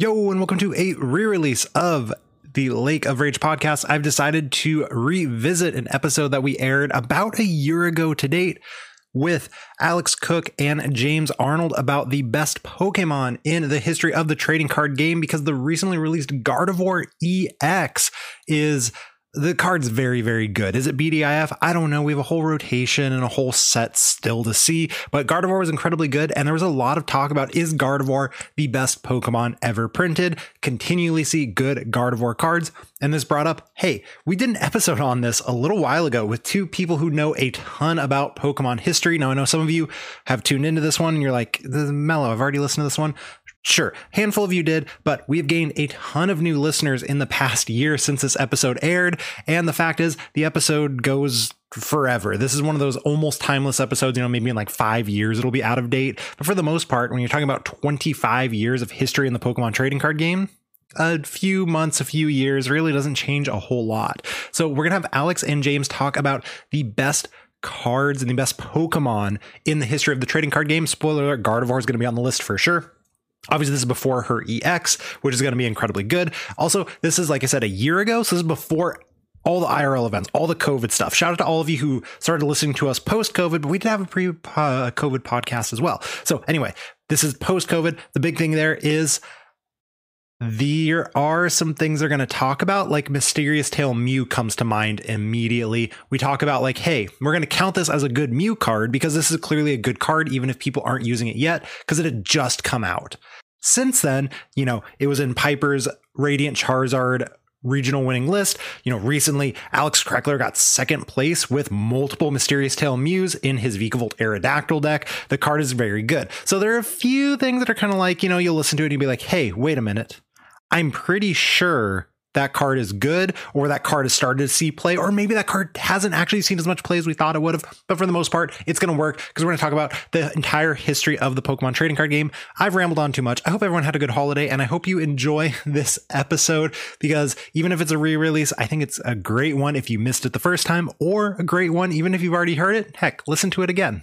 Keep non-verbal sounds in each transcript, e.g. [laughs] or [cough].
Yo, and welcome to a re release of the Lake of Rage podcast. I've decided to revisit an episode that we aired about a year ago to date with Alex Cook and James Arnold about the best Pokemon in the history of the trading card game because the recently released Gardevoir EX is the card's very, very good. Is it BDIF? I don't know. We have a whole rotation and a whole set still to see, but Gardevoir was incredibly good. And there was a lot of talk about is Gardevoir the best Pokemon ever printed? Continually see good Gardevoir cards. And this brought up, hey, we did an episode on this a little while ago with two people who know a ton about Pokemon history. Now, I know some of you have tuned into this one and you're like, mellow. I've already listened to this one. Sure, handful of you did, but we've gained a ton of new listeners in the past year since this episode aired. And the fact is, the episode goes forever. This is one of those almost timeless episodes, you know, maybe in like five years it'll be out of date. But for the most part, when you're talking about 25 years of history in the Pokemon trading card game, a few months, a few years really doesn't change a whole lot. So we're going to have Alex and James talk about the best cards and the best Pokemon in the history of the trading card game. Spoiler alert, Gardevoir is going to be on the list for sure. Obviously, this is before her EX, which is going to be incredibly good. Also, this is, like I said, a year ago. So this is before all the IRL events, all the COVID stuff. Shout out to all of you who started listening to us post COVID, but we did have a pre uh, COVID podcast as well. So, anyway, this is post COVID. The big thing there is there are some things they're going to talk about, like Mysterious Tail Mew comes to mind immediately. We talk about, like, hey, we're going to count this as a good Mew card because this is clearly a good card, even if people aren't using it yet, because it had just come out. Since then, you know, it was in Piper's Radiant Charizard regional winning list. You know, recently Alex Kreckler got second place with multiple Mysterious Tail Mews in his Vikavolt Aerodactyl deck. The card is very good. So there are a few things that are kind of like, you know, you'll listen to it and you'll be like, hey, wait a minute. I'm pretty sure that card is good or that card has started to see play or maybe that card hasn't actually seen as much play as we thought it would have. But for the most part it's going to work because we're going to talk about the entire history of the pokemon trading card game. I've rambled on too much. I hope everyone had a good holiday and i hope you enjoy [laughs] this episode because even if it's a re-release i think it's a great one if you missed it the first time or a great one even if you've already heard it. Heck listen to it again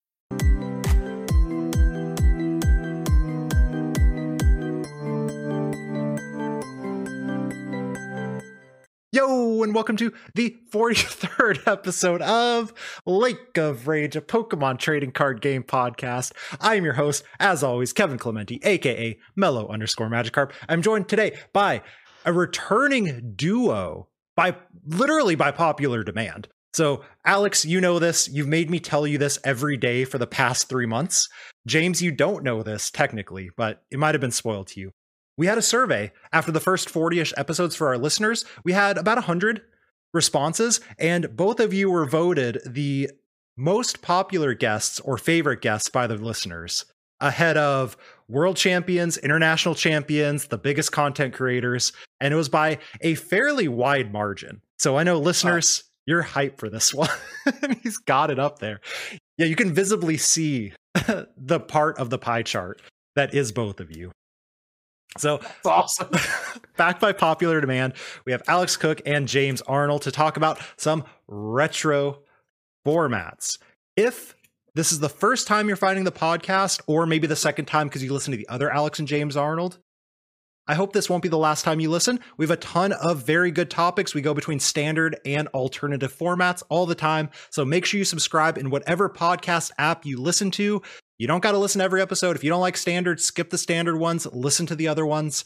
Yo, and welcome to the 43rd [laughs] episode of Lake of Rage, a Pokemon trading card game podcast. I am your host, as always, Kevin Clementi, aka Mellow underscore Magikarp. I'm joined today by a returning duo by literally by popular demand. So, Alex, you know this. You've made me tell you this every day for the past three months. James, you don't know this technically, but it might have been spoiled to you we had a survey after the first 40ish episodes for our listeners. We had about 100 responses, and both of you were voted the most popular guests or favorite guests by the listeners, ahead of world champions, international champions, the biggest content creators, and it was by a fairly wide margin. So I know listeners, you're hyped for this [laughs] one. He's got it up there. Yeah, you can visibly see [laughs] the part of the pie chart that is both of you. So That's awesome. [laughs] backed by popular demand, we have Alex Cook and James Arnold to talk about some retro formats. If this is the first time you're finding the podcast, or maybe the second time because you listen to the other Alex and James Arnold, I hope this won't be the last time you listen. We have a ton of very good topics. We go between standard and alternative formats all the time. So make sure you subscribe in whatever podcast app you listen to. You don't got to listen to every episode. If you don't like standard, skip the standard ones, listen to the other ones.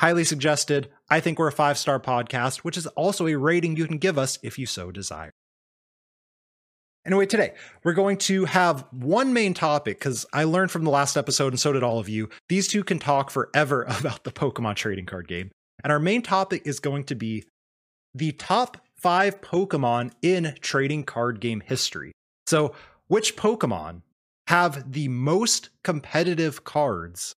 Highly suggested. I think we're a five star podcast, which is also a rating you can give us if you so desire. Anyway, today we're going to have one main topic because I learned from the last episode, and so did all of you. These two can talk forever [laughs] about the Pokemon trading card game. And our main topic is going to be the top five Pokemon in trading card game history. So, which Pokemon have the most competitive cards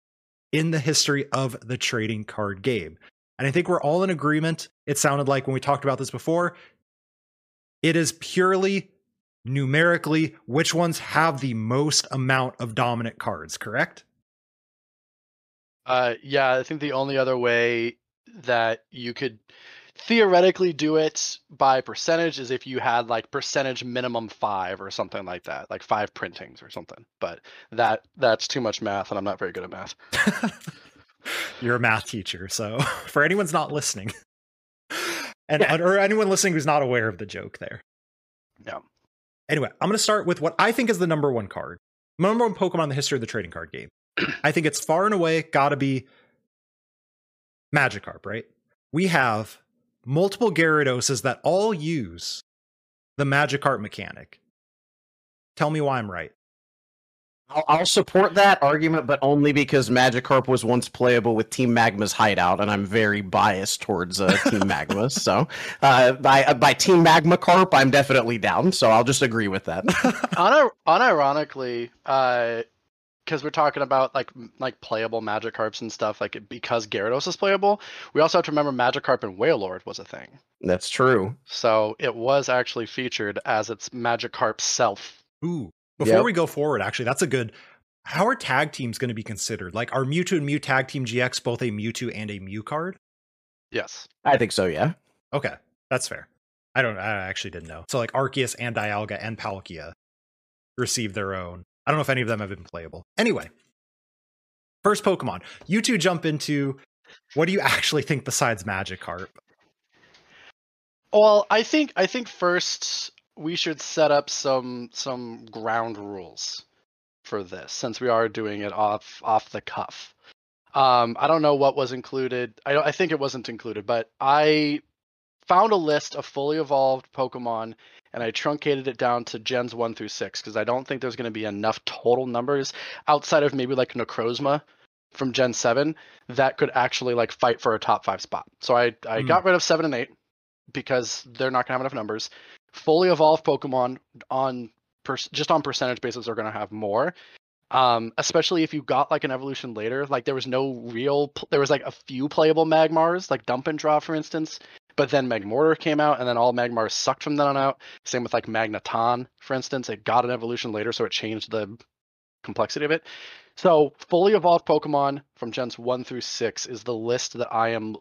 in the history of the trading card game. And I think we're all in agreement. It sounded like when we talked about this before, it is purely numerically which ones have the most amount of dominant cards, correct? Uh, yeah, I think the only other way that you could theoretically do it by percentage is if you had like percentage minimum five or something like that, like five printings or something. But that that's too much math, and I'm not very good at math. [laughs] You're a math teacher, so [laughs] for anyone's not listening, [laughs] and yeah. or anyone listening who's not aware of the joke there. Yeah. Anyway, I'm going to start with what I think is the number one card, number one Pokemon in the history of the trading card game. [clears throat] I think it's far and away got to be Magikarp, right? We have multiple Gyaradoses that all use the Magikarp mechanic. Tell me why I'm right. I'll, I'll, support that argument, but only because Magikarp was once playable with Team Magma's hideout, and I'm very biased towards uh, Team [laughs] Magma. So, uh, by uh, by Team Magma Carp, I'm definitely down. So I'll just agree with that. [laughs] Un- unironically, uh, because we're talking about like like playable Magikarps and stuff, like because Gyarados is playable, we also have to remember magic Magikarp and Wailord was a thing. That's true. So it was actually featured as its magic Magikarp self. Ooh. Before yep. we go forward, actually, that's a good. How are tag teams going to be considered? Like, are Mewtwo and Mew Tag Team GX both a Mewtwo and a Mew card? Yes, I think so. Yeah. Okay, that's fair. I don't. I actually didn't know. So like Arceus and Dialga and Palkia receive their own. I don't know if any of them have been playable. Anyway, first Pokemon. You two jump into what do you actually think besides Magikarp? Well, I think I think first we should set up some some ground rules for this since we are doing it off off the cuff. Um, I don't know what was included. I I think it wasn't included, but I found a list of fully evolved Pokemon and I truncated it down to gens one through six because I don't think there's going to be enough total numbers outside of maybe like Necrozma from Gen seven that could actually like fight for a top five spot. So I I mm. got rid of seven and eight because they're not going to have enough numbers. Fully evolved Pokemon on per, just on percentage basis are going to have more. Um, especially if you got like an evolution later, like there was no real, there was like a few playable Magmars, like Dump and Draw, for instance, but then Magmortar came out, and then all Magmars sucked from then on out. Same with like Magneton, for instance. It got an evolution later, so it changed the complexity of it. So, fully evolved Pokemon from gens one through six is the list that I am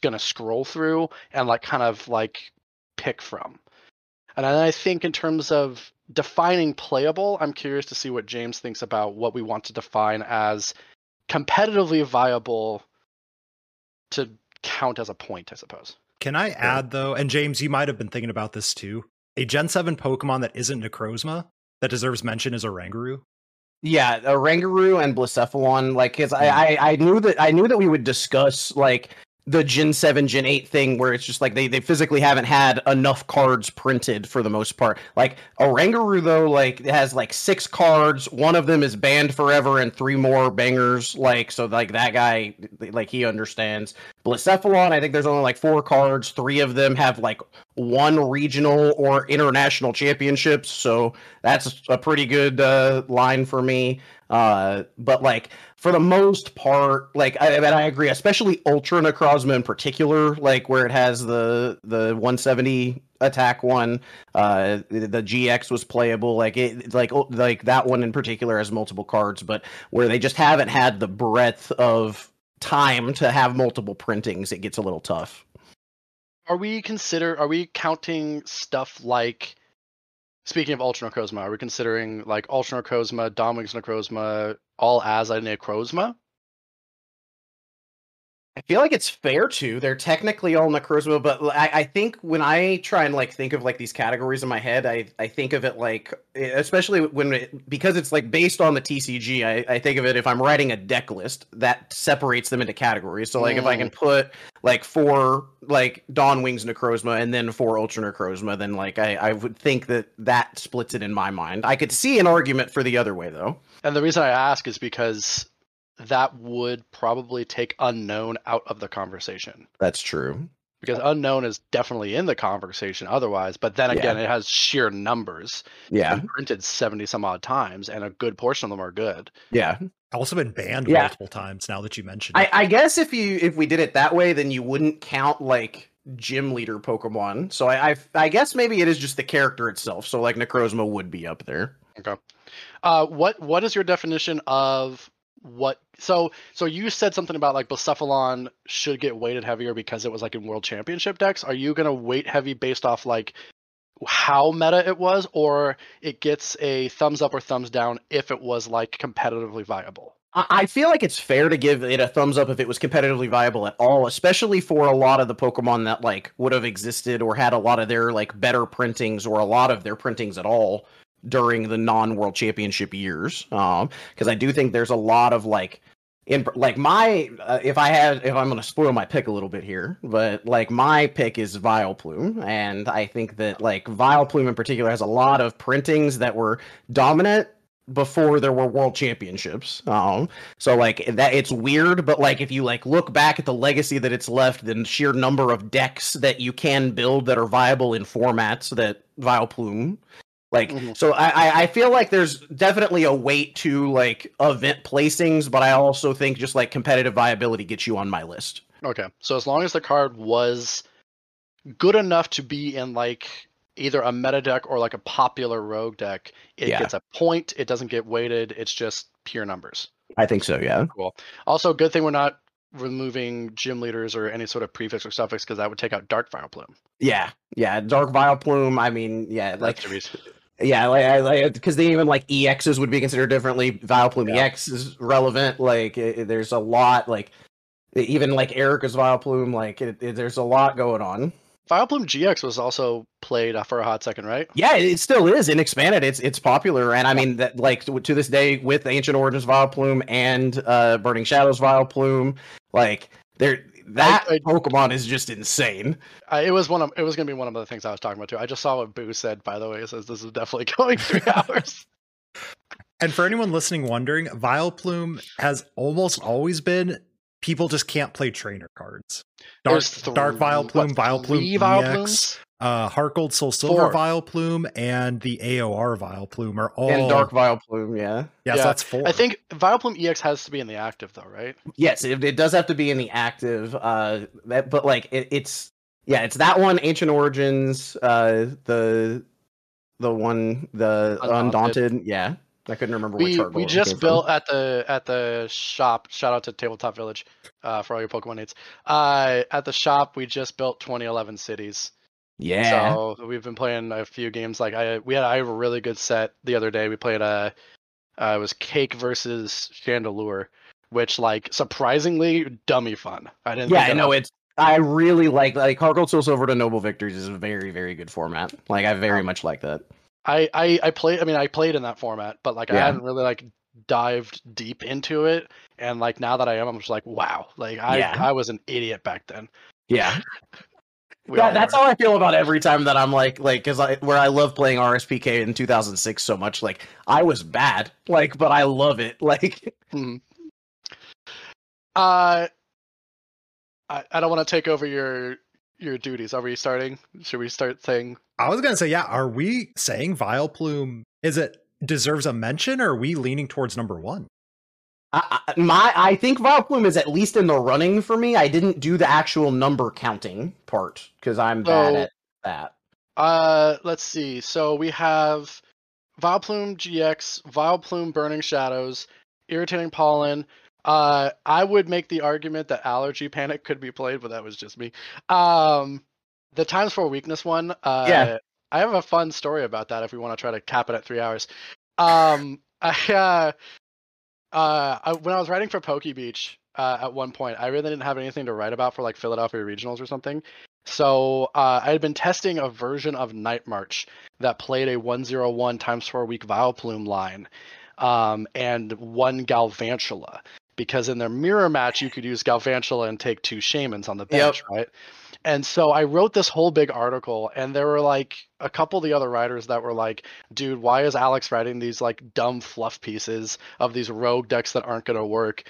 gonna scroll through and like kind of like pick from. And I think in terms of defining playable, I'm curious to see what James thinks about what we want to define as competitively viable to count as a point, I suppose. Can I add though, and James, you might have been thinking about this too. A Gen 7 Pokemon that isn't Necrozma that deserves mention is Oranguru. Yeah, Oranguru and Blacephalon, like, cause I, hmm. I, I knew that I knew that we would discuss like the Gen 7, Gen 8 thing where it's just like they, they physically haven't had enough cards printed for the most part. Like Oranguru though, like it has like six cards, one of them is banned forever and three more bangers. Like so like that guy like he understands. Blacephalon, I think there's only like four cards, three of them have like one regional or international championships, so that's a pretty good uh, line for me. Uh, but like for the most part, like I, I, I agree, especially Ultra Necrozma in particular, like where it has the the 170 attack one, uh, the, the GX was playable, like it, like like that one in particular has multiple cards, but where they just haven't had the breadth of time to have multiple printings, it gets a little tough. Are we consider? Are we counting stuff like? Speaking of Ultra Necrozma, are we considering like Ultra Necrozma, Dawn Wings Necrozma, all as a Necrozma? I feel like it's fair to. They're technically all Necrozma, but I, I, think when I try and like think of like these categories in my head, I, I think of it like, especially when it, because it's like based on the TCG, I, I think of it if I'm writing a deck list that separates them into categories. So like mm. if I can mm. put like four like Dawn Wings Necrozma and then four Ultra Necrozma, then like I, I would think that that splits it in my mind. I could see an argument for the other way though. And the reason I ask is because that would probably take Unown out of the conversation. That's true. because Unown is definitely in the conversation otherwise. But then Yeah. again, it has sheer numbers. Yeah, been printed seventy some odd times, and a good portion of them are good. yeah. Also been banned Yeah. multiple times now that you mentioned I. I guess if you if we did it that way, then you wouldn't count like gym leader Pokemon. So I, I I guess maybe it is just the character itself. So like Necrozma would be up there. Okay. Uh, what what is your definition of what? So so you said something about like Blacephalon should get weighted heavier because it was like in World Championship decks. Are you gonna weight heavy based off like how meta it was, or it gets a thumbs up or thumbs down if it was like competitively viable? I I feel like it's fair to give it a thumbs up if it was competitively viable at all, especially for a lot of the Pokemon that like would have existed or had a lot of their like better printings or a lot of their printings at all during the non-World Championship years. Um, because I do think there's a lot of like in like my uh, if I had if I'm going to spoil my pick a little bit here, but like my pick is Vileplume, and I think that like Vileplume in particular has a lot of printings that were dominant before there were world championships. Um, so like that it's weird, but like if you like look back at the legacy that it's left, the sheer number of decks that you can build that are viable in formats that Vileplume. Like Mhm. so I, I- feel like there's definitely a weight to like event placings, but I also think just like competitive viability gets you on my list. Okay, so as long as the card was good enough to be in like either a meta deck or like a popular rogue deck, it Yeah. gets a point. It doesn't get weighted. It's just pure numbers. I think so, yeah. Cool. Also, good thing we're not removing gym leaders or any sort of prefix or suffix because that would take out Dark vile plume. Yeah. Yeah. Dark vile plume. I mean, yeah, like Like, to be- Yeah, like, I like because they even like EXs would be considered differently. Vileplume Yeah. EX is relevant. Like, it, there's a lot. Like, even like Erica's Vileplume. Like, it, it- there's a lot going on. Vileplume GX was also played uh, for a hot second, right? Yeah, it still is in expanded. It's it's popular, and I mean that like to, to this day with Ancient Origins Vileplume and uh Burning Shadows Vileplume, like there that I- Pokemon is just insane. Uh, it was one of it was gonna be one of the things I was talking about too. I just saw what Boo said by the way. It says this is definitely [laughs] going three [laughs] hours. And for anyone listening wondering, Vileplume has almost always been people just can't play trainer cards. Dark, There's th- Dark Vileplume, what, three Vileplume Vileplumes? EX, uh, Heartgold Soul Silver Four. Vileplume, and the AOR Vileplume are all And Dark Vileplume, yeah. Yes, Yeah, that's four. I think Vileplume EX has to be in the active though, right? Yes, it, it does have to be in the active. Uh, that, but like it, it's yeah, it's that one. Ancient Origins. Uh, the the one the Undaunted. Undaunted. Yeah, I couldn't remember which We we just came from. built at the at the shop. Shout out to Tabletop Village, uh, for all your Pokemon needs. Uh, at the shop we just built 2011 cities. Yeah, So we've been playing a few games. Like I we had I have a really good set the other day. We played a uh, it was Cake versus Chandelure, which like surprisingly dummy fun. I didn't. yeah. I know it's. I really like like HeartGold Soul Silver to Noble Victories is a very very good format. Like I very Um, much like that. I I I played. I mean, I played in that format, but like I hadn't really like dived deep into it. And like now that I am, I'm just like, wow. Like I Yeah. I was an idiot back then. Yeah, [laughs] We yeah. That's how I feel about every time that I'm like like because I where I love playing RSPK in 2006 so much. Like I was bad, like but I love it. [laughs] Like Mhm. Uh, I I don't want to take over your your duties. Are we starting? Should we start saying? I was gonna say, yeah. Are we saying Vile Plume? is it deserves a mention, or are we leaning towards number one? I, I- my I think Vileplume is at least in the running for me. I didn't do the actual number counting part because I'm bad at that. Uh, let's see. So we have Vileplume GX, Vileplume Burning Shadows, Irritating Pollen. Uh, I would make the argument that Allergy Panic could be played, but that was just me. Um, the Times for Weakness one. Uh, Yeah. I have a fun story about that if we want to try to cap it at three hours. Um, [laughs] I, uh, uh, I, when I was writing for PokeBeach uh, at one point, I really didn't have anything to write about for like Philadelphia regionals or something. So uh, I had been testing a version of Night March that played a 101 times 4 week Vileplume line um, and one Galvantula. Because in their mirror match, you could use Galvantula and take two Shaymins on the bench, right? And so I wrote this whole big article, and there were like a couple of the other writers that were like, dude, why is Alex writing these like dumb fluff pieces of these rogue decks that aren't going to work?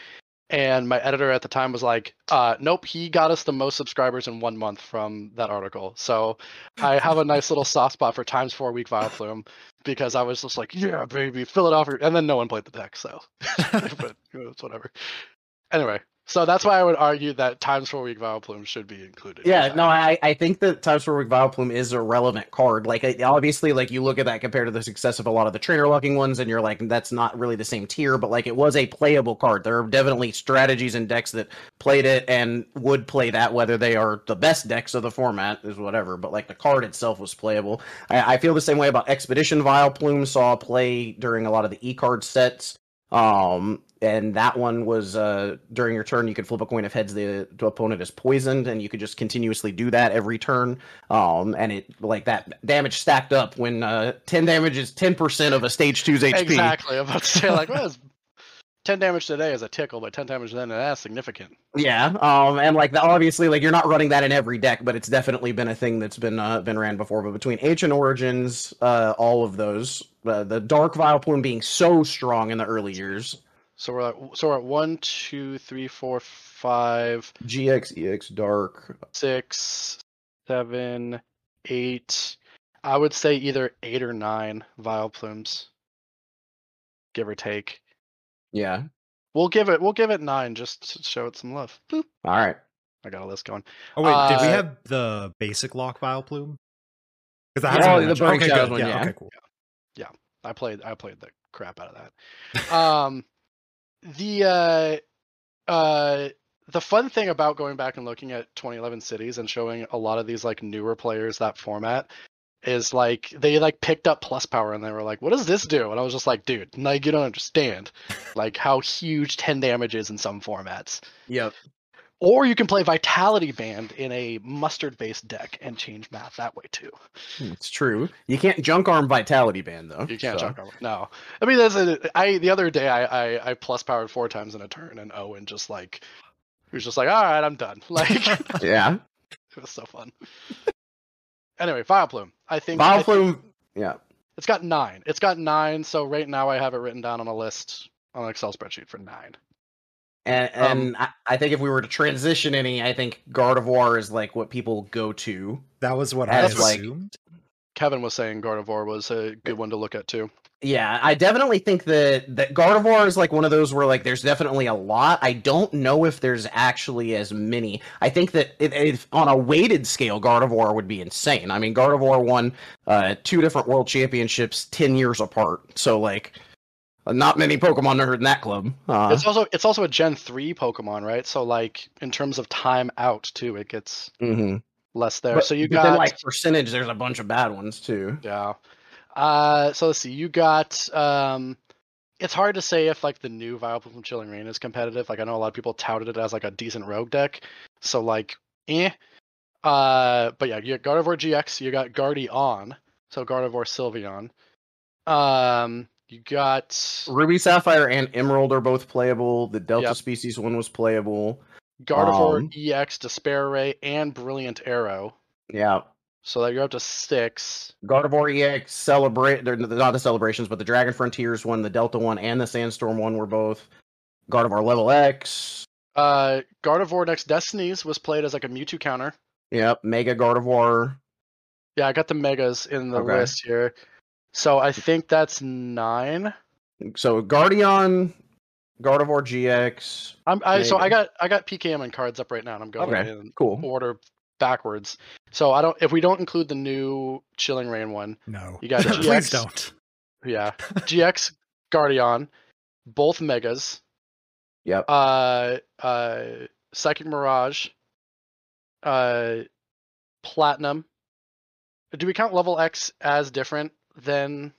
And my editor at the time was like, uh, "Nope, he got us the most subscribers in one month from that article." So I have a nice little soft spot for times four week Vileplume because I was just like, "Yeah, baby, fill it off." And then no one played the deck, so [laughs] but it's whatever. Anyway, so that's why I would argue that times four week Vileplume should be included. Yeah, that. no, I, I think that Times for Week Vileplume is a relevant card. Like, obviously, like you look at that compared to the success of a lot of the trainer locking ones, and you're like, that's not really the same tier. But like, it was a playable card. There are definitely strategies and decks that played it and would play that, whether they are the best decks of the format is whatever. But like, the card itself was playable. I, I feel the same way about Expedition Vileplume. Saw play during a lot of the E card sets. Um, and that one was uh during your turn you could flip a coin if heads the, the opponent is poisoned, and you could just continuously do that every turn. Um, and it like that damage stacked up when uh ten damage is ten percent of a stage two's HP. exactly. I'm about to say like, [laughs] well, ten damage today is a tickle, but ten damage then that's significant. Yeah, um, and like that, obviously, like you're not running that in every deck, but it's definitely been a thing that's been uh, been ran before. But between Ancient Origins, uh, all of those, uh, the Dark Vileplume being so strong in the early years, So we're at so we're at one, two, three, four, five, GX, EX, Dark, six, seven, eight. I would say either eight or nine vile plumes, give or take. yeah. We'll give it. We'll give it nine just to show it some love. Boop. All right, I got a list going. Oh wait, did we Uh, have the basic lock vile plume? Because Yeah, hasn't oh, been the mentioned. Burning okay, Shadows good. One, yeah, yeah. okay, cool. Yeah, I played. I played the crap out of that. um, the uh, uh, the fun thing about going back and looking at 2011 cities and showing a lot of these like newer players that format is like they like picked up plus power and they were like, "What does this do?" And I was just like, "Dude, like you don't understand, like how huge 10 damage is in some formats." yep. Or you can play Vitality Band in a mustard-based deck and change math that way too. Hmm, it's true. You can't junk arm Vitality Band though. You can't so- junk armor. No, I mean that's a, I the other day I, I I plus powered four times in a turn and Owen just like he was just like all right I'm done [laughs] like [laughs] [laughs] yeah it was so fun. anyway, Vileplume. I think I think Yeah. it's got nine. It's got nine. So right now I have it written down on a list on an Excel spreadsheet for nine. And, and I, I think if we were to transition any, I think Gardevoir is like what people go to. That was what I That's like- assumed. Kevin was saying Gardevoir was a good one to look at too. Yeah, I definitely think that that Gardevoir is like one of those where like there's definitely a lot. I don't know if there's actually as many. I think that it, if on a weighted scale, Gardevoir would be insane. I mean, Gardevoir won uh, two different world championships ten years apart, so like not many Pokemon are in that club. Uh, It's also it's also a Gen three Pokemon, right? So like in terms of time out too, it gets mhm. less there. But, so you got then like percentage, there's a bunch of bad ones too. Yeah. Uh, so let's see. You got. Um, it's hard to say if like the new Vileplume from Chilling Reign is competitive. Like I know a lot of people touted it as like a decent rogue deck. So like, eh. Uh, but yeah, you got Gardevoir GX. You got Guardian. So Gardevoir Sylveon. Um, you got Ruby Sapphire and Emerald are both playable. The Delta Yep. species one was playable. Gardevoir Um, EX, Despair Ray, and Brilliant Arrow. Yeah. So that you're up to six. Gardevoir EX celebrate they're not the celebrations, but the Dragon Frontiers one, the Delta one, and the Sandstorm one were both Gardevoir level X. Uh, Gardevoir Next Destinies was played as like a Mewtwo counter. Yep, Mega Gardevoir. Yeah, I got the megas in the Okay. list here. So I think that's nine. So Guardian, Gardevoir GX. I'm I so I got I got PKMN cards up right now, and I'm going Okay. in Cool. order backwards. So I don't if we don't include the new Chilling Reign one, No, You got [laughs] please don't. yeah, [laughs] GX Guardian, both megas, Yep. uh, uh, Psychic Mirage, uh, Platinum. Do we count level X as different than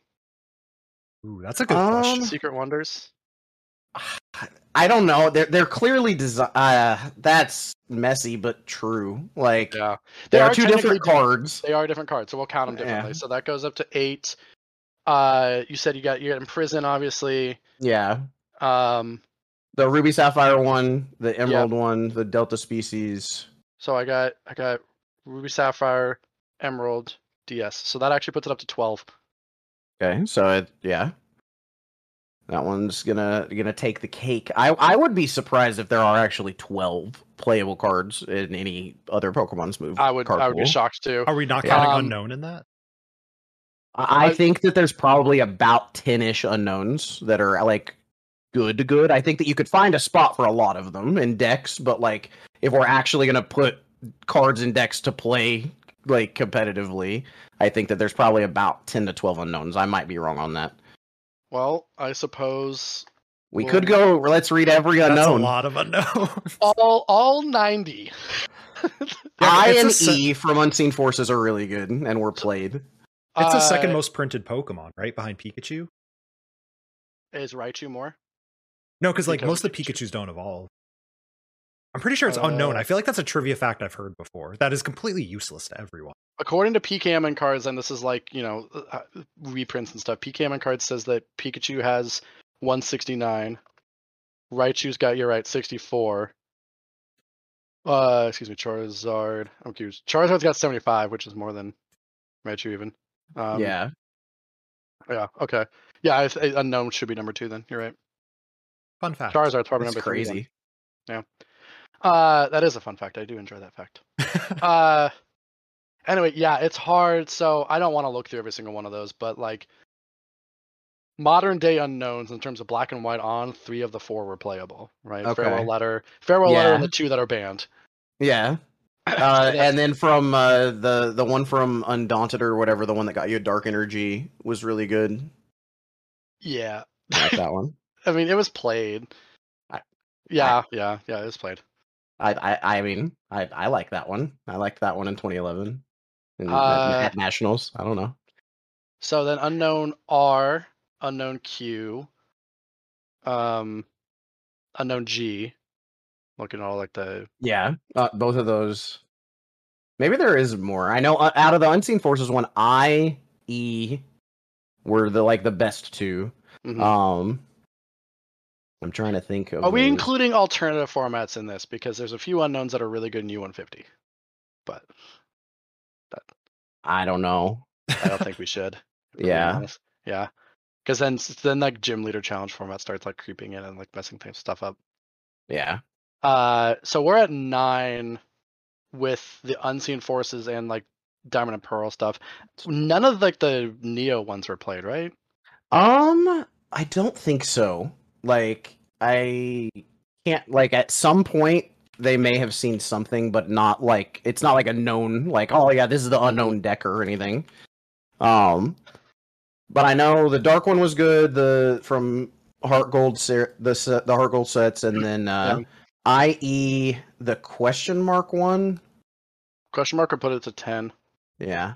Ooh, that's a good Um, question. Secret Wonders? I don't know. They're they're clearly desi- uh that's messy but true. Like Yeah, they there are are two different cards. They are different cards, so we'll count them differently. Yeah. So that goes up to eight. Uh, you said you got you got Imprison, obviously. Yeah. Um, The Ruby Sapphire one, the Emerald one, the Delta species. so I got I got Ruby Sapphire, Emerald, DS. So that actually puts it up to twelve. Okay, so it, yeah. That one's gonna gonna take the cake. I I would be surprised if there are actually twelve playable cards in any other Pokemon's move. I would card I would be shocked too. Are we not Yeah. counting Um, Unown in that? I I I- think that there's probably about ten-ish Unowns that are like good to good. I think that you could find a spot for a lot of them in decks, but like if we're actually gonna put cards in decks to play like competitively, I think that there's probably about ten to twelve Unowns. I might be wrong on that. Well, I suppose We Well, could go. Let's read every That's Unown. a lot of Unown. [laughs] all all ninety. [laughs] I and se- E from Unseen Forces are really good and were played. It's the second Uh, most printed Pokemon, right behind Pikachu. Is Raichu more? No, because like most of the Pikachu's don't evolve. I'm pretty sure it's Unown. Uh, I feel like that's a trivia fact I've heard before. That is completely useless to everyone. According to PKMN cards, and this is like you know uh, reprints and stuff. PKMN cards says that Pikachu has 169. Raichu's got you're right 64. Uh, excuse me, Charizard. I'm confused. Charizard's got 75, which is more than Raichu even. Um, yeah, Yeah. Okay. Yeah. I, th- Unown should be number two. Then you're right. Fun fact. Charizard's probably that's number three. then. Uh, that is a fun fact. I do enjoy that fact. uh, anyway, yeah, it's hard. So I don't want to look through every single one of those, but like modern day Unowns in terms of black and white on three of the four were playable, right? Okay. Farewell letter, farewell letter, and the two that are banned. Yeah. Uh, [laughs] and then from uh, the the one from Undaunted or whatever, the one that got you Dark Energy was really good. yeah, I that one. [laughs] I mean, it was played. I- yeah, yeah, yeah, it was played. I, I I mean I I like that one. I liked that one in 2011 in, Uh, at Nationals. I don't know. So then Unown R, Unown Q, um, Unown G. Looking at all like the Yeah, uh, both of those. Maybe there is more. I know uh, out of the Unseen Forces one, I E were the like the best two. Mhm. Um, I'm trying to think of. Are we those. including alternative formats in this? Because there's a few Unowns that are really good in U150, but I don't know. I don't think [laughs] we should. if we're being Yeah. yeah. Because then, then like gym leader challenge format starts like creeping in and like messing things stuff up. Yeah. Uh, so we're at nine with the unseen forces and like diamond and pearl stuff. None of like the Neo ones were played, right? Um, I don't think so. Like, I can't. Like, at some point, they may have seen something, but not like it's not like a known. Like, oh yeah, this is the Unown deck or anything. Um, but I know the dark one was good. The from Heart Gold, ser- the set, the Heart Gold sets, and then uh, IE the question mark one. Question mark or put it to ten. Yeah,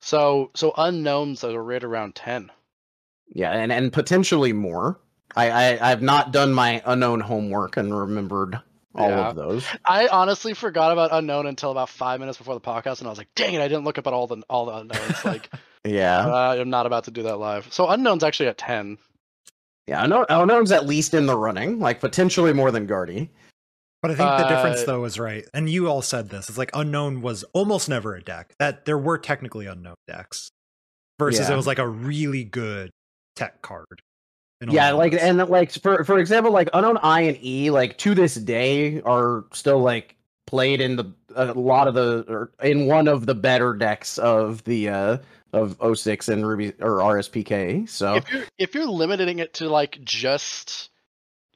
So so Unowns that are right around ten. yeah, and and potentially more. I, I I've not done my Unown homework and remembered all Yeah. of those. I honestly forgot about Unown until about five minutes before the podcast, and I was like, "Dang it, I didn't look up at all the all the Unowns." Like, [laughs] Yeah, uh, I'm not about to do that live. So Unown's actually at ten. yeah. Unown, Unown's at least in the running, like potentially more than Guardy. But I think the difference Uh, though is right. And you all said this. It's like Unown was almost never a deck. That there were technically Unown decks. Versus Yeah. it was like a really good tech card. In Yeah, all like and like for for example, like Unown I and E, like to this day are still like played in the a lot of the or in one of the better decks of the uh of 06 and Ruby or RSPK. So If you're if you're limiting it to like just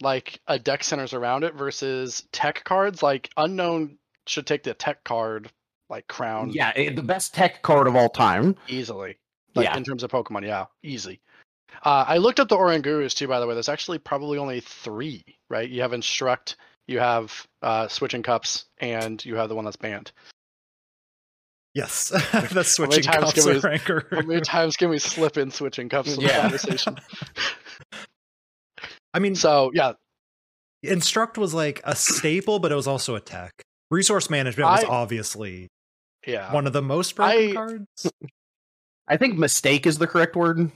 like a deck centers around it versus tech cards, like Unown should take the tech card like crown yeah, it, the best tech card of all time. easily. Like Yeah. in terms of Pokemon, yeah, easy. Uh, I looked up the Orangurus too, by the way. There's actually probably only three, right? You have Instruct, you have uh, Switching Cups, and you have the one that's banned. yes, [laughs] the switching times cups can we- of ranker. How many times can we slip in Switching Cups [laughs] in the conversation? [laughs] I mean, so yeah, instruct was like a staple, but it was also a tech. Resource management was I- obviously yeah. one of the most broken I- cards. I think mistake is the correct word.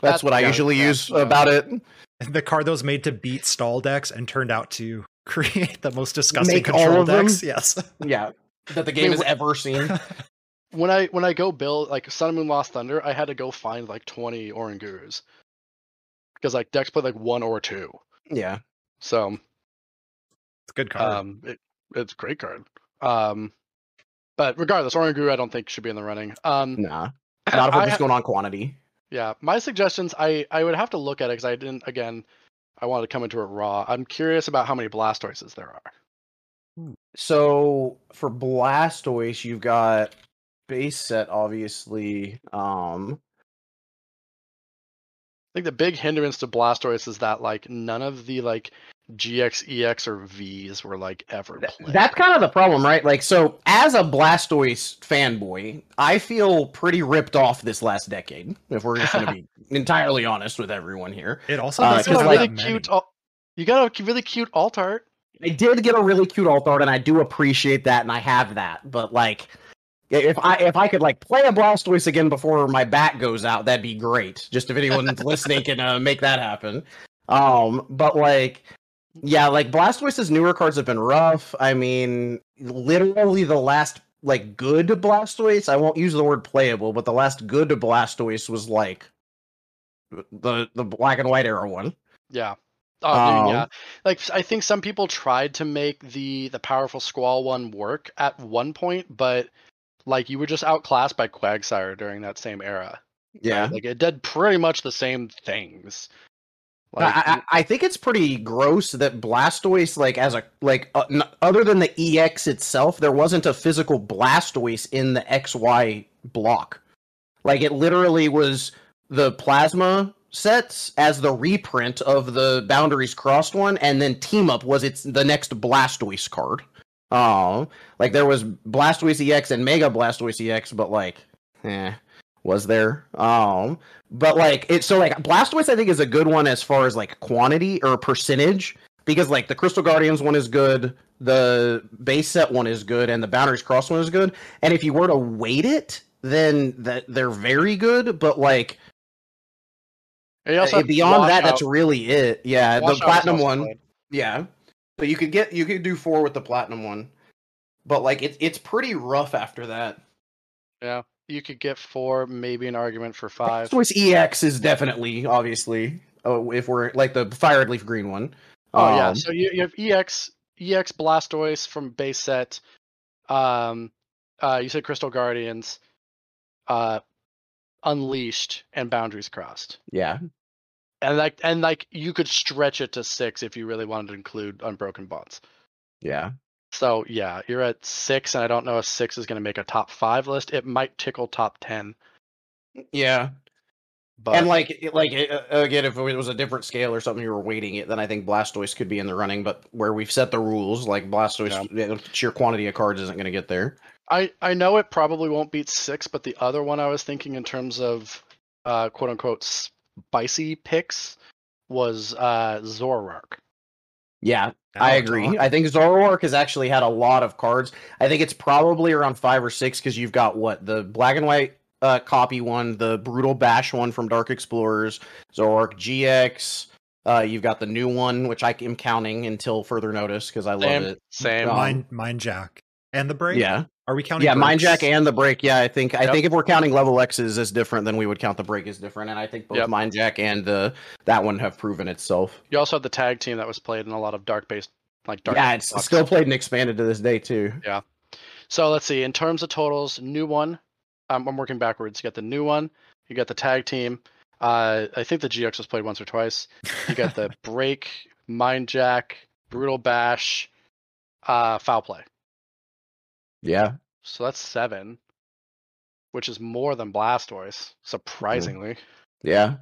That's That- what I yeah, usually use yeah. about it. [laughs] the card that was made to beat stall decks and turned out to [laughs] create the most disgusting Make all control of them? decks. Yes. [laughs] Yeah. That the game Wait, has ever seen. when I when I go build like Sun and Moon Lost Thunder, I had to go find like 20 Orangurus. because like decks play like one or two. Yeah. So It's a good card. um, it, it's a great card. Um, but regardless, Oranguru I don't think should be in the running. Um, Nah. [clears throat] Not if we're I just ha- going on quantity. Yeah, my suggestions I I would have to look at it because I didn't again. I wanted to come into it raw. I'm curious about how many Blastoises there are. So for Blastoise, you've got base set, obviously. Um, I think the big hindrance to Blastoise is that like none of the like GX, EX, or Vs were like ever played. that's kind of the problem, right? Like, so as a Blastoise fanboy, I feel pretty ripped off this last decade. If we're just going to be [laughs] entirely honest with everyone here, it also uh, You got a like- really that cute. al- You got a really cute alt art. I did get a really cute alt art, and I do appreciate that, and I have that. But like, if I if I could like play a Blastoise again before my back goes out, that'd be great. Just if anyone's [laughs] listening can uh, make that happen. Um, but like, yeah, like Blastoise's newer cards have been rough. I mean, literally the last like good Blastoise. I won't use the word playable, but the last good Blastoise was like the the black and white era one. Yeah. Oh, mean, yeah. Um, Like I think some people tried to make the the powerful squall one work at one point, but like you were just outclassed by Quagsire during that same era. Yeah. Like it did pretty much the same things. I- Like I, I think it's pretty gross that Blastoise, like as a like, uh, n- other than the EX itself, there wasn't a physical Blastoise in the XY block. Like it literally was the plasma sets as the reprint of the Boundaries Crossed one, and then Team Up was its the next Blastoise card. Um, like there was Blastoise EX and Mega Blastoise EX, but like, eh, was there? Um, but like it so like Blastoise I think is a good one as far as like quantity or percentage because like the Crystal Guardians one is good, the base set one is good, and the Boundaries Cross one is good. And if you were to weight it, then that they're very good, but like also uh, beyond that, that's really it. Yeah, the platinum one. played. Yeah. So you could get you could do four with the platinum one. But like it's it's pretty rough after that. Yeah. You could get four, maybe an argument for five. Blastoise EX is definitely obviously oh, if we're like the FireRed LeafGreen one. Oh yeah, Um, so you, you have EX EX Blastoise from base set. Um, uh, you said Crystal Guardians, uh, Unleashed, and Boundaries Crossed, yeah. and like and like you could stretch it to six if you really wanted to include Unbroken Bonds. Yeah. So yeah, you're at six, and I don't know if six is going to make a top five list. It might tickle top ten, Yeah. but and like like uh, again if it was a different scale or something you were weighting it then I think Blastoise could be in the running but where we've set the rules like Blastoise yeah, sheer quantity of cards isn't going to get there. I I know it probably won't beat six, but the other one I was thinking in terms of uh, quote unquote spicy picks was uh, Zoroark. Yeah, I agree. talking. I think Zoroark has actually had a lot of cards. I think it's probably around five or six because you've got what the black and white uh, copy one, the brutal bash one from Dark Explorers, Zoroark GX. Uh, you've got the new one, which I am counting until further notice because I love Same, it. same. Um, Mine, Mind Jack, and the break. Yeah, Are we counting? yeah, Mind? Jack and the break. Yeah, I think I Yep. think if we're counting level X's as different, then we would count the break as different. And I think both Yep. Mind Jack and the that one have proven itself. You also had the tag team that was played in a lot of dark based like dark. yeah, it's still played and expanded to this day too. Yeah. So let's see. In terms of totals, new one. Um, I'm working backwards. You got the new one. You got the tag team. Uh, I think the GX was played once or twice. You got the [laughs] break, mind jack, brutal bash, uh, foul play. Yeah, So that's seven, which is more than Blastoise, mm. surprisingly. Yeah.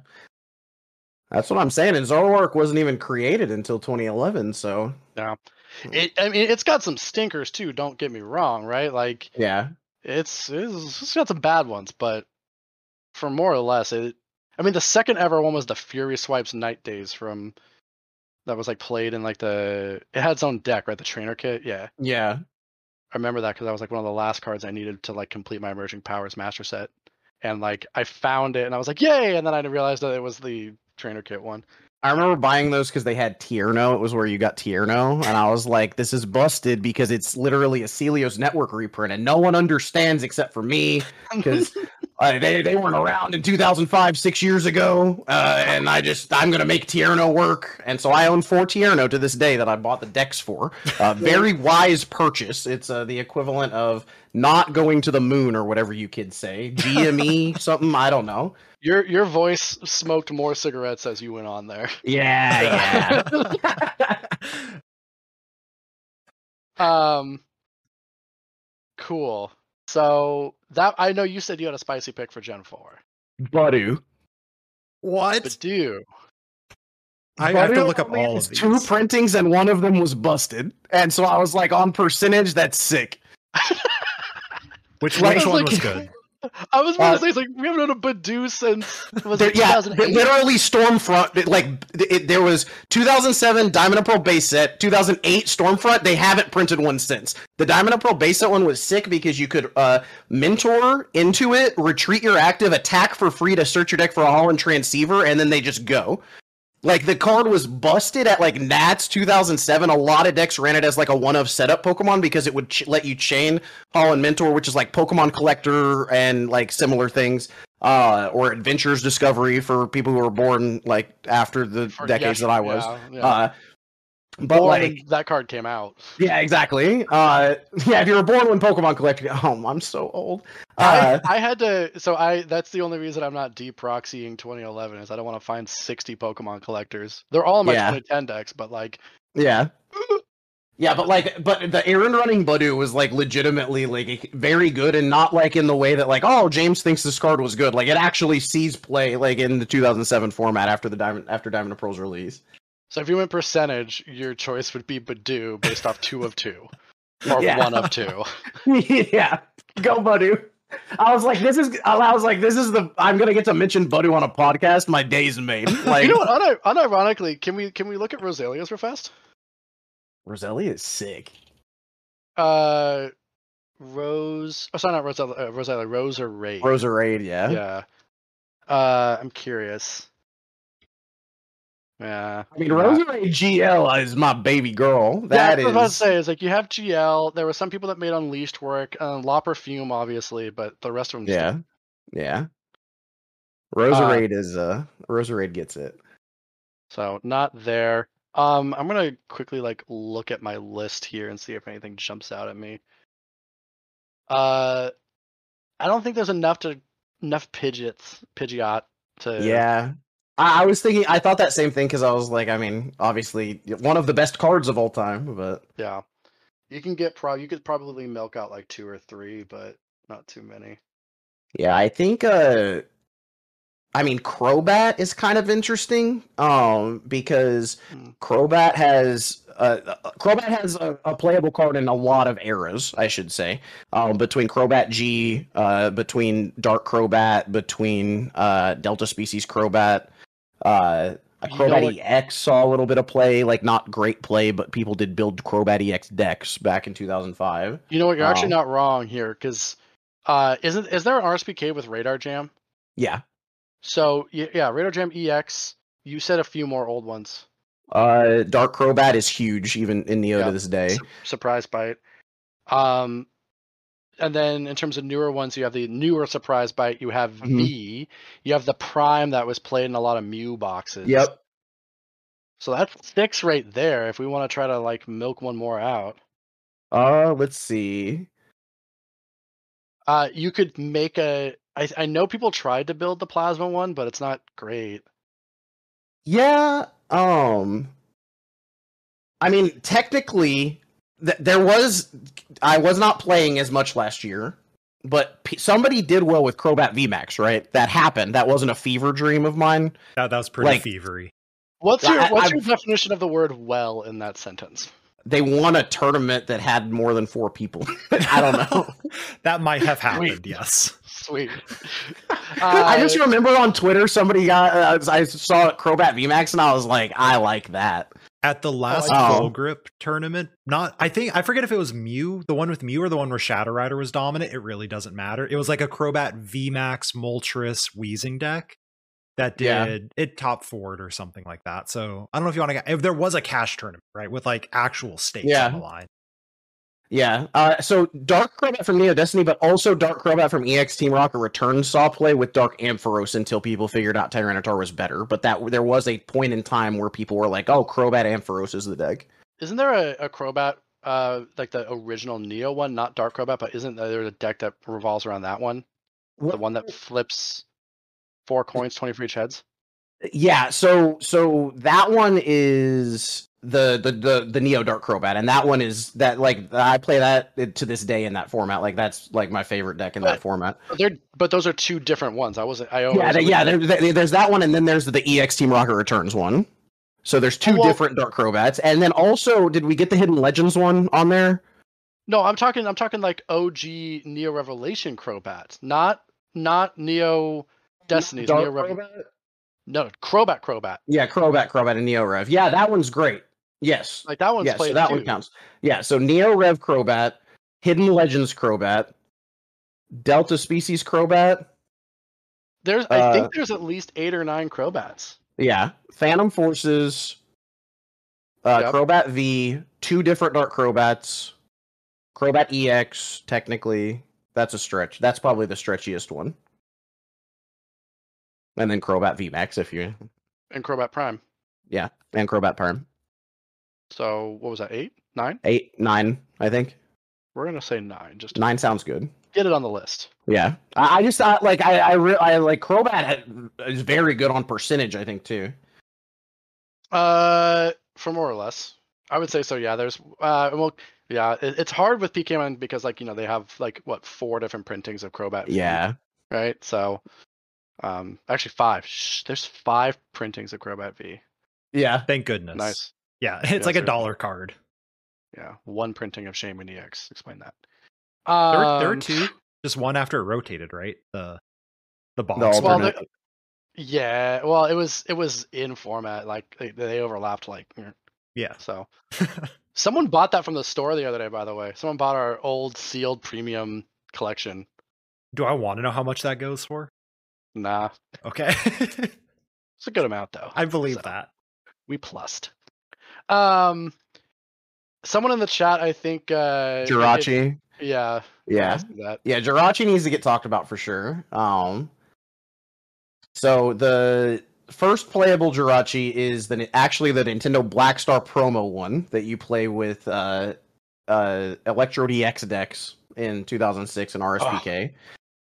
That's what I'm saying. And Zoroark wasn't even created until 2011, so yeah, hmm. It, I mean, it's got some stinkers too. Don't get me wrong, right? Like yeah. it's it's, it's got some bad ones, but for more or less, it. I mean, the second ever one was the Fury Swipes Night Daze from that was like played in like the it had its own deck, right? The trainer kit, yeah. Yeah. I remember that because that was like one of the last cards I needed to like complete my Emerging Powers Master Set, and like I found it and I was like, yay! And then I realized that it was the trainer kit one. I remember buying those because they had Tierno. It was where you got Tierno. And I was like, this is busted because it's literally a Celio's network reprint and no one understands except for me. Because [laughs] Uh, they they weren't around in 2005, six years ago, uh, and I just I'm gonna make Tierno work, and so I own four Tierno to this day that I bought the decks for. Uh, [laughs] very wise purchase. It's uh, the equivalent of not going to the moon or whatever you kids say. [laughs] GME something I don't know. Your your voice smoked more cigarettes as you went on there. [laughs] Yeah, yeah. Um, cool. So that I know you said you had a spicy pick for Gen Four, Budew. What? but do you? I have to look up all of these. Two printings and one of them was busted, and so I was like, on percentage, that's sick. Which [laughs] which one Like- was good? I was Uh, to say it's like we haven't had a Budew since was There- it yeah, literally Stormfront. it- Like it, there was 2007 Diamond and Pearl base set, 2008 Stormfront. They haven't printed one since. The Diamond and Pearl base set one was sick because you could uh, mentor into it, retreat your active, attack for free to search your deck for a Holon Transceiver, and then they just go. Like the card was busted at like Nats 2007. A lot of decks ran it as like a one of setup Pokemon because it would ch- let you chain Holon Mentor, which is like Pokemon Collector and like similar things, uh, or Adventurer's Discovery for people who were born like after the For- decades yeah, that I was. yeah, yeah. Uh, but Born like, that card came out. yeah, exactly. Uh, yeah, if you were born when Pokemon Collector, oh, [laughs] I'm so old. Uh, I, I had to so I that's the only reason I'm not deproxying 2011 is I don't want to find 60 Pokemon collectors. They're all in my Yeah. 2010 decks, but like Yeah. [laughs] Yeah, but like, but the Aaron running Budew was like legitimately like very good, and not like in the way that like, oh, James thinks this card was good. Like it actually sees play like in the 2007 format after the Diamond after Diamond and Pearl's release. So if you went percentage, your choice would be Budew based off two of two. [laughs] Or Yeah. one of two. [laughs] yeah, go Budew. I was like, this is. I was like, this is the. I'm gonna get to mention Budew on a podcast. My day's made. [laughs] Like, you know what? Uni- unironically, can we can we look at Roselia's real fast? Roselia is sick. Uh, Rose. Oh, sorry, not Roselia. Uh, Roselia. Rosa Raid. Roserade, yeah. Yeah. Uh, I'm curious. Yeah. I mean, Roserade GL is my baby girl. That yeah, I was about to say is like you have GL. There were some people that made Unleashed work, uh, Le Parfum, obviously, but the rest of them. Yeah, yeah. Roserade is uh Roserade gets it. So not there. Um, I'm gonna quickly like look at my list here and see if anything jumps out at me. Uh, I don't think there's enough to enough Pidgeots, Pidgeot to. Yeah. I, I was thinking I thought that same thing because I was like, I mean, obviously one of the best cards of all time, but Yeah. You can get pro. You could probably milk out like two or three, but not too many. yeah, I think uh I mean Crobat is kind of interesting um because Hmm. Crobat has uh, uh, Crobat has a, a playable card in a lot of eras, I should say. Um, between Crobat G, uh, between Dark Crobat, between uh, Delta Species Crobat, uh, a You know Crobat what- EX saw a little bit of play, like not great play, but people did build Crobat EX decks back in 2005. You know what? You're actually Um, not wrong here, because uh, isn't is there an RSPK with Radar Jam? Yeah. So yeah, Radar Jam EX. You said a few more old ones. Uh, Dark Crobat is huge, even in Neo Yeah. to this day. Su- surprise bite. Um, and then in terms of newer ones, you have the newer surprise bite. You have Mhm. V. You have the Prime that was played in a lot of Mew boxes. Yep. So that's six right there. If we want to try to like milk one more out, Uh, let's see. uh, you could make a. I I know people tried to build the Plasma one, but it's not great. Yeah, um I mean technically th- there was I was not playing as much last year, but p- somebody did well with Crobat VMAX, right? That happened. That wasn't a fever dream of mine. That, that was pretty Like- fevery. What's your I- What's I- your definition of the word "well" in that sentence? They won a tournament that had more than 4 people. [laughs] I don't know. [laughs] that might have happened, yes. Sweet. [laughs] I just Uh, remember on Twitter somebody got uh, I saw Crobat VMAX and I was like, I like that. At the oh, last Oh. full grip tournament, not I think I forget if it was Mew, the one with Mew or the one where Shadow Rider was dominant. It really doesn't matter. It was like a Crobat VMAX Moltres Wheezing deck that Yeah. did it top forward or something like that. So I don't know if you want to if there was a cash tournament, right? With like actual stakes Yeah. on the line. Yeah. Uh, so Dark Crobat from Neo Destiny, but also Dark Crobat from EX Team Rocket Return saw play with Dark Ampharos until people figured out Tyranitar was better. But that there was a point in time where people were like, "Oh, Crobat Ampharos is the deck." Isn't there a, a Crobat, uh, like the original Neo one, not Dark Crobat, but isn't there a deck that revolves around that one? The one that flips four coins, twenty for each heads. Yeah. So so that one is the the the the Neo Dark Crobat, and that one is that like I play that to this day in that format. Like that's like my favorite deck in that format. But they're but those are two different ones. I wasn't. I Yeah, always th- yeah. There, there- there's that one, and then there's the EX Team Rocket Returns one. So there's two oh, well- different Dark Crobats, and then also did we get the Hidden Legends one on there? No, I'm talking. I'm talking like OG Neo Revelation Crobat, not not Neo Destiny's Dark Neo Rev- Crobat? No, Crobat Crobat. Yeah, Crobat, Crobat, and Neo Rev. Yeah, that one's great. Yes, Like that one's yes, played so that too. one counts. Yeah, so Neo Rev Crobat, Hidden Legends Crobat, Delta Species Crobat. There's, I Uh, think there's at least eight or nine Crobats. Yeah, Phantom Forces, uh, Yep. Crobat V, two different Dark Crobats, Crobat EX. Technically, that's a stretch. That's probably the stretchiest one. And then Crobat V Max, if you and Crobat Prime. yeah, and Crobat Prime So what was that? Eight, nine? eight, nine, I think We're gonna say nine. Just nine sounds good. get it on the list. Yeah, I, I just thought like I I, re- I like Crobat had, is very good on percentage. I think too. Uh, for more or less, I would say so. Yeah, there's uh, well, yeah, it, it's hard with PKMN because like you know they have like what four different printings of Crobat. Yeah, right. So, um, actually five. Shh, there's five printings of Crobat V. yeah. Thank goodness. Nice. Yeah, [laughs] it's Yeah, like a seriously. dollar card. Yeah, one printing of Shaymin EX. Explain that. There, were, there were Um, two, just one after it rotated, right? The the box. The Well, the- Yeah, well, it was it was in format like they, they overlapped like mm, yeah. so. [laughs] Someone bought that from the store the other day, by the way. Someone bought our old sealed premium collection. Do I want to know how much that goes for? Nah, Okay, [laughs] it's a good amount though. I believe So, that. We plussed. Um, someone in the chat, I think. Uh, it- Jirachi. yeah. Yeah. That. Yeah, Jirachi needs to get talked about for sure. Um, so the first playable Jirachi is the actually the Nintendo Black Star promo one that you play with uh, uh, Electrode EX decks in 2006 in RSPK.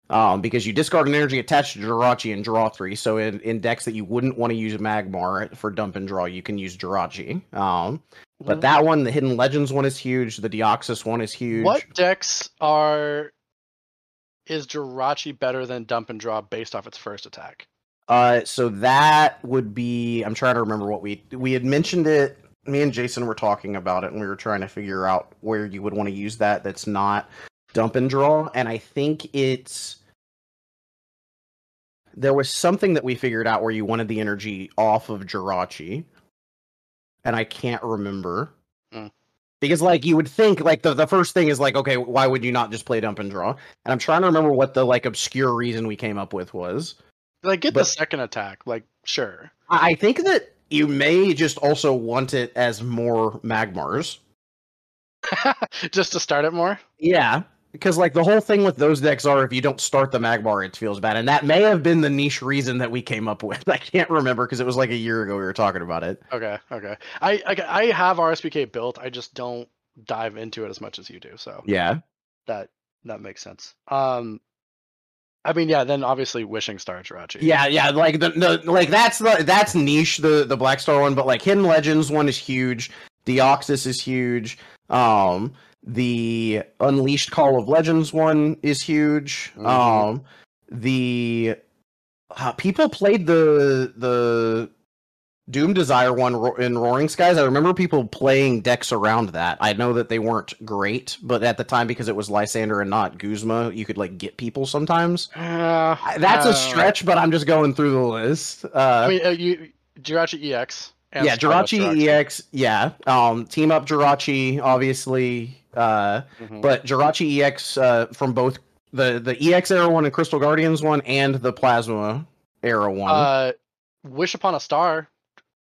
Um, because you discard an energy attached to Jirachi and draw three. So in, in decks that you wouldn't want to use Magmar for dump and draw, you can use Jirachi. Um, but that one, the Hidden Legends one is huge. The Deoxys one is huge. What decks are is Jirachi better than dump and draw based off its first attack? Uh, so that would be. I'm trying to remember what we we had mentioned it. Me and Jason were talking about it, and we were trying to figure out where you would want to use that. That's not dump and draw, and I think it's. There was something that we figured out where you wanted the energy off of Jirachi, and I can't remember. Hmm. Because like you would think like the, the first thing is like okay why would you not just play dump and draw and I'm trying to remember what the like obscure reason we came up with was Like get the second attack, like sure. I think that you may just also want it as more Magmars. [laughs] Just to start it more. Yeah, because like the whole thing with those decks are if you don't start the Magmar, it feels bad, and that may have been the niche reason that we came up with. [laughs] I can't remember because it was like a year ago we were talking about it. Okay, okay. I, I I have RSPK built. I just don't dive into it as much as you do. So Yeah, that that makes sense. Um, I mean, yeah. Then obviously wishing star Jirachi. yeah, yeah. Like the, the like that's the that's niche the the Black Star one, but like Hidden Legends one is huge. Deoxys is huge. Um, the Unleashed Call of Legends one is huge. Mhm. Um, the uh, people played the the Doom Desire one in Roaring Skies. I remember people playing decks around that. I know that they weren't great, but at the time because it was Lysandre and not Guzma, you could like get people sometimes. [sighs] Uh, That's uh, a stretch, but I'm just going through the list. Uh, I mean, uh, you Jirachi EX. And yeah, Stardust Jirachi EX, yeah. Um, team up Jirachi, obviously. Uh, Mhm. but Jirachi EX uh, from both the the EX era one and Crystal Guardians one and the Plasma era one. Uh, Wish upon a star,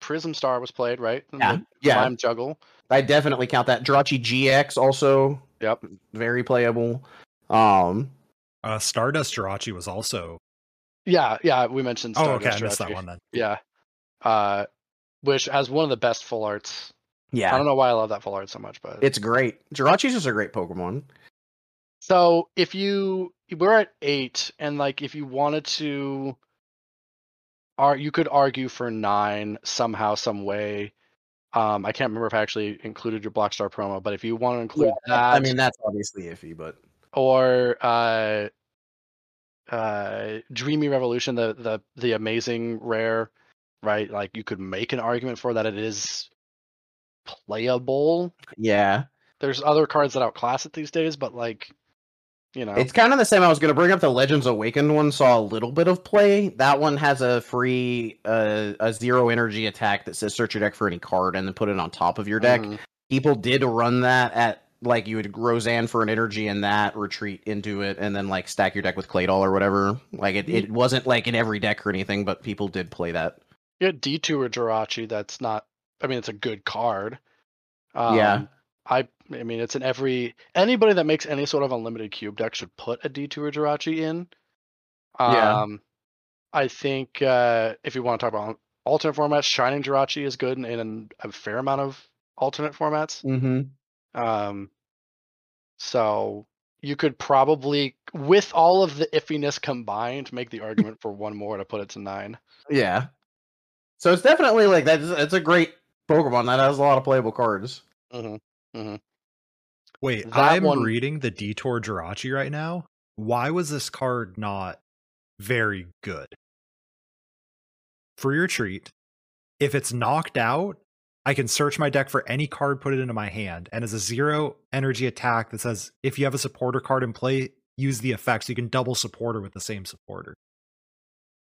Prism Star was played right. yeah, the yeah. Slime Juggle. I definitely count that. Jirachi GX also Yep. very playable. Um, Uh, Stardust Jirachi was also. Yeah, yeah, we mentioned. Stardust oh, okay, I missed that one then. Yeah, uh, which has one of the best full arts. Yeah. I don't know why I love that full art so much, but it's great. Jirachi's just a great Pokemon. So if you we're at eight, and like if you wanted to, are you could argue for nine somehow, some way. Um, I can't remember if I actually included your Black Star promo, but if you want to include that, I mean, that's obviously iffy, but or uh, uh, Dreamy Revolution, the the the amazing rare, right? Like you could make an argument for that it is playable. yeah, There's other cards that outclass it these days, but like, you know, it's kind of the same. I was going to bring up the Legends Awakened one. Saw a little bit of play. That one has a free uh, a zero energy attack that says search your deck for any card and then put it on top of your deck. Mhm. People did run that at like you would Roseanne for an energy and that retreat into it and then like stack your deck with Claydol or whatever. Like it, it wasn't like in every deck or anything, but people did play that. You get Detour Jirachi. That's not. I mean, it's a good card. Um, Yeah. I. I mean, it's in every anybody that makes any sort of unlimited cube deck should put a Detour Jirachi in. Yeah. Um, I think uh, if you want to talk about alternate formats, Shining Jirachi is good in, in a fair amount of alternate formats. Mm-hmm. Um, so you could probably, with all of the iffiness combined, make the argument for one more to put it to nine. Yeah. So it's definitely like that's it's a great Pokemon that has a lot of playable cards. hmm Wait, That I'm one- reading the Detour Jirachi right now. Why was this card not very good? For your treat, if it's knocked out, I can search my deck for any card, put it into my hand, and as a zero energy attack that says if you have a supporter card in play, use the effect so you can double supporter with the same supporter.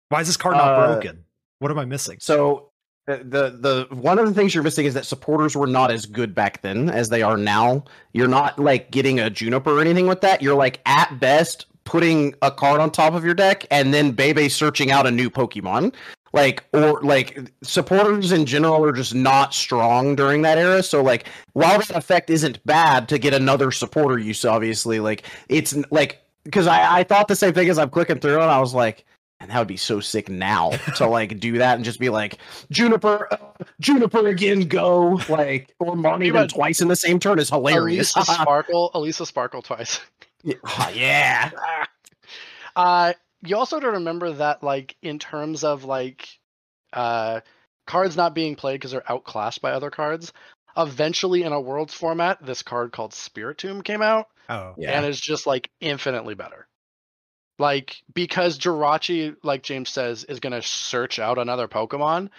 Why is this card not Uh, broken? What am I missing? So the the one of the things you're missing is that supporters were not as good back then as they are now. You're not like getting a Juniper or anything with that. You're like at best putting a card on top of your deck and then Bebe searching out a new Pokemon. Like or like supporters in general are just not strong during that era. So like while that effect isn't bad to get another supporter use, obviously, like it's like because I, I thought the same thing as I'm clicking through and I was like, and that would be so sick now to like do that and just be like Juniper, uh, Juniper again, go like or Marnie them about- twice in the same turn is hilarious. Elesa [laughs] Sparkle, Elesa Sparkle twice. yeah. Ah, yeah. [laughs] Uh, you also have to remember that, like, in terms of like uh, cards not being played because they're outclassed by other cards. Eventually, in a Worlds format, this card called Spiritomb came out, Oh, Yeah. and is just like infinitely better. Like because Jirachi, like James says, is gonna search out another Pokemon,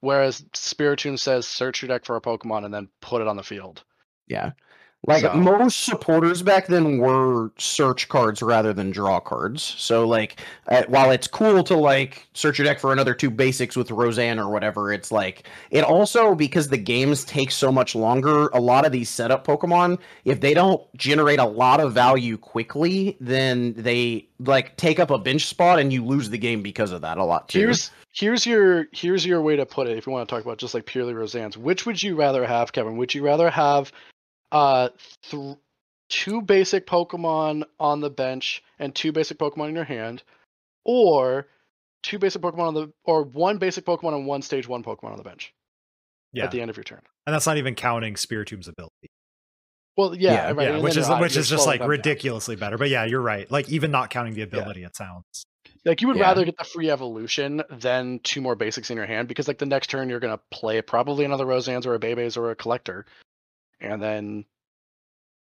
whereas Spiritomb says search your deck for a Pokemon and then put it on the field. Yeah. Like So- most supporters back then were search cards rather than draw cards. So like uh, while it's cool to like search your deck for another two basics with Roseanne or whatever, it's like it also because the games take so much longer, a lot of these setup Pokemon, if they don't generate a lot of value quickly, then they like take up a bench spot and you lose the game because of that a lot too. Here's here's your here's your way to put it. If you want to talk about just like purely Roseanne's, which would you rather have, Kevin? Would you rather have uh th- two basic Pokemon on the bench and two basic Pokemon in your hand, or two basic Pokemon on the or one basic Pokemon and one stage one Pokemon on the bench yeah. at the end of your turn? and that's not even counting Spiritomb's ability. Well, yeah, Yeah, right. yeah, which is you're- which is just like them down. ridiculously better. But yeah, you're right. Like even not counting the ability, it sounds. Like you would Yeah. rather get the free evolution than two more basics in your hand because like the next turn you're gonna play probably another Roseanne's or a Bebe's or a collector, and then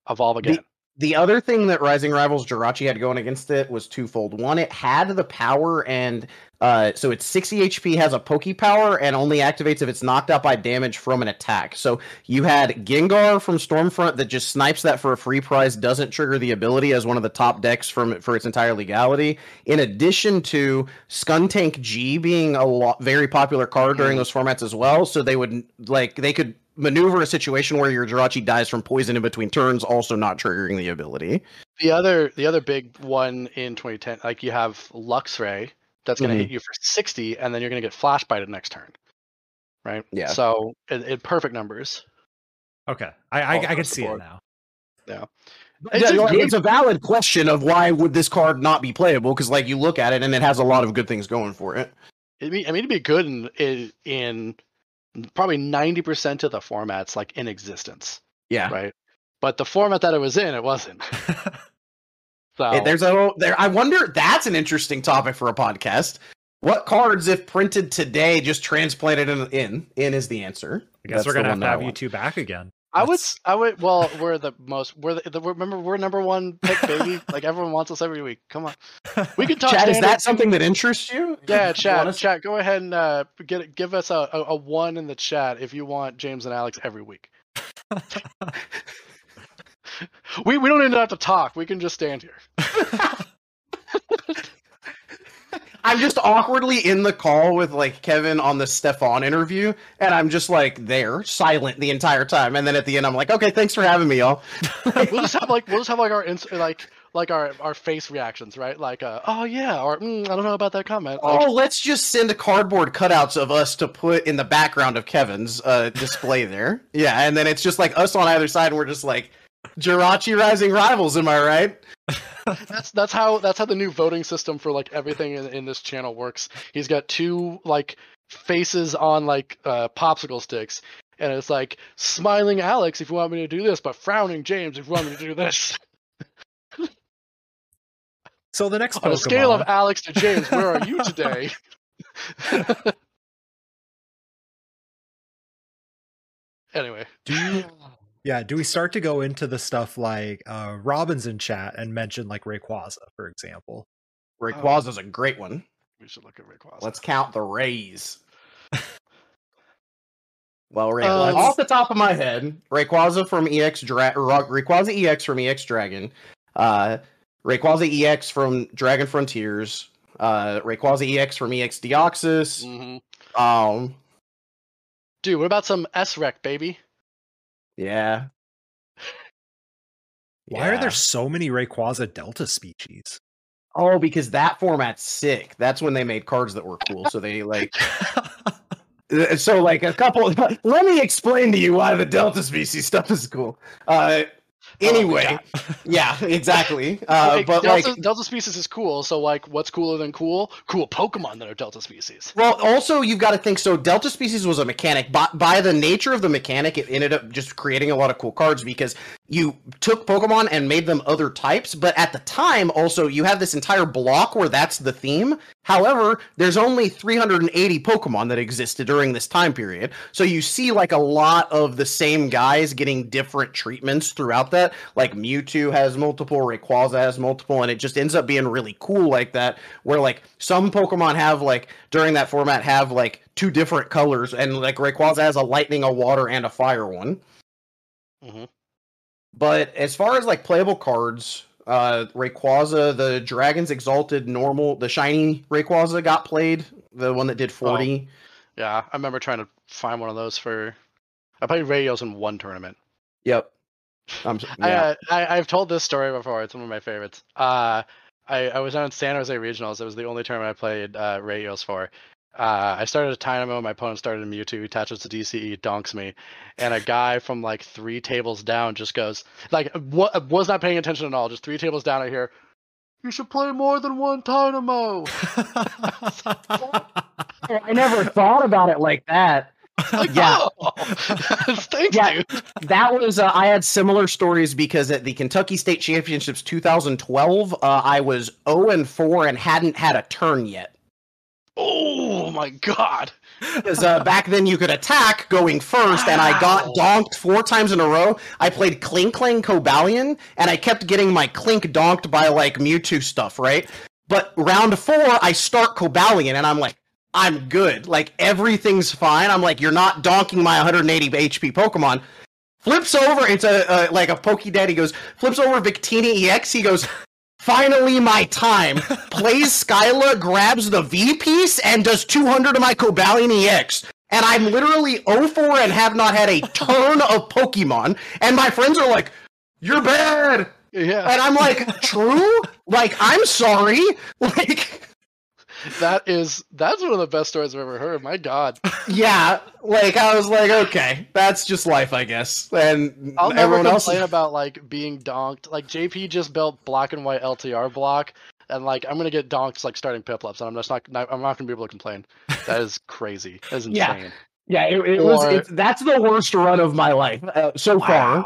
evolve again. The other thing that Rising Rivals Jirachi had going against it was twofold. One, it had the power, and uh, so it's 60 HP, has a Poke Power, and only activates if it's knocked out by damage from an attack. So you had Gengar from Stormfront that just snipes that for a free prize, doesn't trigger the ability as one of the top decks from for its entire legality. In addition to Skuntank G being a lot very popular card during Mhm. those formats as well, so they would like they could maneuver a situation where your Jirachi dies from poison in between turns, also not triggering the ability. The other the other big one in 2010, like you have Luxray that's going to Mhm. hit you for 60, and then you're going to get Flash Bite next turn, right? Yeah. So in, in perfect numbers, Okay, I I, I can across the see it board. now. It's Yeah, a it's a valid question of why would this card not be playable? Because like you look at it and it has a lot of good things going for it. I mean, I mean, it'd be good in in, in probably ninety percent of the formats like in existence, Yeah. right? But the format that it was in, it wasn't. [laughs] So Hey, there's a there. I wonder. That's an interesting topic for a podcast. What cards, if printed today, just transplanted in? In, in is the answer. I guess That's we're gonna have to have you two back again. I would, That's- s- I would. Well, we're the most. We're the, the remember we're number one pick, baby. [laughs] like everyone wants us every week. Come on, [laughs] we can talk. Chad, is that something that interests you? Yeah, You chat, chat. Go ahead and uh, get give us a, a, a one in the chat if you want James and Alex every week. [laughs] we we don't even have to talk. We can just stand here. I'm just awkwardly in the call with like Kevin on the Stefan interview, and I'm just like there, silent the entire time. And then at the end, I'm like, "Okay, thanks for having me, y'all." [laughs] We'll just have like we'll just have like our ins- like like our our face reactions, right? Like, uh, oh yeah, or mm, I don't know about that comment. Like, Oh, let's just send cardboard cutouts of us to put in the background of Kevin's uh, display there. Yeah, and then it's just like us on either side, and we're just like Jirachi Rising Rivals. Am I right? [laughs] that's that's how that's how the new voting system for like everything in, in this channel works. He's got two like faces on like uh, popsicle sticks, and it's like smiling Alex if you want me to do this, but frowning James if you want me to do this. [laughs] So the next on a scale of Alex to James, where are you [laughs] today? anyway, do you yeah do we start to go into the stuff like uh robin's in chat and mention like rayquaza for example Rayquaza's a great one. we should look at Rayquaza. Let's count the rays. [laughs] well, Ray- Uh, off the top of my head, Rayquaza from EX Dra- Rayquaza EX from EX Dragon, uh, Rayquaza EX from Dragon Frontiers, uh, Rayquaza EX from EX Deoxys. Mhm. Um, Dude, what about some S-Rec, baby? Yeah. why are there so many rayquaza delta species Oh, because that format's sick. That's when they made cards that were cool. So they like [laughs] Uh, so like a couple [laughs] let me explain to you why the delta species stuff is cool uh anyway yeah [laughs] exactly. Uh Like, but Delta, like Delta species is cool, so like, what's cooler than cool? Cool Pokemon that are Delta species. well also you've got to think so delta species was a mechanic. By, by the nature of the mechanic it ended up just creating a lot of cool cards because you took pokemon and made them other types but at the time also you have this entire block where that's the theme. However there's only 380 pokemon that existed during this time period. So you see like a lot of the same guys getting different treatments throughout that like mewtwo has multiple rayquaza has multiple and it just ends up being really cool like that where like some pokemon have like during that format have like two different colors and like rayquaza has a lightning a water and a fire one Mhm. but as far as like playable cards, uh Rayquaza, the Dragon's Exalted normal, the shiny Rayquaza got played, the one that did 40. Yeah, I remember trying to find one of those for. I played radios in one tournament. Yep. Um, I, yeah. uh, I I've told this story before. It's one of my favorites. Uh, I I was on San Jose Regionals. It was the only tournament I played uh, radios for. Uh, I started a Tynamo. My opponent started a Mewtwo. He attaches to DCE, donks me, and a guy from like three tables down just goes like what was not paying attention at all. Just three tables down. I hear, "You should play more than one Tynamo." [laughs] [laughs] I never thought about it like that. [laughs] Like, Yeah. oh, [laughs] thank Yeah. you. That was uh, I had similar stories because at the Kentucky State Championships 2012, uh, I was 0 and 4 and hadn't had a turn yet. Oh my god. Because uh, back then you could attack going first, and I got donked four times in a row. I played Klinklang Cobalion, and I kept getting my Klink donked by like Mewtwo stuff, right? But round four, I start Cobalion, and I'm like, I'm good. Like everything's fine. I'm like, you're not donking my 180 HP Pokemon. Flips over. It's a uh, like a Pokédead. He goes flips over Victini EX. He goes. Finally, my time. [laughs] Plays Skyla, grabs the V piece, and does 200 of my Cobalion EX. And I'm literally 04 and have not had a turn of Pokemon. And my friends are like, You're bad. Yeah. And I'm like, [laughs] True? Like, I'm sorry. [laughs] Like, that is that's one of the best stories I've ever heard. My God, yeah, like I was like, okay, that's just life, I guess. And I'll never everyone else, complain about like being donked. Like JP just built black and white LTR block, and like I'm gonna get donked like starting piplups, and I'm just not, not I'm not gonna be able to complain. That is crazy. That is [laughs] insane. yeah, it, it was. Or- It's, that's the worst run of my life uh, so far.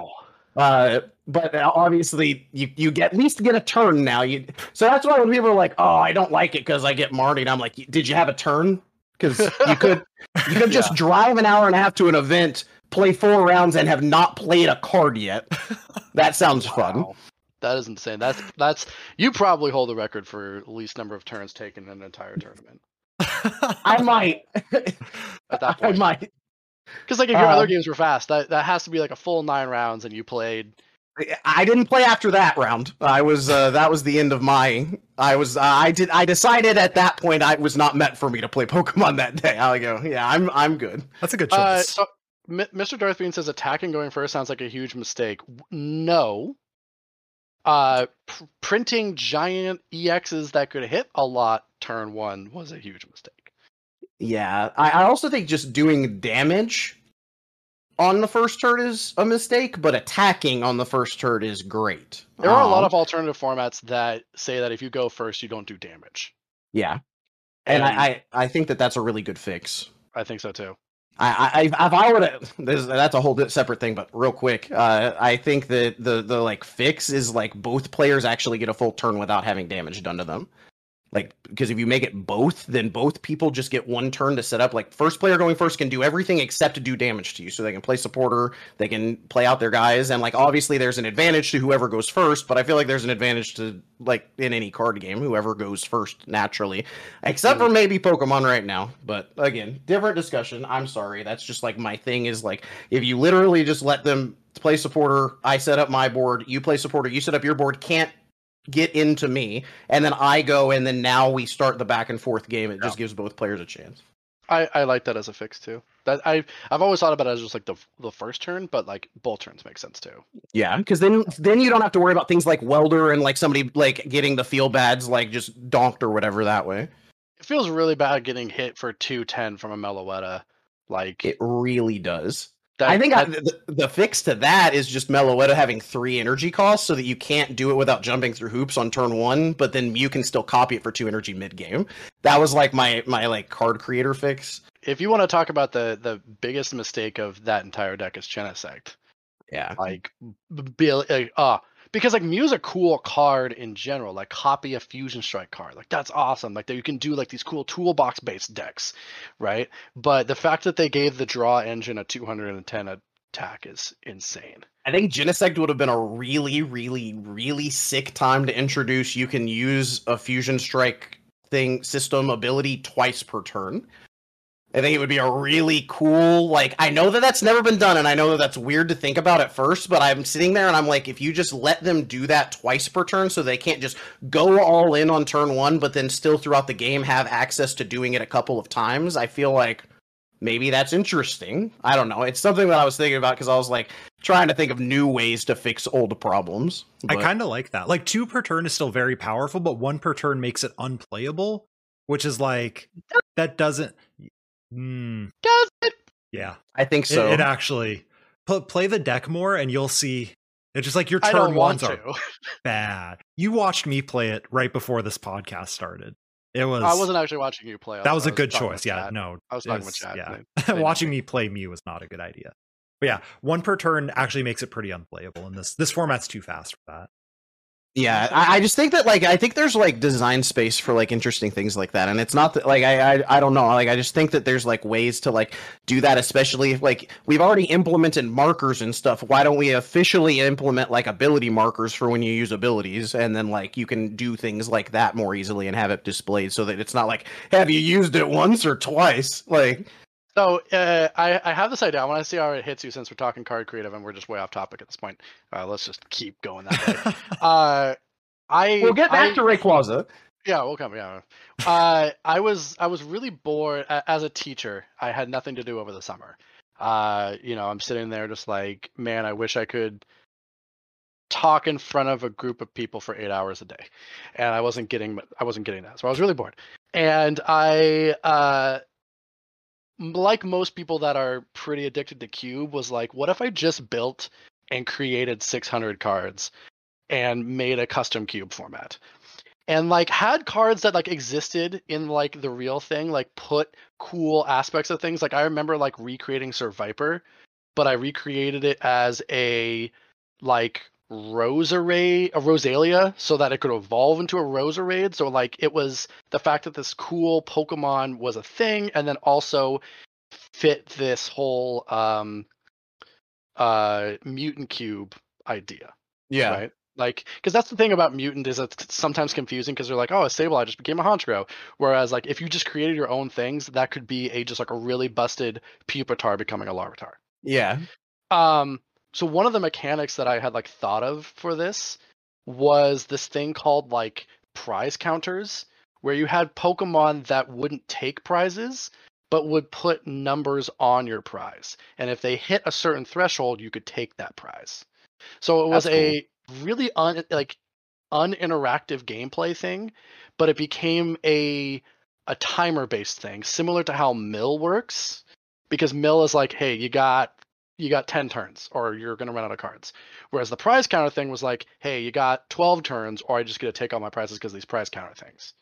Wow. Uh, but obviously, you you get at least get a turn now. You so that's why when people are like, "Oh, I don't like it because I get Marty," and I'm like, "Did you have a turn? Because you could you could [laughs] just drive an hour and a half to an event, play four rounds, and have not played a card yet. That sounds [laughs] fun. That is insane. That's that's you probably hold the record for least number of turns taken in an entire tournament I might. at that [laughs] I point. might. Because like if your other Um, games were fast, that that has to be like a full nine rounds, and you played. I didn't play after that round. I was uh, that was the end of my. I was uh, I did I decided at that point I was not meant for me to play Pokemon [laughs] that day. I go, yeah, I'm I'm good. That's a good Uh, choice. so M- Mr. Darthbean says attacking going first sounds like a huge mistake. No. Uh, pr- printing giant EXs that could hit a lot turn one was a huge mistake. Yeah, I, I also think just doing damage on the first turn is a mistake, but attacking on the first turn is great. There are a lot Um, of alternative formats that say that if you go first, you don't do damage. yeah, and And- I, I I think that that's a really good fix. I think so too. I, I if I were to, that's a whole separate thing, but real quick, uh, I think that the the like fix is like both players actually get a full turn without having damage done to them. Like because if you make it both, then both people just get one turn to set up. Like first player going first can do everything except to do damage to you, so they can play supporter, they can play out their guys, and like obviously there's an advantage to whoever goes first, but I feel like there's an advantage to like in any card game, whoever goes first naturally, except for maybe Pokemon right now. But again, different discussion. I'm sorry, that's just like my thing is like if you literally just let them play supporter, I set up my board, you play supporter, you set up your board, can't get into me, and then I go, and then now we start the back and forth game. It just gives both players a chance. I, I like that as a fix too. That I I've always thought about it as just like the the first turn, but like both turns make sense too. Yeah, because then then you don't have to worry about things like welder and like somebody like getting the feel bads like just donked or whatever that way. It feels really bad getting hit for two ten from a Meloetta. Like It really does. That, I think I, the, the fix to that is just Meloetta having three energy costs so that you can't do it without jumping through hoops on turn one, but then you can still copy it for two energy mid game. That was like my my like card creator fix. if you want to talk about the the biggest mistake of that entire deck is Genesect. Yeah. Like b- Bill like, uh because like Mew's a cool card in general. Like copy a fusion strike card. Like that's awesome. Like that you can do like these cool toolbox based decks, right? But the fact that they gave the draw engine a 210 attack is insane. I think Genesect would have been a really, really, really sick time to introduce. You can use a fusion strike thing system ability twice per turn. I think it would be a really cool. Like I know that that's never been done, and I know that that's weird to think about at first. But I'm sitting there and I'm like, if you just let them do that twice per turn, so they can't just go all in on turn one, but then still throughout the game have access to doing it a couple of times. I feel like maybe that's interesting. I don't know. It's something that I was thinking about because I was like trying to think of new ways to fix old problems. I kind of like that. Like two per turn is still very powerful, but one per turn makes it unplayable, which is like that doesn't. Hmm. Does it? yeah, I think so. it actually pl- play the deck more, and you'll see. It's just like your turn don't ones are to. [laughs] bad. You watched me play it right before this podcast started. It was. I wasn't actually watching you play. That was a good choice. Yeah, chat. no, I was it talking with chat, Yeah, they- [laughs] they watching me play Mew was not a good idea. But yeah, one per turn actually makes it pretty unplayable, and this this format's too fast for that. Yeah, I, I just think that like I think there's like design space for like interesting things like that, and it's not that like I, I I don't know like I just think that there's like ways to like do that, especially if like we've already implemented markers and stuff. Why don't we officially implement like ability markers for when you use abilities, and then like you can do things like that more easily and have it displayed so that it's not like have you used it once or twice like So uh, I I have this idea. I want to see how it hits you since we're talking card creative and we're just way off topic at this point. Uh, let's just keep going that way. [laughs] uh, I we'll get back I- to Rayquaza. Yeah, we'll come. Yeah. Uh, I was I was really bored as a teacher. I had nothing to do over the summer. Uh, you know, I'm sitting there just like, man, I wish I could talk in front of a group of people for eight hours a day, and I wasn't getting I wasn't getting that, so I was really bored. And I, uh, like most people that are pretty addicted to Cube, was like, what if I just built and created 600 cards and made a custom Cube format? and like had cards that like existed in like the real thing like put cool aspects of things like i remember like recreating Seviper but i recreated it as a like roserade a roselia so that it could evolve into a roserade so like it was the fact that this cool pokemon was a thing and then also fit this whole um uh mutant cube idea Yeah. right? Like, because that's the thing about mutant is it's sometimes confusing because they're like, oh, a Sableye just became a Honchkrow. Whereas, like, if you just created your own things, that could be a just like a really busted Pupitar becoming a Larvitar. Yeah. Um, so one of the mechanics that I had like thought of for this was this thing called like prize counters, where you had Pokemon that wouldn't take prizes, but would put numbers on your prize, and if they hit a certain threshold, you could take that prize. So it was cool. a really un like uninteractive gameplay thing, but it became a a timer based thing, similar to how Mill works. Because Mill is like, hey, you got you got 10 turns or you're going to run out of cards. Whereas the prize counter thing was like, hey, you got 12 turns or I just get to take all my prizes because these prize counter things.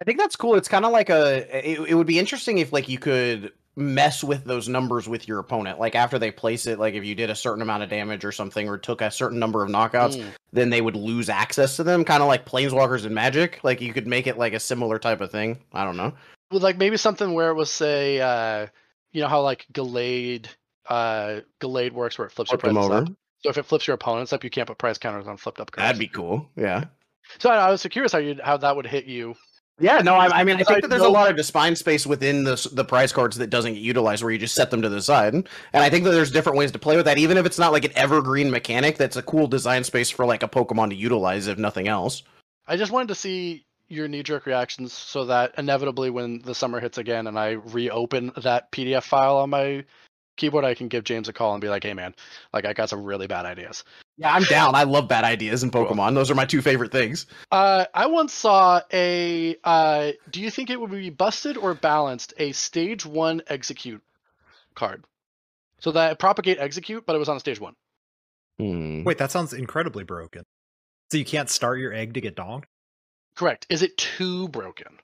I think that's cool. It's kind of like a. It, it would be interesting if like you could mess with those numbers with your opponent. Like after they place it, like if you did a certain amount of damage or something, or took a certain number of knockouts, Mm. then they would lose access to them. Kind of like planeswalkers and magic. Like you could make it like a similar type of thing. I don't know. With like maybe something where it was say, uh, you know how like Gallade, uh, Gallade works where it flips Flip your them over. up. So if it flips your opponents up, you can't put prize counters on flipped up cards. That'd be cool. Yeah. So I I was curious how you how that would hit you. Yeah, no, I, I mean, I I think that there's a lot of spine space within the s- the prize cards that doesn't get utilized, where you just set them to the side. And I think that there's different ways to play with that, even if it's not like an evergreen mechanic. That's a cool design space for like a Pokemon to utilize, if nothing else. I just wanted to see your knee jerk reactions so that inevitably when the summer hits again and I reopen that PDF file on my keyboard, I can give James a call and be like, hey man, like I got some really bad ideas. Yeah, I'm down. I love bad ideas in Cool. Pokemon. Those are my two favorite things. Uh, I once saw a. Uh, do you think it would be busted or balanced a stage one Exeggcute card? So that propagate Exeggcute, but it was on a stage one. Hmm. Wait, that sounds incredibly broken. So you can't start your egg to get donked? Correct. Is it too broken?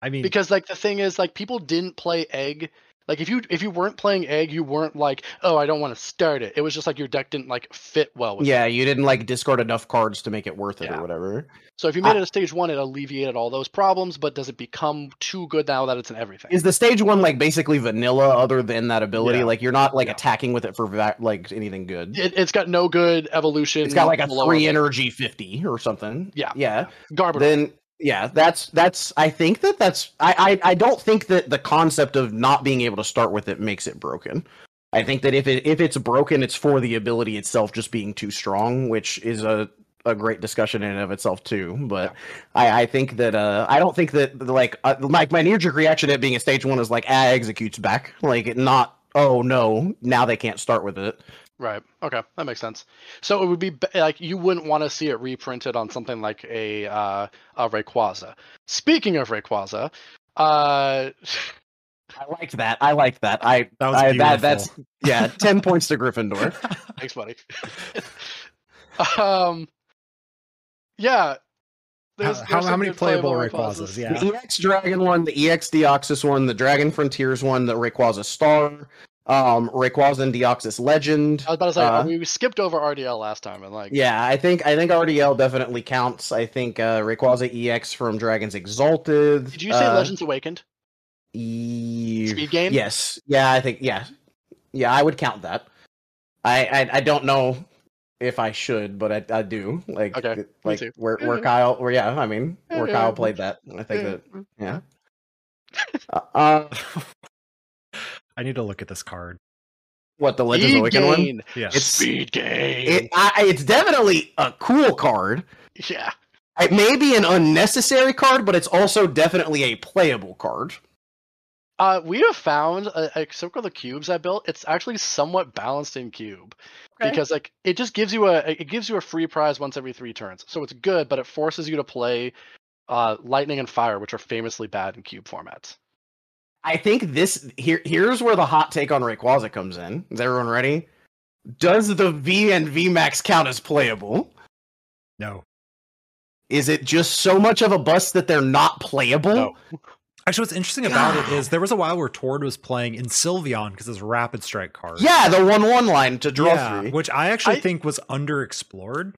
I mean, Because like the thing is, like people didn't play egg. Like if you if you weren't playing egg, you weren't like, oh, I don't want to start it. It was just like your deck didn't like fit well with. it. Yeah, you didn't like discard enough cards to make it worth it Yeah. or whatever. So if you made it a stage one, it alleviated all those problems. But does it become too good now that it's in everything? Is the stage one like basically vanilla, other than that ability? Yeah. Like you're not like Yeah. attacking with it for va- like anything good. It, it's got no good evolution. It's got like a three energy fifty or something. Yeah. yeah. Garbage. then yeah that's that's i think that that's I, I i don't think that the concept of not being able to start with it makes it broken. I think that if it if it's broken it's for the ability itself just being too strong which is a a great discussion in and of itself too but i i think that uh i don't think that like uh, like my knee-jerk reaction at being a stage one is like ah Exeggcutes back. Like not oh no now they can't start with it Right. Okay, that makes sense. So it would be be- like you wouldn't want to see it reprinted on something like a uh, a Rayquaza. Speaking of Rayquaza, uh, [laughs] i liked that i liked that i that was I, beautiful. that, that's yeah [laughs] 10 points to gryffindor [laughs] thanks, buddy. um, yeah. how, there's- how, there's how many good playable Rayquazas. Rayquazas? Yeah. The EX Dragon one, the EX Deoxys one, the Dragon Frontiers one, the Rayquaza Star, um, Rayquaza and Deoxys Legend. I was about to say Uh, we skipped over RDL last time, and like, Yeah, I think I think RDL definitely counts. I think uh, Rayquaza EX from Dragons Exalted. did you say uh, Legends Awakened? E- Speed game? Yes. Yeah, I think yeah, yeah. I would count that. I I, I don't know if I should, but I, I do. Like Okay, me like too. where where Yeah. Kyle, where yeah, I mean where Yeah. Kyle played that. I think Yeah. that [laughs] yeah. uh, uh, I need to look at this card. what the Legends Speed Awakened one? Yeah. It's- Speed gain. It, I, it's definitely a cool card. yeah. It may be an unnecessary card, but it's also definitely a playable card. Uh, we have found a, a circle of the cubes I built. It's actually somewhat balanced in cube Okay. because like it just gives you a it gives you a free prize once every three turns. So it's good, but it forces you to play uh, lightning and fire, which are famously bad in cube formats. I think this here here's where the hot take on Rayquaza comes in. Is everyone ready? Does the V and V Max count as playable? No. Is it just so much of a bust that they're not playable? No. Actually, what's interesting about it is there was a while where Tord was playing in Sylveon because it's a rapid strike card. Yeah, the one one line to draw Yeah, three. which I actually I- think was underexplored.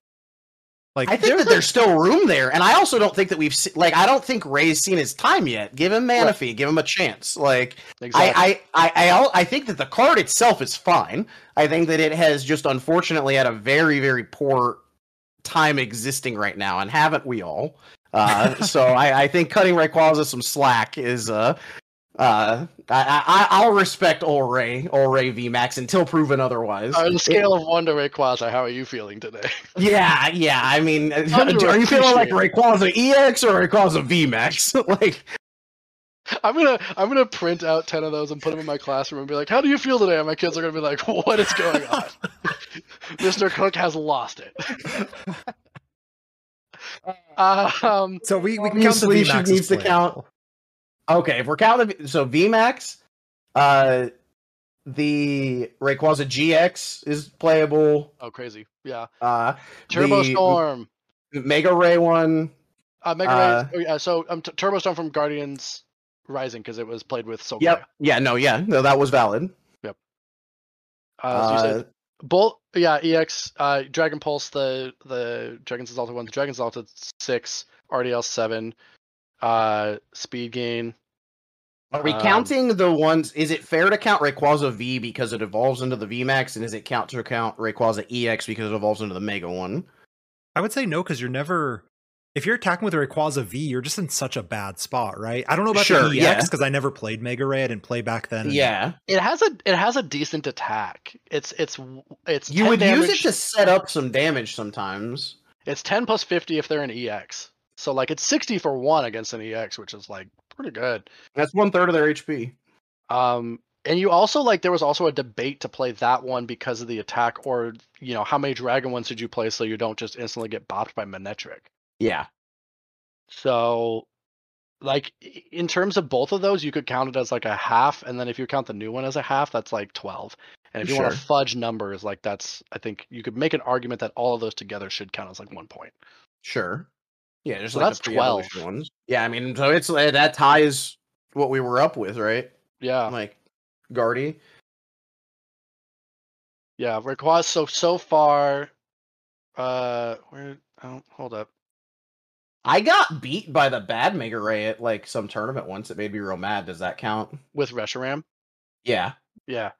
Like, I think that there's still [laughs] room there, and I also don't think that we've se- like I don't think Ray's seen his time yet. Give him Manaphy, give him a chance. Like Exactly. I, I, I, I, I think that the card itself is fine. I think that it has just unfortunately had a very, very poor time existing right now, and haven't we all? Uh, [laughs] so I, I think cutting Rayquaza some slack is uh, uh, I, I, I'll respect Ol Ray, Ol Ray VMAX until proven otherwise. on a scale of one to Rayquaza, how are you feeling today? [laughs] Yeah, yeah. I mean, [laughs] [laughs] are you feeling like Rayquaza EX or Rayquaza VMAX? like, I'm gonna I'm gonna print out ten of those and put them in my classroom and be like, "How do you feel today?" And my kids are gonna be like, "What is going on?" Mr. Cook has lost it. um, so we, we can count the Obviously, VMAX needs to count- playable. Okay, if we're counting, so VMAX, uh, the Rayquaza GX is playable. oh, crazy! Yeah, Uh, Turbo Storm, Mega Ray one. uh, Mega uh, Ray. oh, yeah, so um, t- Turbo Storm from Guardians Rising because it was played with Soulfire. Yep. Yeah. No. Yeah. No, that was valid. Yep. Uh, so you Uh, said Bolt, yeah, EX, uh, Dragon Pulse, the the Dragon's Exalted one, the Dragon's Exalted six, RDL seven, uh, Speed Gain. Are we Um, counting the ones? Is it fair to count Rayquaza V because it evolves into the VMAX, and is it count to count Rayquaza EX because it evolves into the Mega one? I would say no because you're never. If you're attacking with a Rayquaza V, you're just in such a bad spot, right? I don't know about Sure, the. EX because I never played Mega Ray. I didn't play back then. Yeah. It has a it has a decent attack. It's it's it's You 10 would damage. use it to set up some damage sometimes. It's ten plus fifty if they're an EX. So like it's sixty for one against an EX, which is like pretty good. That's one third of their HP. Um, and you also like there was also a debate to play that one because of the attack, or you know how many dragon ones did you play so you don't just instantly get bopped by Manectric. Yeah. So, like in terms of both of those, you could count it as like a half, and then if you count the new one as a half, that's like twelve. And if you want to fudge numbers, like that's I think you could make an argument that all of those together should count as like one point. Sure. Yeah, just So like that's the pre-evolution 12. ones. Yeah, I mean, so it's uh, that ties what we were up with, right? Yeah, Like Guardy. yeah. Rayquaza. So so far, uh, where? Oh, hold up. I got beat by the bad Mega Ray at like some tournament once. It made me real mad. Does that count? With Reshiram. Yeah. Yeah.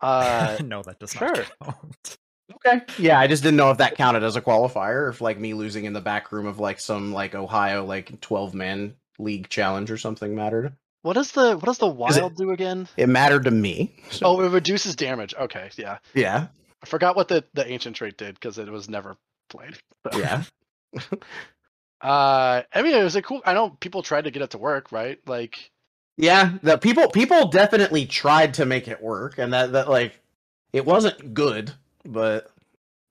Uh, [laughs] no, that does sure. not count. Okay. Yeah, I just didn't know if that counted as a qualifier, if like me losing in the back room of like some like Ohio like twelve man league challenge or something mattered. what does the what does the it- wild do again? It mattered to me. So, Oh, it reduces damage. Okay, yeah. yeah, I forgot what the the ancient trait did because it was never played. So, yeah. [laughs] [laughs] Uh, I mean, it was a cool. I know people tried to get it to work, right? Like, Yeah, the people people definitely tried to make it work, and that that like it wasn't good, but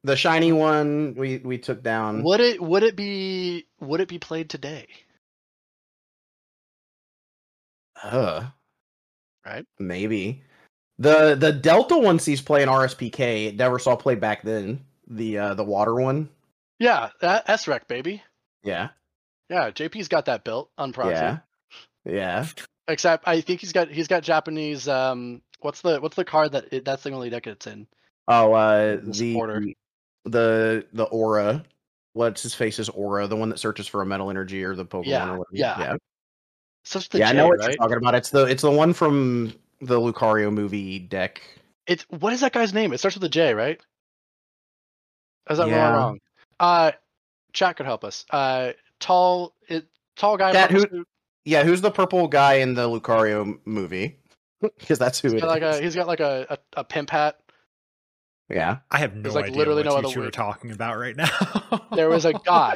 the shiny one we we took down. would it would it be would it be played today? Uh, Right. Maybe the the Delta one sees play in RSPK. It never saw play back then. The uh the water one. Yeah, that SREC baby. Yeah, Yeah, JP's got that built on proxy. yeah, yeah. Except I think he's got he's got Japanese. Um, what's the what's the card that it, that's the only deck it's in? Oh, uh, The the the the aura. What's his face's aura? The one that searches for a metal energy or the Pokemon Yeah, or whatever. yeah. yeah. Such the yeah, I J, know what right? you're talking about. It's the it's the one from the Lucario movie deck. It's what is that guy's name? It starts with a J, right? Is that Yeah. wrong? Uh, chat could help us. Uh, tall, it, tall guy. Purple who- Yeah, who's the purple guy in the Lucario movie? [laughs] Because that's who He's it got like a is. he's got like a, a, a pimp hat. Yeah. I have no There's, like, idea literally what no tweet other you were word. talking about right now. [laughs] There was a guy.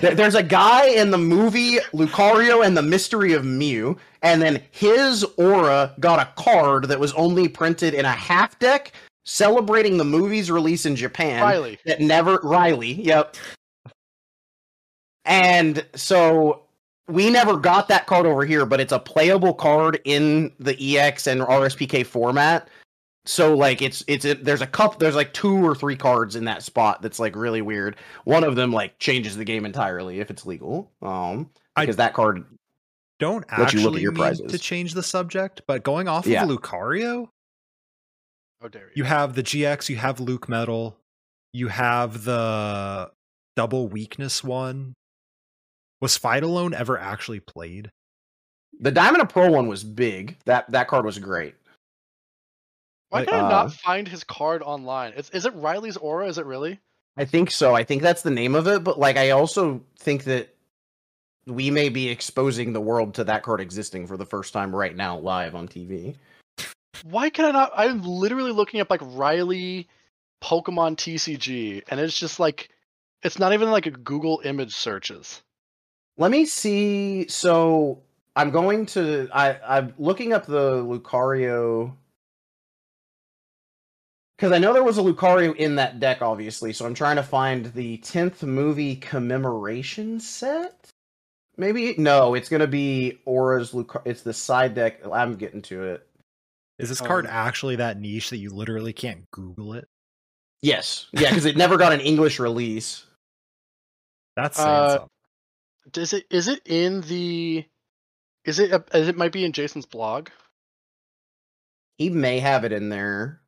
There- There's a guy in the movie Lucario and the Mystery of Mew, and then his aura got a card that was only printed in a half deck celebrating the movie's release in Japan. Riley. That never Riley, yep. And so we never got that card over here, but it's a playable card in the EX and RSPK format. So like it's it's it, there's a cup there's like two or three cards in that spot that's like really weird. One of them like changes the game entirely if it's legal. Um I- because that card Don't Let you look at actually your mean prizes. to change the subject, but going off Yeah. of Lucario, oh, dare you? you have the GX, you have Luke Metal, you have the double weakness one. Was Fight Alone ever actually played? the Diamond of Pearl one was big. That that card was great. Why can I uh, not find his card online? Is, is it Riley's aura? Is it really? I think so. I think that's the name of it, but like I also think that we may be exposing the world to that card existing for the first time right now live on TV. Why can I not? I'm literally looking up like Riley Pokemon TCG, and it's just like it's not even like a Google image searches. Let me see. So I'm going to. I I'm looking up the Lucario because I know there was a Lucario in that deck, obviously. So I'm trying to find the 10th movie commemoration set. Maybe no, it's gonna be Aura's Lucario. It's the side deck. I'm getting to it. Is this card Um, actually that niche that you literally can't Google it? Yes, yeah, because it never got an English release. That's saying Uh, something. Is it is it in the? Is it uh, it might be in Jason's blog? He may have it in there.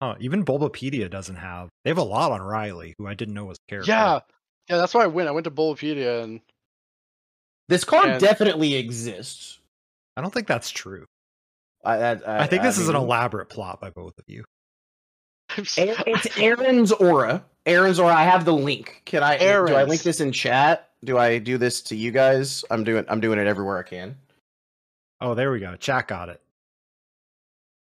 Huh, even Bulbapedia doesn't have. They have a lot on Riley, who I didn't know was a character. Yeah, yeah. That's why I went. I went to Bulbapedia and This card And- definitely exists. I don't think that's true. I, I, I, think this is an elaborate plot by both of you. I'm s- A- It's [laughs] Aaron's aura. Aaron's aura. I have the link. Can I? Do I link this in chat? Do I do this to you guys? I'm doing. I'm doing it everywhere I can. Oh, there we go. Chat got it.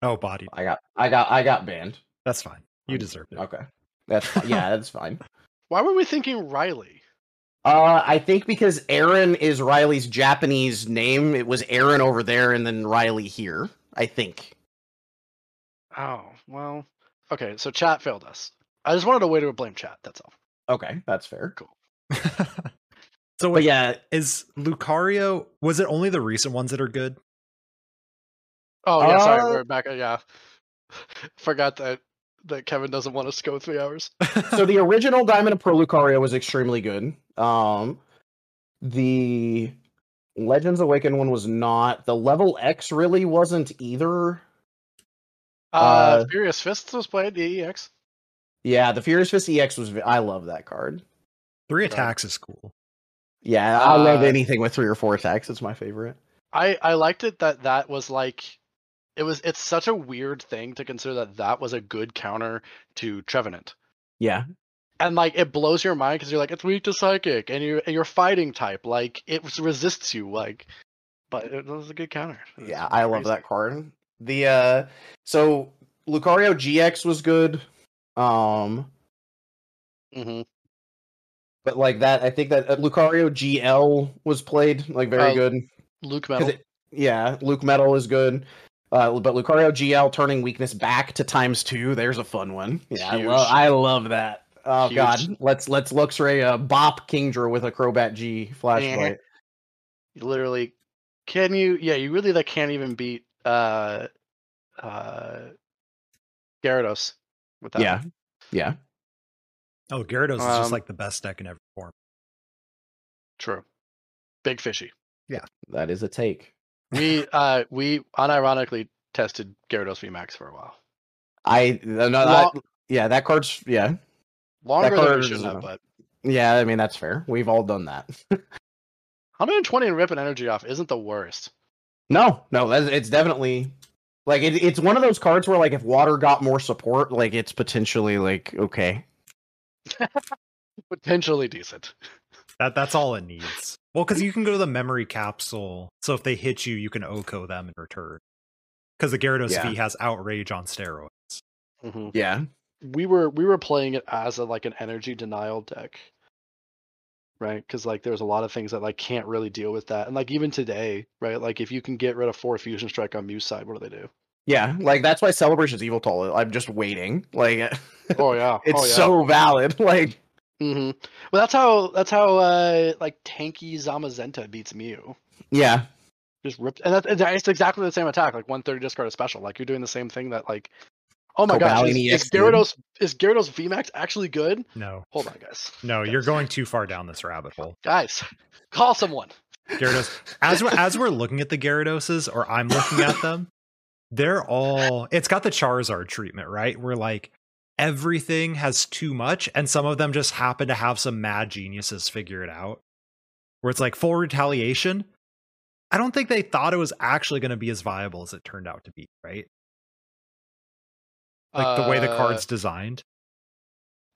Oh, body. I got. I got. I got banned. That's fine. You deserved it. Okay. That's yeah. That's fine. [laughs] Why were we thinking Riley? Uh, I think because Aaron is Riley's Japanese name, it was Aaron over there and then Riley here. I think. Oh well. Okay, so chat failed us. I just wanted a way to blame chat. That's all. Okay, that's fair. Cool. [laughs] so wait, yeah, is Lucario? Was it only the recent ones that are good? Oh yeah, sorry, Uh, we're back. Yeah, [laughs] forgot that that Kevin doesn't want us to go three hours. so the original Diamond of Pearl Lucario was extremely good. Um, the Legends Awaken one was not. The Level X really wasn't either. Uh, Uh, Furious Fists was played the EX. Yeah, the Furious Fist EX was. I love that card. Three Right. attacks is cool. Yeah, I love Uh, anything with three or four attacks. It's my favorite. I I liked it that that was like it was. It's such a weird thing to consider that that was a good counter to Trevenant. Yeah, and like it blows your mind because you're like it's weak to psychic and you and you're fighting type like it resists you like but it was a good counter It yeah, was I love that card. The uh, so Lucario GX was good. Um, Mhm. but like that, I think that uh, Lucario GL was played like very Uh, good. Luke metal it- yeah, Luke Metal is good. Uh, but Lucario GL turning weakness back to times two, there's a fun one. Yeah, I Huge. love, I love that. Oh Huge. god, let's let's Luxray uh, bop Kingdra with a Crobat G Flash Bite. you literally can you yeah you really like can't even beat uh uh Gyarados with that yeah, one. yeah. Oh, Gyarados is just Um, like the best deck in every form. true big fishy Yeah, That is a take. We uh we unironically tested Gyarados VMAX for a while I no, no Well- that, yeah, that card's yeah, longer than card we is, should have but yeah. I mean that's fair. We've all done that. [laughs] 120 and ripping energy off isn't the worst no, no, that's, it's definitely like it, it's one of those cards where like if water got more support, like it's potentially like okay. [laughs] potentially decent That that's all it needs. Well, because you can go to the memory capsule, so if they hit you, you can OHKO them in return. Because the Gyarados Yeah. V has outrage on steroids. Mhm. Yeah, we were we were playing it as a like an energy denial deck right? Because like there's a lot of things that like can't really deal with that, and like even today, right? Like if you can get rid of four fusion strike on Mew's side, what do they do? Yeah, like that's why Celebration's Evil Toll. I'm just waiting. Like [laughs] Oh yeah, it's oh, yeah. so valid. [laughs] Like hmm Well, that's how that's how uh like tanky Zamazenta beats Mew. yeah, Just ripped, and that's, it's exactly the same attack. Like one thirty discard a special. Like you're doing the same thing that like. Oh my gosh, is, is Gyarados is Gyarados VMAX actually good? No, Hold on, guys. no, you're going too far down this rabbit hole. Guys, call someone. Gyarados. As we're, as we're looking at the Gyarados, or I'm looking at them, they're all. It's got the Charizard treatment, right? We're like everything has too much, and some of them just happen to have some mad geniuses figure it out. Where it's like full retaliation. I don't think they thought it was actually going to be as viable as it turned out to be, right? Like the way the Uh, card's designed.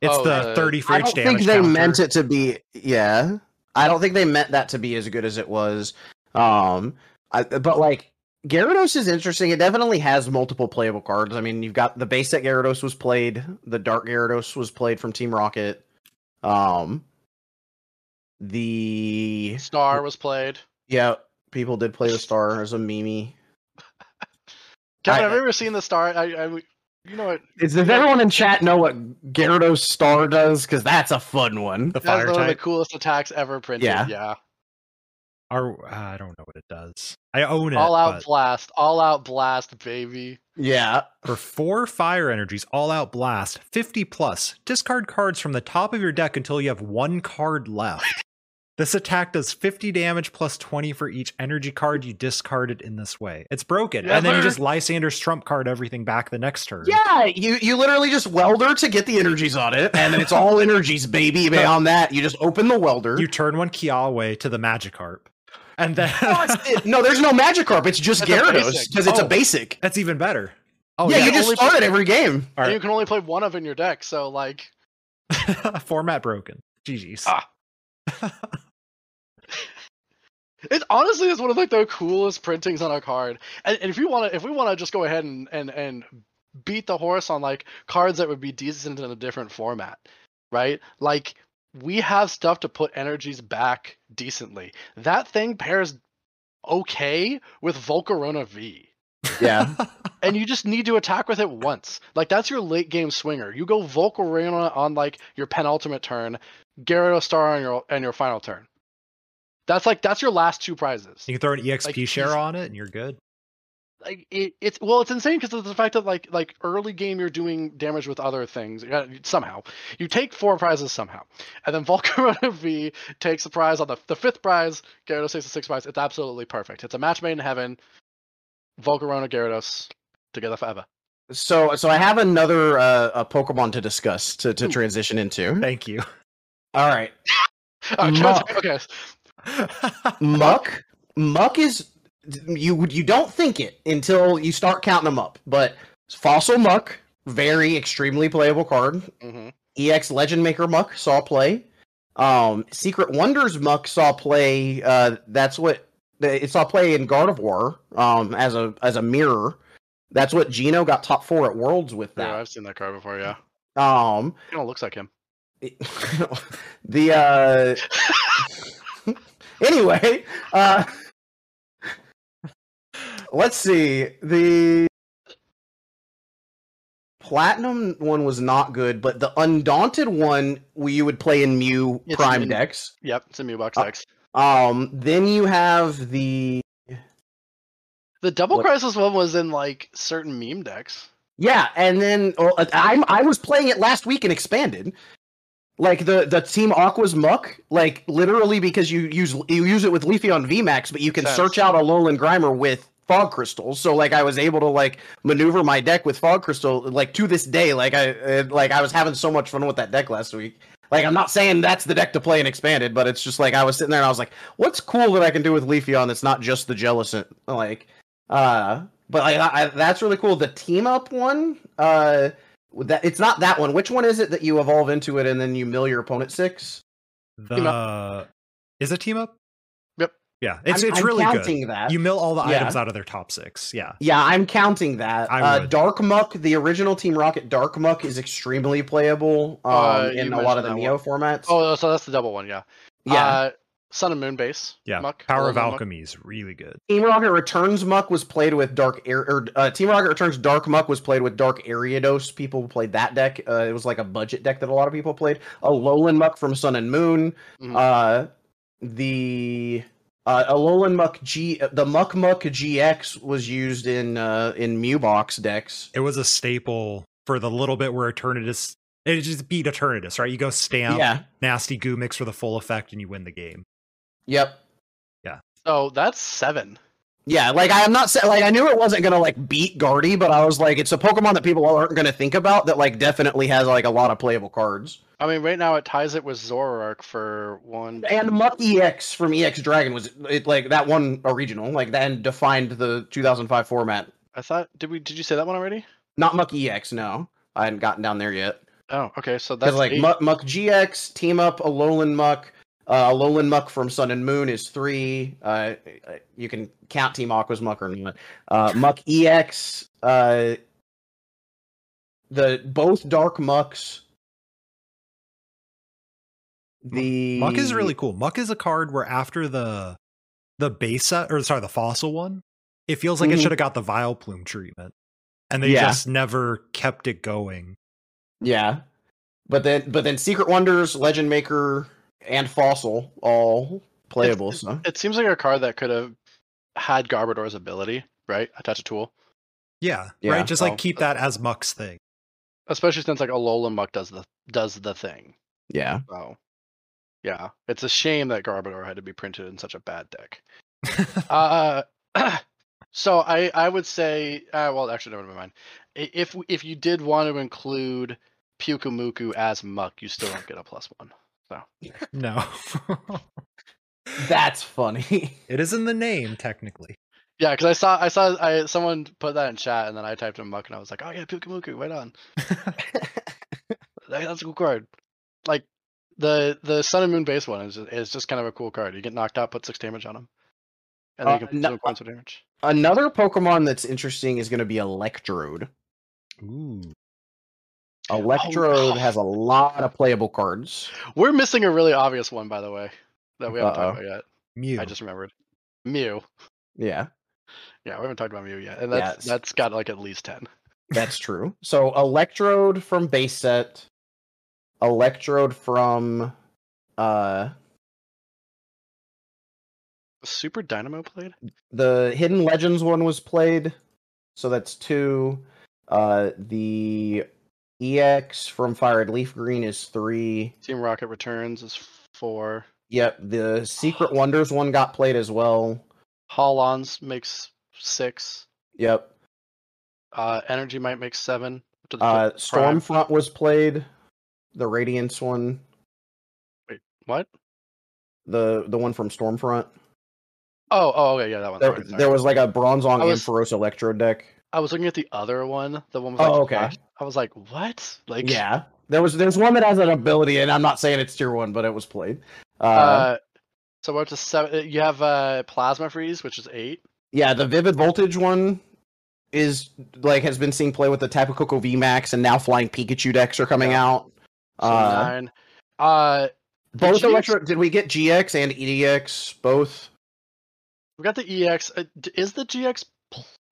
It's oh, the the- 30 for I each don't think they counter. meant it to be. Yeah, I don't think they meant that to be as good as it was. Um, I, but like Gyarados is interesting. It definitely has multiple playable cards. I mean, you've got the base set Gyarados was played. The Dark Gyarados was played from Team Rocket. Um, the Star was played. yeah, people did play the Star as a Mimi. [laughs] Kevin, I- have you ever seen the Star? I, I you know what? Is, does everyone in chat know what Gyarados Star does? Because that's a fun one. The That's fire one of the coolest attacks ever printed. Yeah. yeah. Or, uh, I don't know what it does. I own it. All out but- blast. All out blast, baby. Yeah, For four fire energies, all out blast, 50 plus, discard cards from the top of your deck until you have one card left. this attack does 50 damage plus 20 for each energy card you discarded in this way. It's broken. and then you just Lysandre's trump card everything back the next turn. Yeah, you you literally just welder to get the energies on it, and then it's all [laughs] energies, baby. Beyond that, you just open the welder. You turn one Kiawe to the Magikarp. And then no, it's- no, there's no Magikarp. It's just It's a Gyarados because it's Oh. a basic. that's even better. Oh, yeah, yeah. you just only start it every game. All And right. you can only play one of in your deck, so like [laughs] Format broken. GG's. Ah. [laughs] it honestly is one of like the coolest printings on a card. And, and if you want to, if we want to just go ahead and and and beat the horse on like cards that would be decent in a different format, right? Like we have stuff to put energies back decently. That thing pairs okay with Volcarona V. Yeah, [laughs] and you just need to attack with it once. Like that's your late game swinger. You go Volcarona on like your penultimate turn, Gyarados Star on your and your final turn. That's like that's your last two prizes. You can throw an EXP Like, share on it and you're good. Like it, it's well, it's insane because of the fact that like like early game you're doing damage with other things Yeah, somehow. You take four prizes somehow, and then [laughs] Volcarona V takes the prize on the the fifth prize. Gyarados takes the sixth prize. It's absolutely perfect. It's a match made in heaven. Volcarona Gyarados together forever. so so I have another uh, a Pokemon to discuss to to Ooh. transition into. Thank you. All right, [laughs] Uh, Muk. okay, Muk. Muk is you you don't think it until you start counting them up, but Fossil Muk, very extremely playable card. hmm EX Legend Maker Muk saw play. Um, Secret Wonders Muk saw play. Uh, that's what it saw play in Gardevoir. Um, as a as a mirror. That's what Gino got top four at Worlds with Yeah, that. I've seen that card before. Yeah, Um, it looks like him. [laughs] the uh. [laughs] [laughs] anyway, uh, let's see the. Platinum one was not good, but the Undaunted one we you would play in Mew It's Prime in- decks. Yep, it's a Mew box Uh, decks. Um, then you have the The double what- crisis one was in like certain meme decks. yeah, and then well, I I was playing it last week and expanded. Like the the Team Aqua's Muk, like literally because you use you use it with Leafeon VMAX, but you can Sense. search out a Alolan Grimer with Fog Crystals. So like I was able to like maneuver my deck with Fog Crystal like to this day. Like I uh, like I was having so much fun with that deck last week. Like I'm not saying that's the deck to play in expanded, but it's just like I was sitting there and I was like, what's cool that I can do with Leafeon that's not just the Jellicent? Like, uh, but I, I, that's really cool. The team up one, uh, that it's not that one. Which one is it that you evolve into it and then you mill your opponent six? The is it team up? Yep. Yeah, it's I'm- it's I'm really counting good. that. You mill all the Yeah. items out of their top six. Yeah. Yeah, I'm counting that. I Uh, would. Dark Muk, the original Team Rocket Dark Muk is extremely playable um, Uh, in a lot of the mentioned that Neo formats. Oh, so that's the double one. Yeah, Yeah. Uh, Sun and Moon base. Yeah, Muk. Power of Alolan Muk. Alchemy is really good. Team Rocket Returns Muk was played with Dark Air. Or, uh, Team Rocket Returns Dark Muk was played with Dark Ariados. People played that deck. Uh, it was like a budget deck that a lot of people played. Alolan Muk from Sun and Moon. Mhm. Uh, the uh, Alolan Muk G, the Muk Muk GX was used in uh, in Mewbox decks. It was a staple for the little bit where Eternatus. It just beat Eternatus, right? You go stamp, Yeah. nasty goo mix for the full effect, and you win the game. Yep. Yeah. So that's seven. Yeah, like I am not saying like I knew it wasn't gonna like beat Guardy, but I was like, it's a Pokemon that people aren't gonna think about that like definitely has like a lot of playable cards. I mean, right now it ties it with Zoroark for one. And Muk EX from EX Dragon was it like that one original, like then defined the 2005 format. I thought did we did you say that one already? Not Muk EX, no. I hadn't gotten down there yet. Oh, okay. So that's like eight. Muk, Muk GX, Team Up, Alolan Muk, uh, Alolan Muk from Sun and Moon is three. Uh, you can count Team Aqua's Muk or not. Uh, Muk EX, uh, the both Dark Muks. The Muk is really cool. Muk is a card where after the the base set, or sorry, the fossil one, it feels like it Mhm. should have got the Vile Plume treatment, and they Yeah. just never kept it going. yeah. But then, but then Secret Wonders, Legend Maker, and Fossil all playable. It's- so It seems like a card that could have had Garbodor's ability, right? Attach a tool, Yeah, Yeah. right. Just Oh. like keep that as Muk's thing. especially since like Alolan Muk does the does the thing. yeah. So, yeah, it's a shame that Garbodor had to be printed in such a bad deck. [laughs] Uh, [clears throat] so I I would say, uh, well, actually, never mind. If if you did want to include Pyukumuku as Muk, you still don't get a plus one. No, [laughs] That's funny. it is in the name technically. Yeah, because I saw I saw I someone put that in chat, and then I typed in Muk, and I was like, oh yeah, Pyukumuku, right on. [laughs] That- That's a cool card. Like the the Sun and Moon base one is is just kind of a cool card. You get knocked out, put six damage on him, and then Uh, you can put no- some points of damage. Another Pokemon that's interesting is going to be Electrode. Ooh, Electrode Oh. has a lot of playable cards. We're missing a really obvious one, by the way, that we haven't Uh-oh. talked about yet. Mew. I just remembered. Mew. Yeah, Yeah, we haven't talked about Mew yet, and that's Yes. that's got like at least ten. that's true. So Electrode from base set, Electrode from uh Super Dynamo played. the Hidden Legends one was played. So that's two. Uh the EX from FireRed LeafGreen is three. Team Rocket Returns is four. Yep, the Secret Wonders one got played as well. Holons makes six. Yep. Uh, Energy might make seven. Uh prime. Stormfront was played. The Radiance one. Wait, what? The the one from Stormfront. Oh, oh, okay, yeah, that one. There, there was like a Bronzong was- Ampharos Electro deck. I was looking at the other one. The one with Oh, like okay. flash- I was like, what? Like, Yeah. There was there's one that has an ability, and I'm not saying it's tier one, but it was played. Uh, Uh, so we're up to seven. You have uh, Plasma Freeze, which is eight. yeah, the Vivid Voltage one is like has been seen play with the Tapu Koko V Max, and now Flying Pikachu decks are coming Yeah. out. So Uh, nine. Uh, both Electro. Did we get GX and EDX? Both. we got the EX. Uh, is the GX?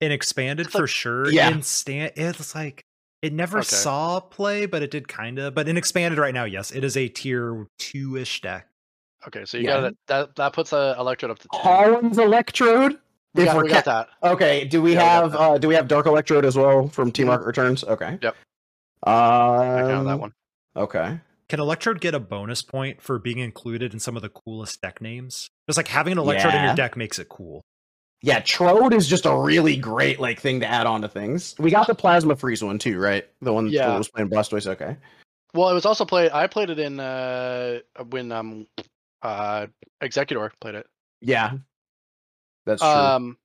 In expanded like- for sure. Yeah. In stand, it's like it never Okay. saw play, but it did kind of. But in expanded right now, yes, it is a tier two ish deck. Okay, so you Yeah. got it. That that puts a Electrode up to ten. Holon's Electrode. we got, we're got that. Okay. Do we Yeah, have that. uh do we have Dark Electrode as well from Team Mhm. Rocket Returns? Okay. Yep. Um, I counted that one. Okay. Can Electrode get a bonus point for being included in some of the coolest deck names? Just like having an Electrode in your deck makes it cool. Yeah, Trode is just a really great like thing to add on to things. We got the Plasma Freeze one too, right? The one Yeah. that was playing Blastoise. Okay. Well, it was also played. I played it in uh when um uh Executor played it. Yeah. That's true. Um,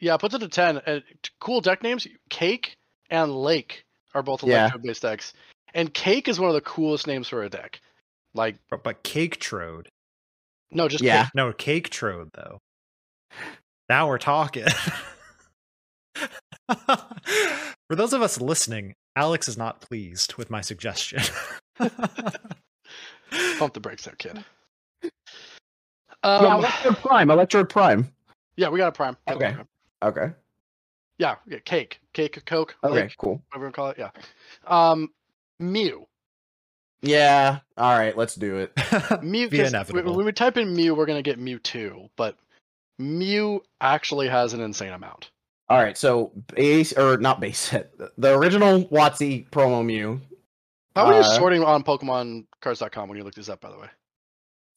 yeah, it puts it to ten. Uh, cool deck names: Cake and Lake are both Yeah. electro based decks, and Cake is one of the coolest names for a deck. Like, But, but Cake Trode. no, just Yeah. Cake. No, Cake Trode though. Now we're talking. For those of us listening, Alex is not pleased with my suggestion. [laughs] Pump the brakes there, kid. Um, yeah, Electrode Prime. Electrode Prime. yeah, we got a prime. We got a Okay. prime. Okay. Yeah, yeah, cake, cake, Coke. Okay. Lake, Cool. whatever you call it. Yeah. Um, Mew. Yeah. All right. Let's do it. Mew. [laughs] Be 'cause inevitable. When we type in Mew, we're gonna get Mew Mewtwo, but Mew actually has an insane amount. All right. So base or not base set. [laughs] The original WotC promo Mew. How are you Uh, sorting on PokemonCards.com when you look this up? By the way.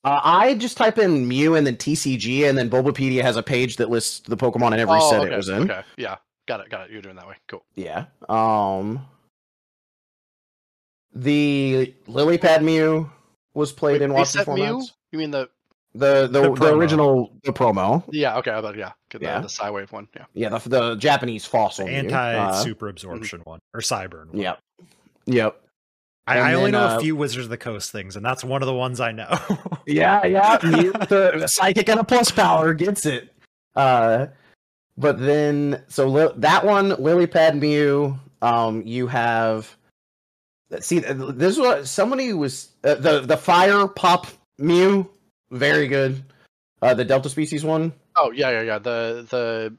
Uh, I just type in Mew and then TCG, and then Bulbapedia has a page that lists the Pokemon in every oh, set okay, it was in. Okay. Yeah. Got it. Got it. You're doing that way. Cool. Yeah. Um. The Lily Pad Mew was played Wait, in WotC set Mew? formats. You mean the? The the, The the, original the promo. Yeah. Okay. About yeah. Get Yeah. the, the Psywave one. Yeah. Yeah, the the Japanese fossil. Anti Uh, super absorption one or Psyburn one. Yep. Yep. I, And I only then, know uh, a few Wizards of the Coast things, and that's one of the ones I know. [laughs] Yeah, yeah. [laughs] The, the psychic and a plus power gets it. Uh, but then so li- that one, Lily Pad Mew. Um, you have. See, this was somebody was uh, the the fire pop Mew, very good. Uh, the Delta species one. Oh yeah, yeah, yeah. The the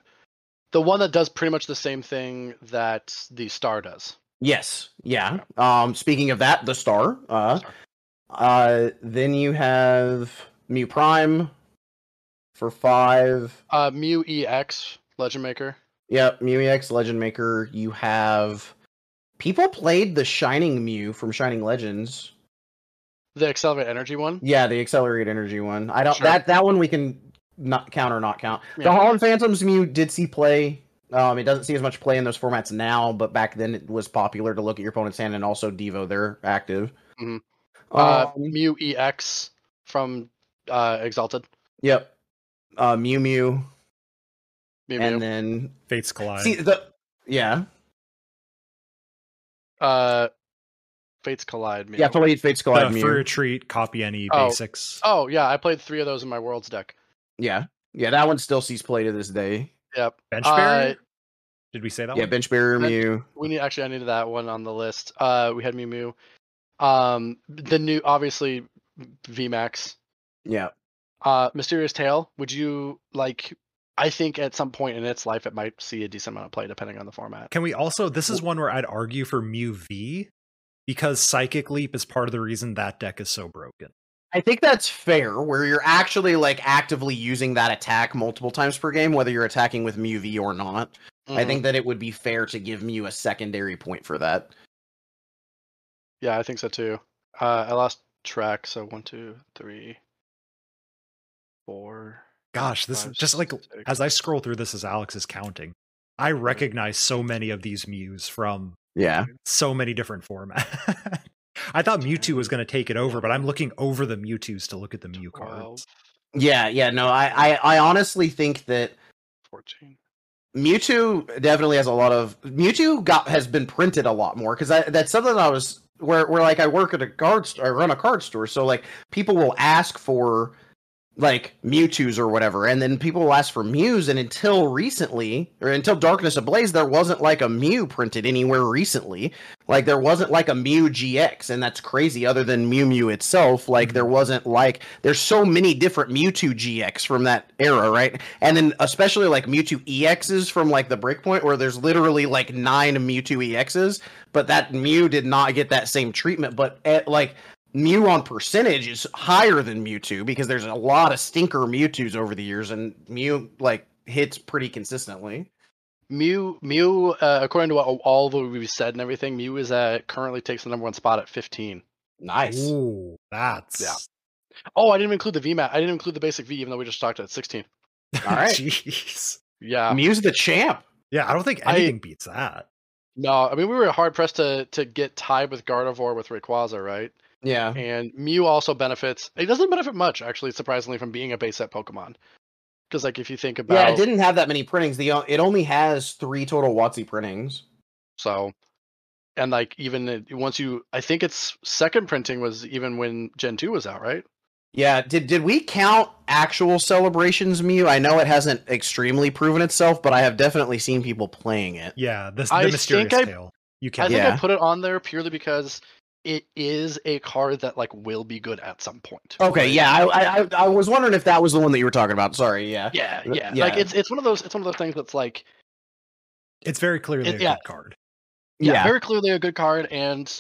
the one that does pretty much the same thing that the star does. Yes, yeah. Um, speaking of that, the star. Uh, Star. uh, then you have Mew Prime for five. Uh, Mew EX Legend Maker. Yep, Mew EX Legend Maker. You have people played the Shining Mew from Shining Legends. The Accelerate Energy one. Yeah, the Accelerate Energy one. I don't Sure. that that one we can not count or not count. The Yeah. Holon Phantoms Mew did see play. Um, it doesn't see as much play in those formats now, but back then it was popular to look at your opponent's hand and also Devo. They're active. Mhm. Uh, Um, Mew EX from uh, Exalted. Yep. Uh, Mew Mew, Mew Mew. and then Fates collide. see the yeah uh, Fates Collide. Mew. yeah. Fate Fates the Collide for Mew. retreat, copy any Oh. basics. Oh yeah, I played three of those in my Worlds deck. Yeah, yeah. That one still sees play to this day. Yep. Bench Uh, barrier? Did we say that Yeah, one? Bench Barrier Ben- Mew. We need actually I needed that one on the list. Uh, we had Mew Mew. Um, the new obviously VMAX. Yeah. Uh, Mysterious Tale. Would you like? I think at some point in its life, it might see a decent amount of play depending on the format. Can we also? This is one where I'd argue for Mew V because Psychic Leap is part of the reason that deck is so broken. I think that's fair, where you're actually like actively using that attack multiple times per game, whether you're attacking with Mew V or not. I Mhm. think that it would be fair to give Mew a secondary point for that. Yeah, I think so too. Uh, I lost track. So one, two, three, four. Gosh, this five, is just like six. as I scroll through this as Alex is counting, I recognize so many of these Mews from Yeah. so many different formats. [laughs] I thought Mewtwo was going to take it over, but I'm looking over the Mewtwo's to look at the Mew 12, cards. Yeah, yeah, no, I, I, I honestly think that 14. Mewtwo definitely has a lot of Mewtwo got has been printed a lot more because that's something I was where where like I work at a card store, I run a card store, so like people will ask for like Mewtwo's or whatever, and then people will ask for Mews, and until recently or until Darkness Ablaze, there wasn't like a Mew printed anywhere recently. Like there wasn't like a Mew GX, and that's crazy. Other than Mew Mew itself, like there mm-hmm. wasn't like there's so many different Mewtwo GX from that era, right? And then especially like Mewtwo EXs from like the Breakpoint, where there's literally like nine Mewtwo EXs, but that Mew did not get that same treatment. But at, like Mew on percentage is higher than Mewtwo because there's a lot of stinker Mewtwo's over the years, and Mew like hits pretty consistently. Mew, Mew, uh, according to what all the we've said and everything, Mew is uh, currently takes the number one spot at 15. Nice. Ooh, that's Yeah. Oh, I didn't include the VMAT. I didn't include the basic V, even though we just talked at 16. All right. [laughs] Jeez. Yeah. Mew's the champ. Yeah, I don't think I- anything beats that. No, I mean we were hard pressed to to get tied with Gardevoir with Rayquaza, right? Yeah. And Mew also benefits. It doesn't benefit much, actually, surprisingly, from being a base set Pokemon. Because like if you think about Yeah, it didn't have that many printings. The o- it only has three total WotC printings. so, and like even once you, I think its second printing was even when Gen two was out, right? Yeah, did did we count actual celebrations Mew? I know it hasn't extremely proven itself, but I have definitely seen people playing it. Yeah, this the I mysterious think I- tale. You I think Yeah. I put it on there purely because it is a card that like will be good at some point. Okay, right? yeah, I, I I- I was wondering if that was the one that you were talking about. Sorry, yeah. Yeah, Uh, yeah. yeah. Like it's it's one of those it's one of those things that's like It's very clearly It- a yeah. good card. yeah, Yeah. very clearly a good card and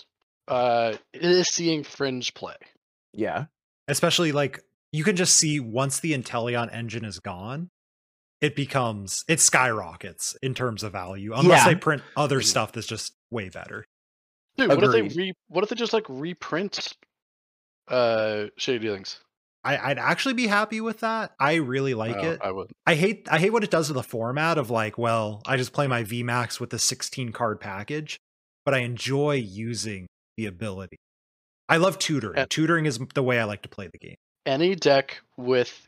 uh it is seeing fringe play. Yeah. Especially like you can just see once the Inteleon engine is gone, it becomes it skyrockets in terms of value. Unless Yeah. they print other stuff that's just way better. Dude, what if they re what if they just like reprint uh shady dealings? I, I'd actually be happy with that. I really like Oh, it. I would. I hate I hate what it does to the format of like, well, I just play my VMAX with the 16 card package, but I enjoy using the ability. I love tutoring. And- tutoring is the way I like to play the game. Any deck with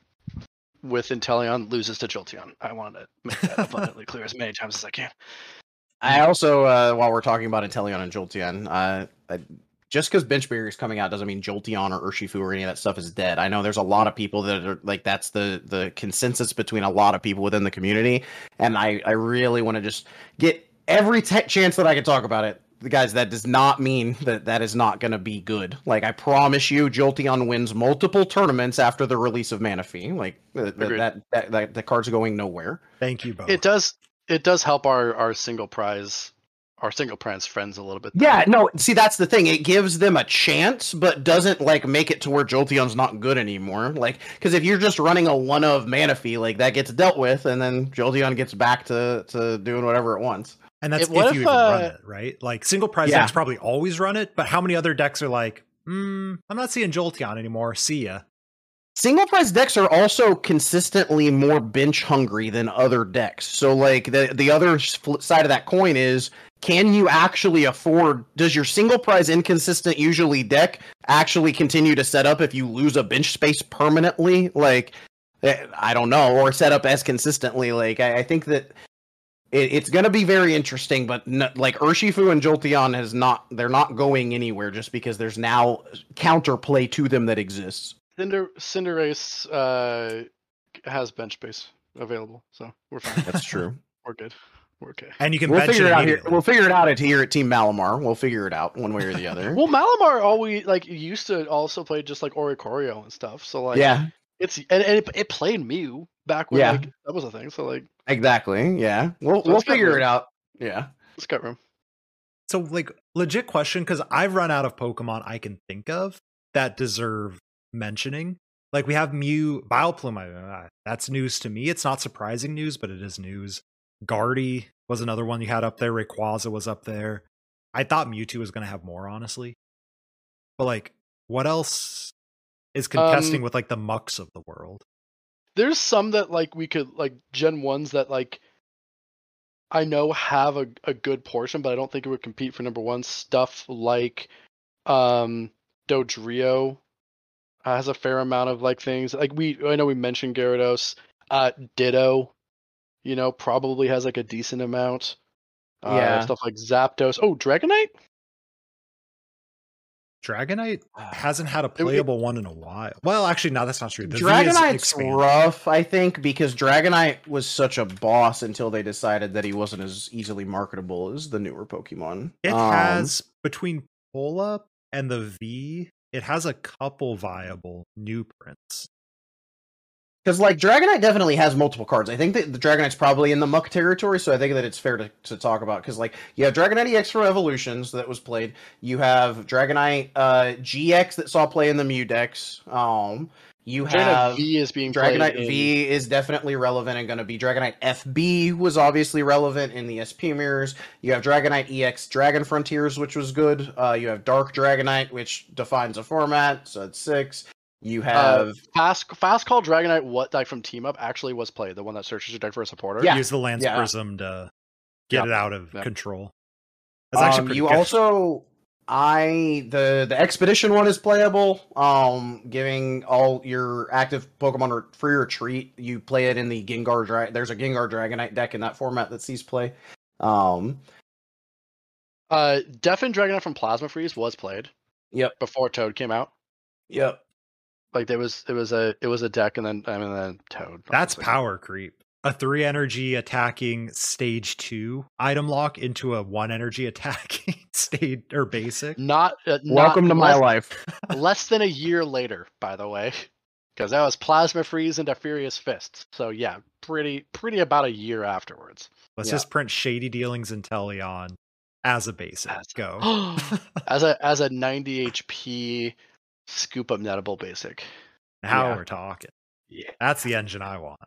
with Inteleon loses to Jolteon. I want to make that abundantly clear as many times as I can. I also, uh, while we're talking about Inteleon and Jolteon, uh, I, just because Bench Barrier is coming out doesn't mean Jolteon or Urshifu or any of that stuff is dead. I know there's a lot of people that are like that's the the consensus between a lot of people within the community, and I I really want to just get every te- chance that I can talk about it. The guys, that does not mean that that is not going to be good. Like I promise you, Jolteon wins multiple tournaments after the release of Manaphy. Like th- th- Agreed. that, that that the card's going nowhere. Thank you both. It does it does help our our single prize our single prize friends a little bit. though. Yeah, no, see that's the thing. It gives them a chance, but doesn't like make it to where Jolteon's not good anymore. Like, because if you're just running a one of Manaphy, like that gets dealt with, and then Jolteon gets back to to doing whatever it wants. and that's It- what if if, you even run uh, it, right? Like single prize Yeah. decks probably always run it, but how many other decks are like, hmm, I'm not seeing Jolteon anymore. See ya. Single prize decks are also consistently more bench hungry than other decks. So, like the the other side of that coin is, can you actually afford? Does your single prize inconsistent usually deck actually continue to set up if you lose a bench space permanently? Like, eh, I don't know, or set up as consistently. Like, I, I think that it, it's going to be very interesting. But n- like Urshifu and Jolteon has not, they're not going anywhere just because there's now counterplay to them that exists. Cinder Cinderace uh has bench space available, so we're fine. That's true. [laughs] we're good. We're okay. And you can we'll bench figure it it out here. We'll figure it out at here at Team Malamar. We'll figure it out one way or the other. Well, Malamar always like used to also play just like Oricorio and stuff. So like yeah, it's and, and it, it played Mew back when Yeah. like that was a thing. So like exactly. Yeah, we'll So we'll figure room. it out. Yeah. it's got room. So, like, legit question because I've run out of Pokemon I can think of that deserve mentioning. Like, we have Mew, Vileplume. I- uh, That's news to me. It's not surprising news, but it is news. Guardy was another one you had up there. Rayquaza was up there. I thought Mewtwo was going to have more, honestly. But, like, what else is contesting Um, with, like, the Muks of the world? There's some that like we could like Gen ones that like I know have a, a good portion, but I don't think it would compete for number one. Stuff like um Dodrio has a fair amount of like things. Like we I know we mentioned Gyarados. Uh Ditto, you know, probably has like a decent amount. Uh, Yeah. stuff like Zapdos. Oh, Dragonite? Dragonite [sighs] hasn't had a it- playable one in a while. Well, actually, no, that's not true. The V Dragonite's rough, I think, because Dragonite was such a boss until they decided that he wasn't as easily marketable as the newer Pokemon. It Um, has between pull up and the V, it has a couple viable new prints. Because like Dragonite definitely has multiple cards. I think that the Dragonite's probably in the Muk territory, so I think that it's fair to, to talk about. Because like you have Dragonite EX for Evolutions that was played. You have Dragonite uh, GX that saw play in the Mew decks. Um, you Dragonite have V is being played Dragonite in- V is definitely relevant and going to be Dragonite FB was obviously relevant in the SP mirrors. You have Dragonite EX Dragon Frontiers, which was good. Uh, you have Dark Dragonite, which defines a format, so it's six. You have Uh, Fast Fast Call Dragonite, what deck from Team Up actually was played? The one that searches your deck for a supporter. Yeah, Use the Lance yeah. Prism to get Yep, it out of yep. control. That's actually um, pretty you good. also I the the expedition one is playable. Um, giving all your active Pokemon re- free retreat. You play it in the Gengar Dra- There's a Gengar Dragonite deck in that format that sees play. Um, Uh, Deafen Dragonite from Plasma Freeze was played yep, before Toad came out. yep. Like there was it was a it was a deck and then I mean then Toad. That's obviously. power creep. A three energy attacking stage two item lock into a one energy [laughs] attacking stage or basic. Not, uh, not Welcome to my less, life. [laughs] less than a year later, by the way, because that was Plasma Freeze into Furious Fists. So yeah, pretty pretty about a year afterwards. Let's Yeah. just print shady dealings Inteleon as a basic. As- Go. [gasps] [laughs] as a as a 90 HP scoop up nettable basic. now Yeah. we're talking. Yeah. That's the engine I want.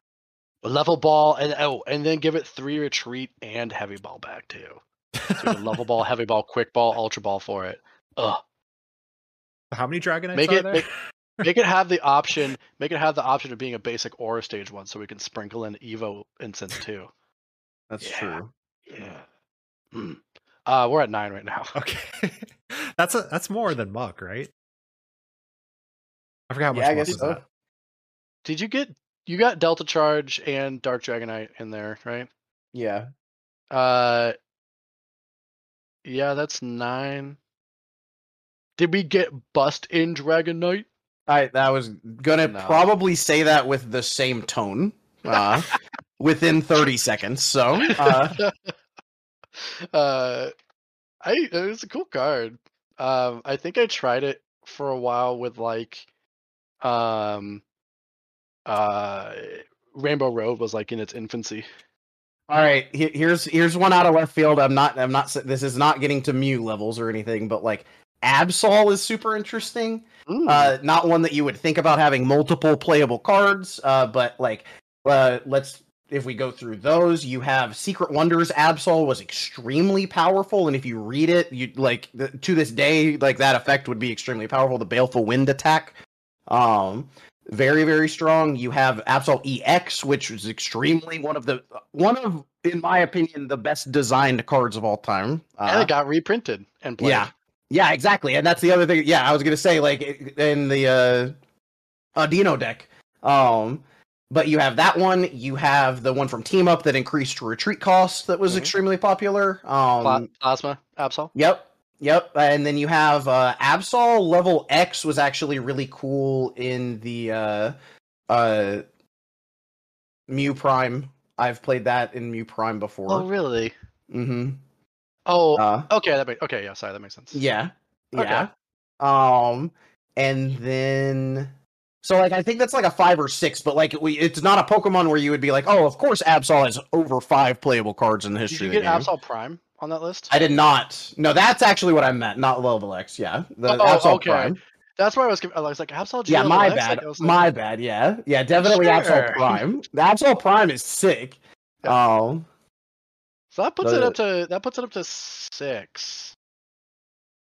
Level ball and oh, and then give it three retreat and heavy ball back too. So level ball, heavy ball, quick ball, ultra ball for it. Ugh. How many Dragonites Make are it- there? make- Make it have the option. Make it have the option of being a basic or a stage one, so we can sprinkle in Evo incense too. That's Yeah. true. Yeah. Mm. Uh, we're at nine right now. [laughs] Okay. [laughs] that's a that's more than Muck, right? I forgot how much Yeah, I guess was so. that. Did you get you got Delta Charge and Dark Dragonite in there, right? Yeah. Uh, yeah, that's nine. Did we get Bust in Dragonite? I I was gonna No. probably say that with the same tone. Uh, within 30 seconds. So, uh, [laughs] uh, I it was a cool card. Um, I think I tried it for a while with like, um, uh, Rainbow Road was like in its infancy. all right, here's here's one out of left field. I'm not I'm not this is not getting to Mew levels or anything, but like Absol is super interesting. Mm. Uh, not one that you would think about having multiple playable cards, uh, but like, uh, let's if we go through those, you have Secret Wonders. Absol was extremely powerful, and if you read it, you like the, to this day, like that effect would be extremely powerful. The Baleful Wind attack, um, very very strong. You have Absol EX, which is extremely one of the one of, in my opinion, the best designed cards of all time. and Uh, it got reprinted and played. yeah, yeah, exactly, and that's the other thing. Yeah, I was gonna say like in the uh, Dino deck, um, but you have that one. You have the one from Team Up that increased retreat costs that was Mhm. extremely popular. Um, Plasma Absol. Yep. Yep. And then you have uh Absol level X was actually really cool in the uh uh Mew Prime. I've played that in Mew Prime before. Oh really? mm-hmm. Oh, Uh okay. That makes okay. Yeah, sorry, that makes sense. yeah. Okay. Yeah. Um and then so like I think that's like a five or six, but like we it's not a Pokemon where you would be like, oh, of course Absol has over five playable cards in the Did history you of the get. Absol Prime on that list? I did not. No, that's actually what I meant, not level X. Yeah, the Oh, Absol okay. Prime. That's why I was. I was like Absol. Yeah, my? Like, bad. I like, my bad. Yeah, yeah, definitely Absol Prime. [laughs] The Absol Prime is sick. Um, So that puts it up to that puts it up to six.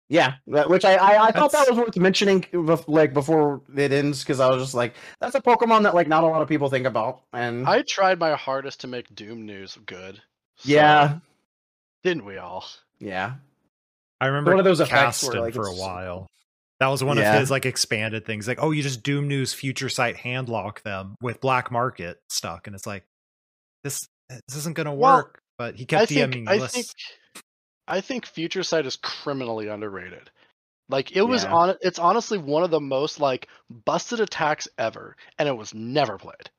yeah, which I I, I thought that was worth mentioning, like before it ends, because I was just like, that's a Pokemon that like not a lot of people think about, and I tried my hardest to make Doom News good. so- yeah, didn't we all? yeah, I remember One of those effects Caston where, like, for a while. That was one Yeah. of his like expanded things. Like, oh, you just Doom News Future Sight handlock them with Black Market stuck, and it's like this this isn't gonna Well, work. But he kept I think DMing I lists. think I think Future Sight is criminally underrated. Like it was Yeah. on it's honestly one of the most like busted attacks ever, and it was never played.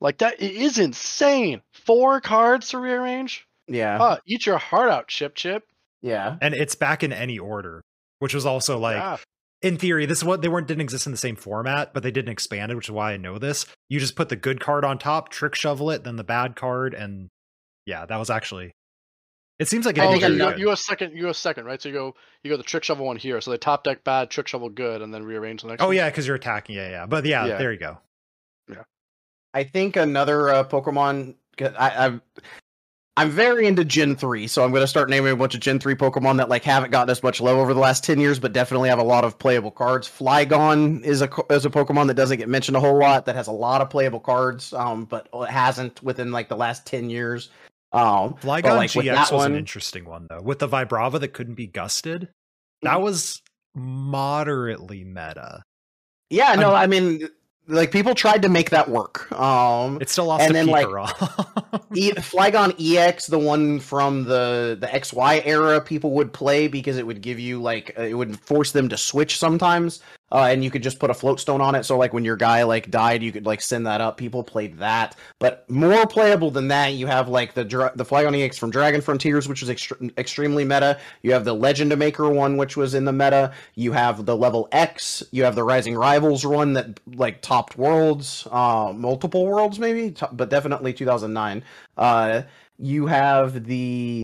Like that it is insane. Four cards to rearrange. Yeah, Uh, eat your heart out, Chip Chip. yeah, and it's back in any order, which was also like yeah. in theory, this is what they weren't didn't exist in the same format, but they didn't expand it, which is why I know this. You just put the good card on top, trick shovel it, then the bad card, and yeah, that was actually. It seems like it Oh, okay, you, ano- good. you go second. You go second, right? So you go you go the trick shovel one here. So they top deck bad, trick shovel good, and then rearrange the next. Oh one. yeah, because you're attacking. Yeah, yeah. But yeah, Yeah. there you go. Yeah. I think another uh, Pokemon. 'cause I, I'm I'm very into Gen three, so I'm going to start naming a bunch of Gen three Pokemon that like haven't gotten as much love over the last ten years, but definitely have a lot of playable cards. Flygon is a is a Pokemon that doesn't get mentioned a whole lot that has a lot of playable cards, um, but it hasn't within like the last ten years. Um, but, Flygon like, with GX that was one- an interesting one though, with the Vibrava that couldn't be gusted. That was moderately meta. yeah, no, I mean, like people tried to make that work. Um, It still lost And to then, like. [laughs] E- Flygon EX, the one from the the XY era, people would play because it would give you like uh, it would force them to switch sometimes. Uh, and you could just put a float stone on it. So like when your guy like died, you could like send that up. People played that, but more playable than that, you have like the dra- the Flygon EX from Dragon Frontiers, which was ext- extremely meta. You have the Legend Maker one, which was in the meta. You have the Level X. You have the Rising Rivals one that like topped worlds, uh, multiple worlds maybe, but definitely 2009. Uh, you have the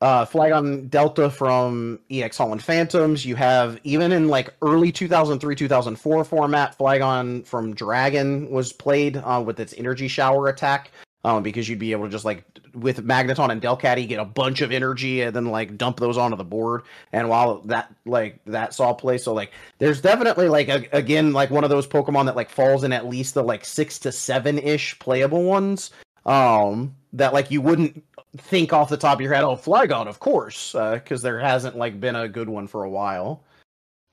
uh, Flygon Delta from EX Holon Phantoms. You have even in like early 2003 2004 format, Flygon from Dragon was played uh, with its energy shower attack. Um, because you'd be able to just like with Magneton and Delcatty get a bunch of energy and then like dump those onto the board. And while that like that saw play, so like there's definitely like a, again like one of those Pokemon that like falls in at least the like six to seven ish playable ones. Um, that like you wouldn't think off the top of your head, oh, Flygon, of course, because uh, there hasn't like been a good one for a while.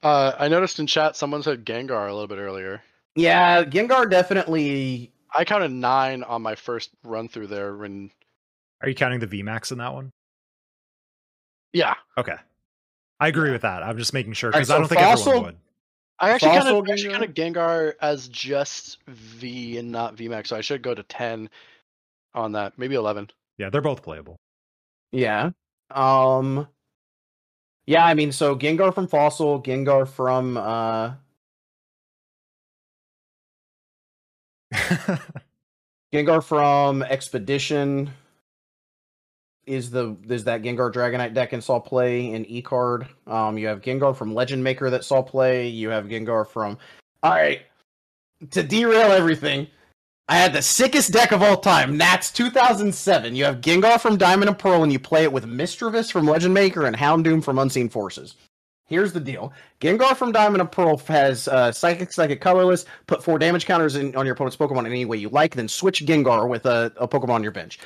Uh, I noticed in chat someone said Gengar a little bit earlier. Yeah, Gengar definitely. I counted nine on my first run through there. When are you counting the VMAX in that one? Yeah. Okay. I agree with that. I'm just making sure because Right, so I don't think Fossil- everyone would. I actually kind of actually Gengar? kind of Gengar as just V and not VMAX, so I should go to ten on that, maybe eleven. Yeah, they're both playable. Yeah. Um. Yeah, I mean, so Gengar from Fossil, Gengar from uh, [laughs] Gengar from Expedition is the is that Gengar Dragonite deck and saw play in E card. Um, you have Gengar from Legend Maker that saw play. You have Gengar from. All right, to derail everything, I had the sickest deck of all time. Nats 2007. You have Gengar from Diamond and Pearl, and you play it with Misdreavus from Legend Maker and Houndoom from Unseen Forces. Here's the deal: Gengar from Diamond and Pearl has uh, Psychic, Psychic, Colorless. Put four damage counters in, on your opponent's Pokemon in any way you like. Then switch Gengar with a, a Pokemon on your bench.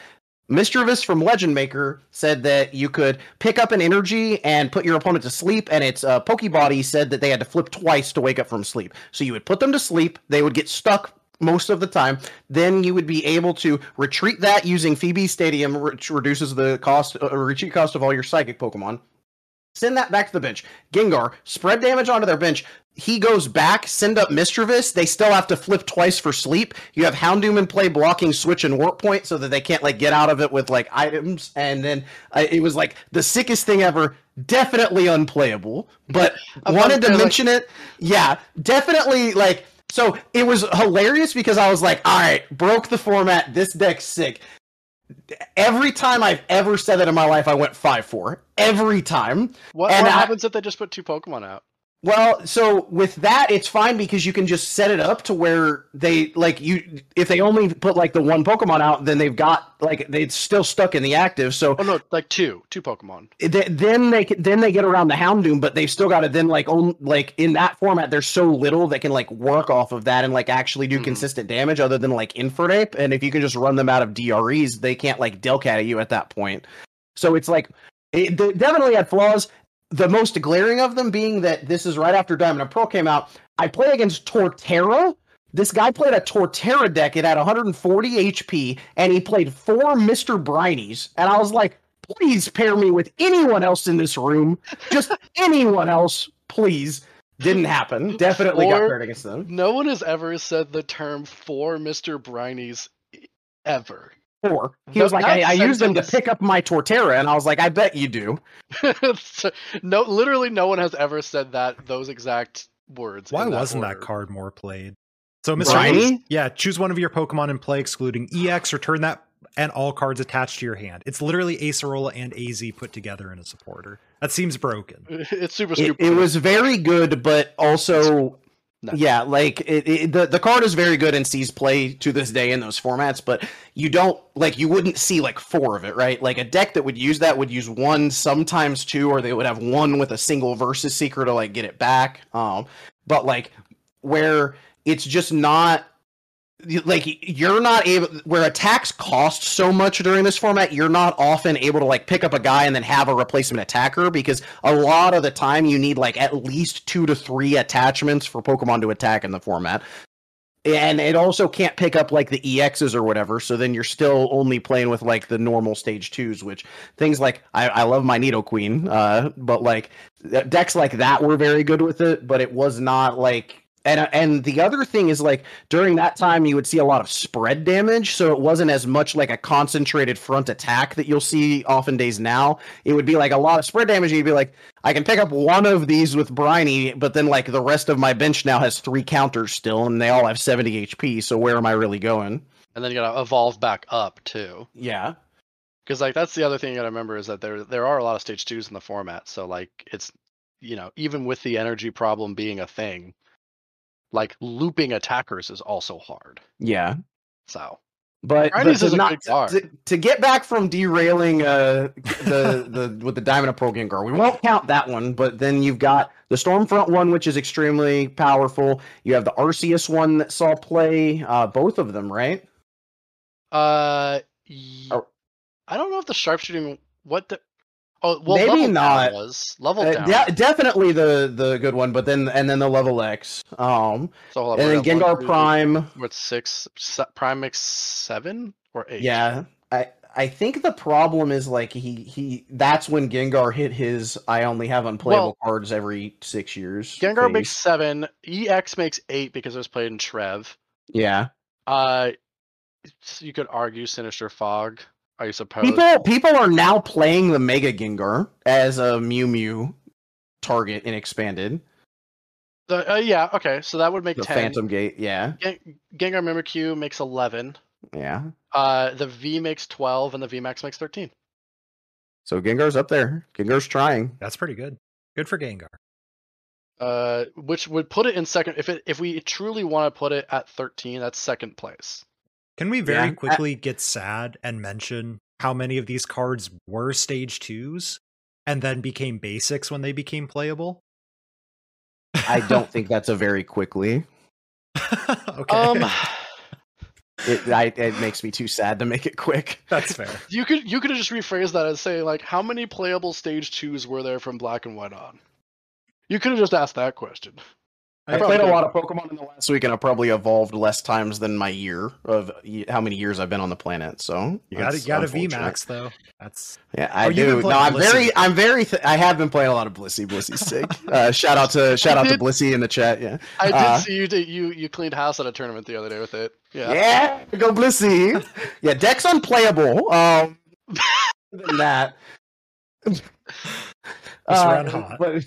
Misdreavus from Legend Maker said that you could pick up an energy and put your opponent to sleep, and its uh, Pokebody said that they had to flip twice to wake up from sleep. So you would put them to sleep, they would get stuck most of the time. Then you would be able to retreat that using Phoebe Stadium, which reduces the cost, uh, retreat cost of all your Psychic Pokemon. Send that back to the bench. Gengar, spread damage onto their bench. He goes back, send up Misdreavus. They still have to flip twice for sleep. You have Houndoom in play blocking Switch and Warp Point so that they can't like get out of it with like items. And then uh, it was like the sickest thing ever. Definitely unplayable, but wanted to unfair, like- mention it. Yeah, definitely like so it was hilarious because I was like, all right, broke the format. This deck's sick. Every time I've ever said that in my life, I went 5 4. Every time. What, what I- happens if they just put two Pokemon out? Well, so with that, it's fine because you can just set it up to where they like you. If they only put like the one Pokemon out, then they've got like they're still stuck in the active. So Oh no, like two, two Pokemon. th- then they can, then they get around the Houndoom, but they've still got to then like own like in that format. There's so little that can like work off of that and like actually do Mhm. consistent damage other than like Infernape. And if you can just run them out of DREs, they can't like Delcat at you at that point. So it's like it they definitely had flaws. The most glaring of them being that this is right after Diamond and Pearl came out. I play against Torterra. This guy played a Torterra deck. It had 140 HP, and he played four Mr. Briney's. And I was like, please pair me with anyone else in this room. Just [laughs] anyone else, please. Didn't happen. Definitely got paired against them. No one has ever said the term for Mr. Briney's ever. Four. He No, was like, I, I used them to pick up my Torterra, and I was like, I bet you do. [laughs] No, literally, no one has ever said that those exact words. Why in wasn't order. that card more played? So, Mr. Briney? Ace, yeah, choose one of your Pokemon and play, excluding EX, return that and all cards attached to your hand. It's literally Acerola and AZ put together in a supporter. That seems broken. [laughs] It's super It, stupid. it was very good, but also, No. yeah, like it, it, the the card is very good and sees play to this day in those formats. But you don't like you wouldn't see like four of it, right? Like a deck that would use that would use one, sometimes two, or they would have one with a single VS Seeker to like get it back. Um, but like where it's just not like you're not able where attacks cost so much during this format you're not often able to like pick up a guy and then have a replacement attacker because a lot of the time you need like at least two to three attachments for pokemon to attack in the format and it also can't pick up like the EXs or whatever. So then you're still only playing with like the normal stage twos, which things like I, I love my Nidoqueen, uh, but like decks like that were very good with it, but it was not like and and the other thing is like during that time you would see a lot of spread damage so it wasn't as much like a concentrated front attack that you'll see often days now it would be like a lot of spread damage you'd be like i can pick up one of these with briny but then like the rest of my bench now has three counters still and they all have 70 hp so where am i really going And then you gotta evolve back up too. yeah Because like that's the other thing you gotta remember is that there there are a lot of stage twos in the format. So like it's you know, even with the energy problem being a thing, like looping attackers is also hard. yeah So but, but is to, not, to, to get back from derailing uh, the the with the Diamond of Pearl Gengar, we won't count that one. But then you've got the Stormfront one, which is extremely powerful. You have the Arceus one that saw play. Uh, both of them, right? uh y- Oh. I don't know if the sharpshooting what the Oh well Maybe not. was level Uh, down. de- definitely the the good one, but then and then the level X. Um, so and then at one, Gengar Prime. What's six? Se- Prime makes seven or eight? Yeah, I I think the problem is like he he. That's when Gengar hit his. I only have unplayable cards every six years. Gengar phase. makes seven. EX makes eight because it was played in Trev. yeah. Uh, you could argue Sinister Fog. I suppose. People people are now playing the Mega Gengar as a Mew Mew target in expanded. The, uh, yeah. Okay. So that would make The ten. Phantom Gate, yeah, Gen- Gengar Mimikyu makes eleven. yeah. Uh, the V makes twelve, and the VMAX makes thirteen. So Gengar's up there. Gengar's trying. That's pretty good. Good for Gengar. Uh, which would put it in second. If it if we truly want to put it at thirteen, that's second place. Can we very Yeah, I- quickly get sad and mention how many of these cards were stage twos and then became basics when they became playable? I don't think that's a very quickly. [laughs] okay. Um, [laughs] It I, it makes me too sad to make it quick. That's fair. [laughs] you could you could have just rephrased that as saying like, how many playable stage twos were there from Black and White on? You could have just asked that question. I probably played a lot of Pokemon in the last week, and I probably evolved less times than my year of y- how many years I've been on the planet. So You got that's you got a. VMAX though. That's Yeah, I Oh, do. No, I'm Blissey. very, I'm very. Th- I have been playing a lot of Blissey. Blissey's sick. [laughs] Uh, shout out to shout out to [laughs] Blissey in the chat. Yeah, I did Uh, see you did, you you cleaned house at a tournament the other day with it. Yeah. yeah, go Blissey. [laughs] yeah, deck's unplayable. Um, other than that. Just run hot. Uh, but-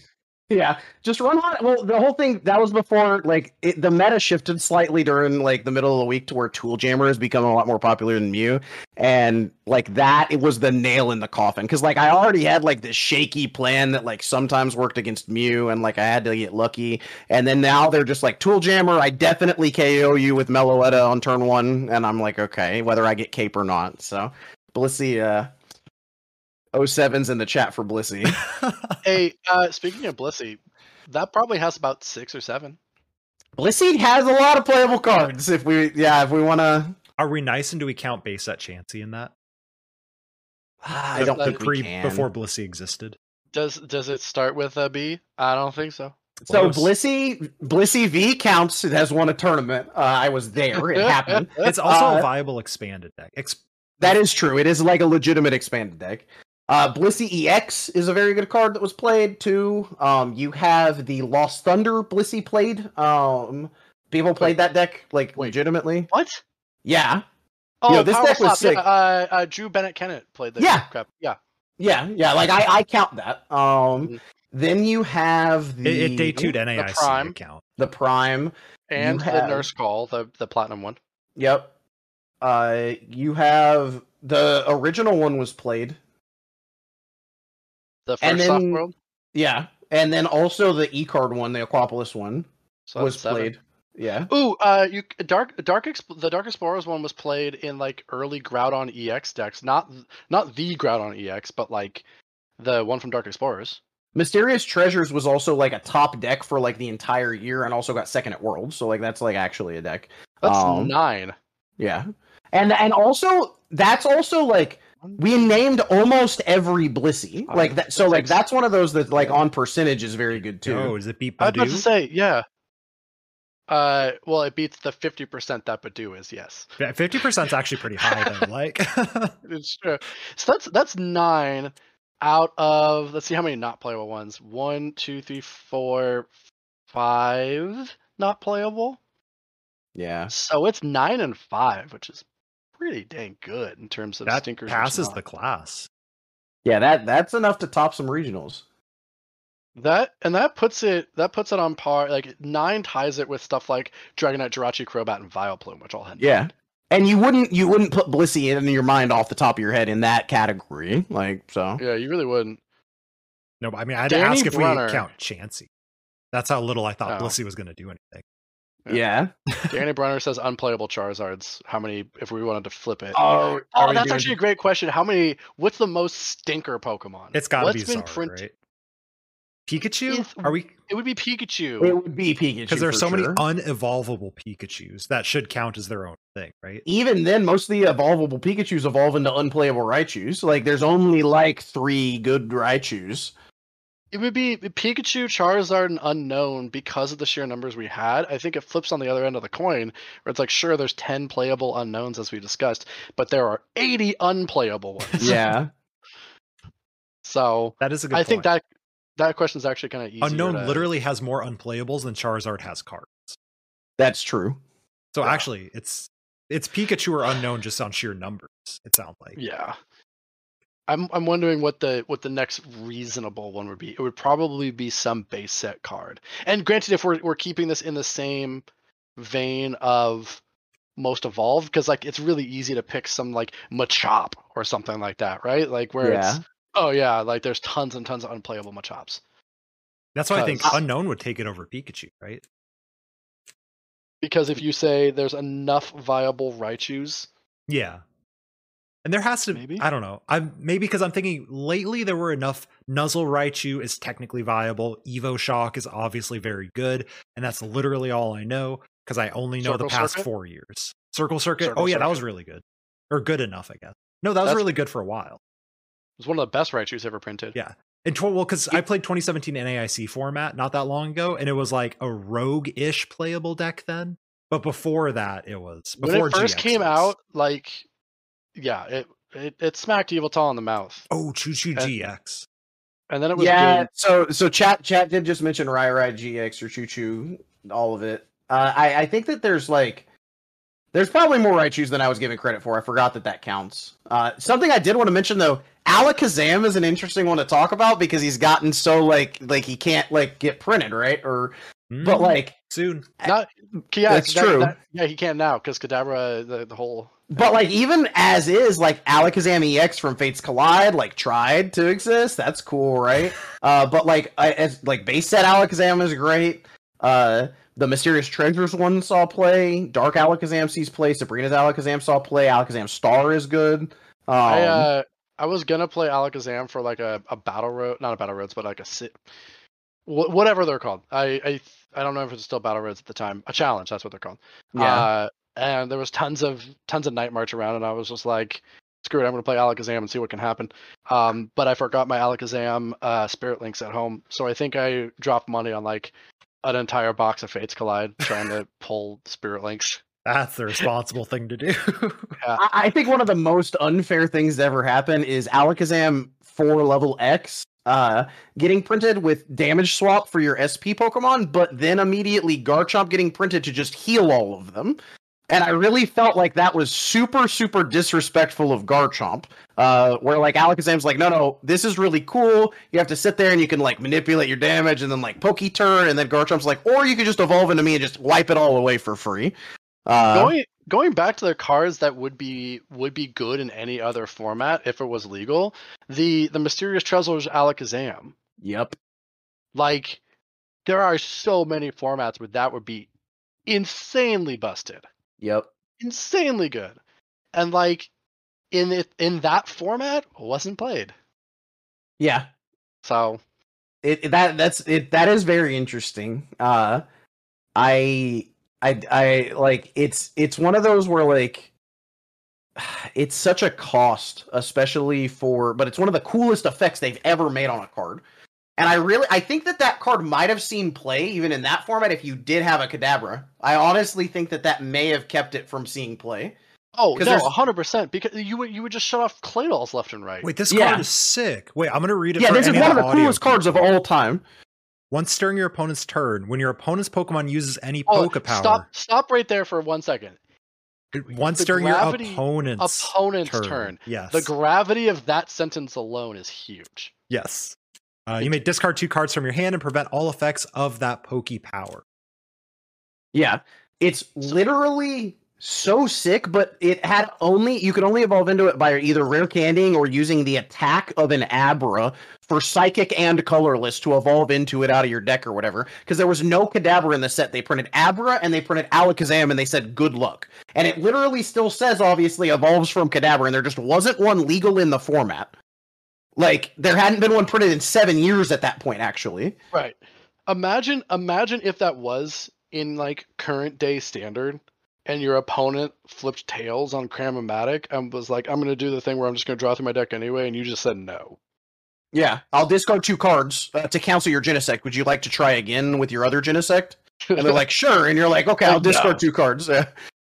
yeah, just run hot. Well, the whole thing that was before like it, the meta shifted slightly during like the middle of the week to where Tool Jammer has become a lot more popular than Mew, and like that it was the nail in the coffin because like I already had like this shaky plan that like sometimes worked against Mew, and like I had to get lucky, and then now they're just like Tool Jammer. I definitely KO you with Meloetta on turn one, and I'm like okay, whether I get Cape or not. So Blissey, uh. 07's in the chat for Blissey. [laughs] Hey, uh, speaking of Blissey, that probably has about six or seven. Blissey has a lot of playable cards. If we, yeah, if we want to, Are we nice and do we count base set Chansey in that? I The- don't the think Pre we can. before Blissey existed. Does does it start with a B? I don't think so. so Close. Blissey, Blissey V counts. It has won a tournament. Uh, I was there. It happened. [laughs] It's also Uh, a viable expanded deck. Ex- That is true. It is like a legitimate expanded deck. Uh, Blissey EX is a very good card that was played too. Um, you have the Lost Thunder Blissey played. Um, people played that deck like Wait. legitimately. What? Yeah, Oh, Yo, this deck was Slap, yeah, sick. uh, uh, Drew Bennett Kennett played the Yeah. crap. Yeah. yeah, yeah. Like I, I count that. Um, Mhm. then you have the it, it day two NAIC Prime. account. the Prime. And You the have- Nurse Call, the the platinum one. Yep. Uh, you have the original one was played. The first And soft then- world. Yeah, and then also the E card one, the Aquapolis one, So was seven. played. Yeah. Ooh, uh, you dark dark Exp- the Dark Explorers one was played in like early Groudon EX decks, not not the Groudon EX, but like the one from Dark Explorers. Mysterious Treasures was also like a top deck for like the entire year, and also got second at Worlds. So like that's like actually a deck. That's Um, nine. Yeah, and and also that's also like we named almost every Blissey Oh, like that. So like that's one of those that like on percentage is very good too. Oh, is it beat I was about to say, yeah. Uh, well, it beats the fifty percent that Badu is. Yes, Yeah, Fifty percent is actually pretty high though. [laughs] Like, [laughs] it's true. So that's that's nine out of let's see how many not playable ones. One, two, three, four, five not playable. Yeah. So it's nine and five, which is pretty dang good in terms of that stinkers. passes the class. Yeah, that that's enough to top some regionals. That and that puts it that puts it on par. Like nine ties it with stuff like Dragonite, Jirachi, Crobat, and Vileplume, which all had Yeah. And you wouldn't you wouldn't put Blissey in your mind off the top of your head in that category. Like so. Yeah, you really wouldn't. No, but I mean, I had to ask if Brunner. we count Chansey. That's how little I thought Oh. Blissey was going to do anything. Yeah. [laughs] Danny Brunner says unplayable Charizards. How many if we wanted to flip it? Oh, Oh, that's actually a great question. How many? What's the most stinker Pokemon? It's got to What's be been Zard, print- right? Pikachu? It's- Are we? It would be Pikachu. It would be Pikachu. Because there's for so many unevolvable Pikachu's that should count as their own thing, right? Even then, most of the evolvable Pikachu's evolve into unplayable Raichus. Like, there's only like three good Raichus. It would be Pikachu, Charizard, and Unown because of the sheer numbers we had. I think it flips on the other end of the coin, where it's like, sure, there's 10 playable Unowns as we discussed, but there are 80 unplayable ones. [laughs] Yeah. [laughs] So That is a good I think that that question is actually kind of easy. Unown literally has more unplayables than Charizard has cards. That's true. So Yeah. actually, it's it's Pikachu or Unown just on sheer numbers. It sounds like. Yeah. I'm I'm wondering what the what the next reasonable one would be. It would probably be some base set card. And granted, if we're we're keeping this in the same vein of most evolved, because like it's really easy to pick some like Machop or something like that, right? Like where Yeah. it's oh yeah, like there's tons and tons of unplayable Machops. That's why I think 'Cause- Unown would take it over Pikachu, right? Because if you say there's enough viable Raichus, Yeah. And there has to Maybe? I don't know. I'm maybe because I'm thinking lately there were enough Nuzzle Raichu is technically viable. Evo Shock is obviously very good, and that's literally all I know because I only know the past Circuit? four years. Circle Circuit. Circle oh yeah, that was really good. Or good enough, I guess. No, that was That's- really good for a while. it was one of the best Raichus ever printed. Yeah. And tw- well, because I played 2017 NAIC format not that long ago, and it was like a rogue-ish playable deck then. But before that, it was When before it first GX came was. out, like yeah, it, it it smacked Evil Tall in the mouth. Oh, Choo Choo GX. And then it was yeah. good. So so chat chat did just mention Rai Rai GX or Choo Choo, all of it. Uh, I I think that there's like there's probably more Raichus than I was giving credit for. I forgot that that counts. Uh, something I did want to mention though, Alakazam is an interesting one to talk about because he's gotten so like like he can't like get printed right or but Mm, like soon. Not yeah, That's that- true. that- yeah, he can now because Kadabra the, the whole But like even as is, like Alakazam EX from Fates Collide, like tried to exist. That's cool, right? [laughs] uh, but like I, as like base set Alakazam is great. Uh, the Mysterious Treasures one saw play. Dark Alakazam sees play. Sabrina's Alakazam saw play. Alakazam Star is good. Um, I uh I was gonna play Alakazam for like a, a battle road, not a battle roads, but like a sit, wh- whatever they're called. I I I don't know if it's still battle roads at the time. A challenge, that's what they're called. yeah, Uh, and there was tons of tons of night march around, and I was just like, screw it, I'm gonna play Alakazam and see what can happen. Um, but I forgot my Alakazam uh, Spirit Links at home, so I think I dropped money on like an entire box of Fates Collide trying to [laughs] pull Spirit Links. That's the responsible thing to do. [laughs] I, I think one of the most unfair things to ever happen is Alakazam four level X. Uh, getting printed with damage swap for your SP Pokemon, but then immediately Garchomp getting printed to just heal all of them. And I really felt like that was super, super disrespectful of Garchomp. Uh, where like Alakazam's like, no, no, this is really cool. You have to sit there and you can like manipulate your damage and then like Poke turn, and then Garchomp's like, or you could just evolve into me and just wipe it all away for free. Uh, going going back to the cards that would be would be good in any other format if it was legal. The the mysterious treasures Alakazam. yep. Like there are so many formats where that would be insanely busted. Yep. Insanely good. And like in it in that format wasn't played. Yeah. So it that that's it that is very interesting uh i i i like it's it's one of those where like [sighs] it's such a cost especially for but it's one of the coolest effects they've ever made on a card And I really, I think that that card might have seen play even in that format if you did have a Kadabra. I honestly think that that may have kept it from seeing play. Oh no, hundred percent. Because you would you would just shut off Claydols left and right. Wait, this Yeah. card is sick. Wait, I'm gonna read it. Yeah, for this is one of the audio coolest cards of all time. Once during your opponent's turn, when your opponent's Pokemon uses any Oh, Poke Power, stop stop right there for one second. once the during gravity- your opponent's Opponent's turn, turn. yes, The gravity of that sentence alone is huge. yes, uh, you may discard two cards from your hand and prevent all effects of that Poke Power. Yeah, it's literally so sick, but it had only you could only evolve into it by either rare candying or using the attack of an Abra for psychic and colorless to evolve into it out of your deck or whatever. Because there was no Kadabra in the set. They printed Abra and they printed Alakazam and they said good luck. And it literally still says obviously evolves from Kadabra, and there just wasn't one legal in the format. Like there hadn't been one printed in seven years at that point, actually. Right. Imagine imagine if that was in like current day standard and your opponent flipped tails on Cramomatic and was like, I'm gonna do the thing where I'm just gonna draw through my deck anyway, and you just said no. Yeah, I'll discard two cards uh, to cancel your Genesect. Would you like to try again with your other Genesect? And they're [laughs] like, sure. And you're like, okay, I'll discard no. two cards. [laughs]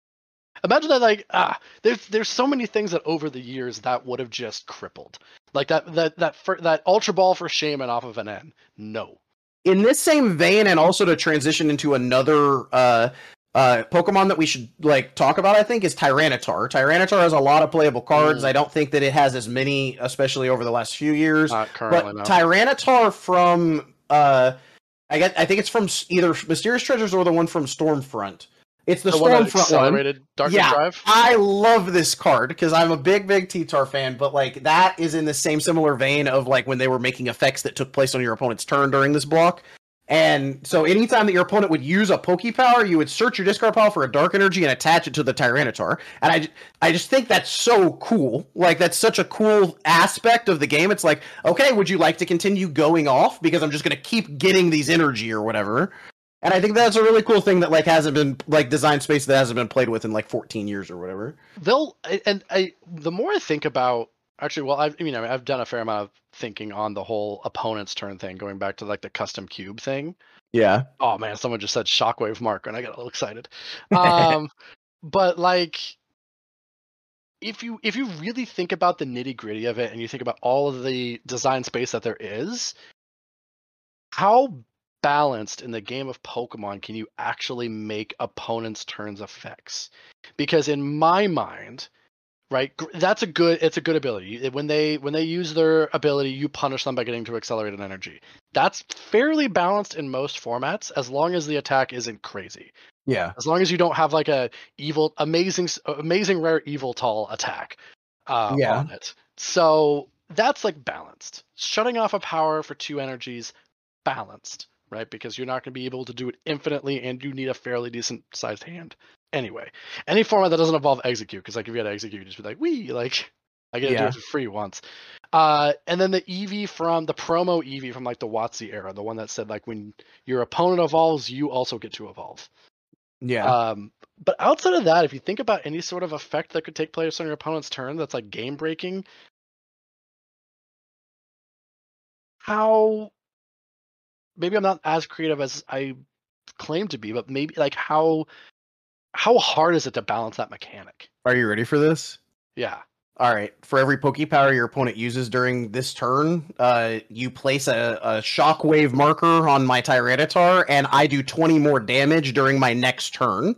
Imagine that like ah, there's there's so many things that over the years that would have just crippled. Like that that that fir- that Ultra Ball for Shaymin off of an N. No. In this same vein, and also to transition into another uh, uh, Pokemon that we should like talk about, I think, is Tyranitar. Tyranitar has a lot of playable cards. Mm. I don't think that it has as many, especially over the last few years. Not but currently no. Tyranitar from uh, I get, I think it's from either Mysterious Treasures or the one from Stormfront. It's the, the one Stormfront one. accelerated Darkness Yeah. Drive. I love this card because I'm a big, big T-Tar fan, but like that is in the same similar vein of like when they were making effects that took place on your opponent's turn during this block. And so anytime that your opponent would use a Poke Power, you would search your discard pile for a dark energy and attach it to the Tyranitar. And I, I just think that's so cool. Like that's such a cool aspect of the game. It's like, okay, would you like to continue going off? Because I'm just gonna keep getting these energy or whatever. And I think that's a really cool thing that like hasn't been like design space that hasn't been played with in like 14 years or whatever. they'll and I the more I think about actually well I've you know I've done a fair amount of thinking on the whole opponent's turn thing going back to like the custom cube thing. Yeah. Oh man, someone just said shockwave marker and I got a little excited. [laughs] Um but like if you if you really think about the nitty gritty of it and you think about all of the design space that there is, how balanced in the game of Pokemon can you actually make opponents' turns effects? Because in my mind, right, that's a good it's a good ability. When they when they use their ability, you punish them by getting to accelerated energy. That's fairly balanced in most formats as long as the attack isn't crazy. Yeah. As long as you don't have like a evil amazing amazing rare evil tall attack uh, Yeah. on it. So that's like balanced. Shutting off a power for two energies, balanced, right? Because you're not going to be able to do it infinitely, and you need a fairly decent sized hand. Anyway, any format that doesn't involve Exeggcute, because like if you had Exeggcute, you'd just be like, "Wee!" Like I get to do it for free once. Uh, and then the EV from the promo EV from like the WotC era, the one that said like when your opponent evolves, you also get to evolve. Yeah. Um, but outside of that, if you think about any sort of effect that could take place on your opponent's turn that's like game breaking, how maybe I'm not as creative as I claim to be, but maybe like how how hard is it to balance that mechanic? Are you ready for this? Yeah. All right. For every Poke Power your opponent uses during this turn, uh, you place a, a Shockwave marker on my Tyranitar, and I do 20 more damage during my next turn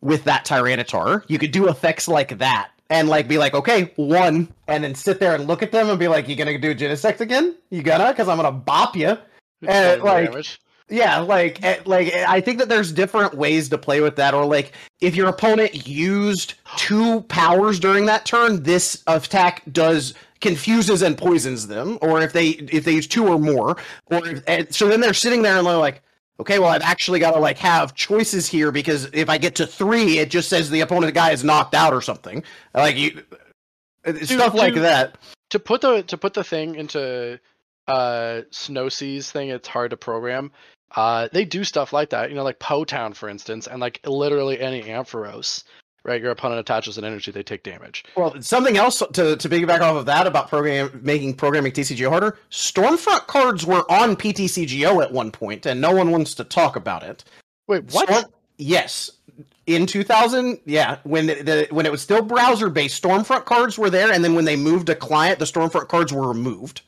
with that Tyranitar. You could do effects like that. And like be like, okay, one, and then sit there and look at them and be like, "You gonna do Genesect again? You gonna? Because I'm gonna bop you." 20 more like, damage. Yeah, like eh, like eh, I think that there's different ways to play with that or like if your opponent used two powers during that turn, this attack does confuses and poisons them or if they if they use two or more or if, and so then they're sitting there and they're like okay, well I've actually got to like have choices here because if I get to 3 it just says the opponent guy is knocked out or something. Like you eh, stuff like that. to put the to put the thing into uh snow seas thing it's hard to program uh they do stuff like that you know like po town for instance and like literally any ampharos right? Your opponent attaches an energy, they take damage. Well, something else to to piggyback off of that about program making programming TCGO harder. Stormfront cards were on PTCGO at one point, and no one wants to talk about it. Wait, what? Storm- yes, in 2000, yeah, when the, the when it was still browser based, Stormfront cards were there, and then when they moved to client, the Stormfront cards were removed.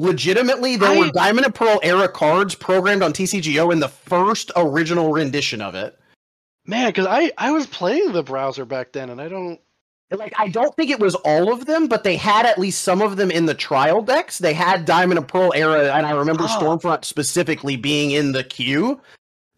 Legitimately, there I- were Diamond and Pearl era cards programmed on TCGO in the first original rendition of it. Man, because I I was playing the browser back then, and I don't. like I don't think it was all of them, but they had at least some of them in the trial decks. They had Diamond and Pearl era, and I remember Ah. Stormfront specifically being in the queue.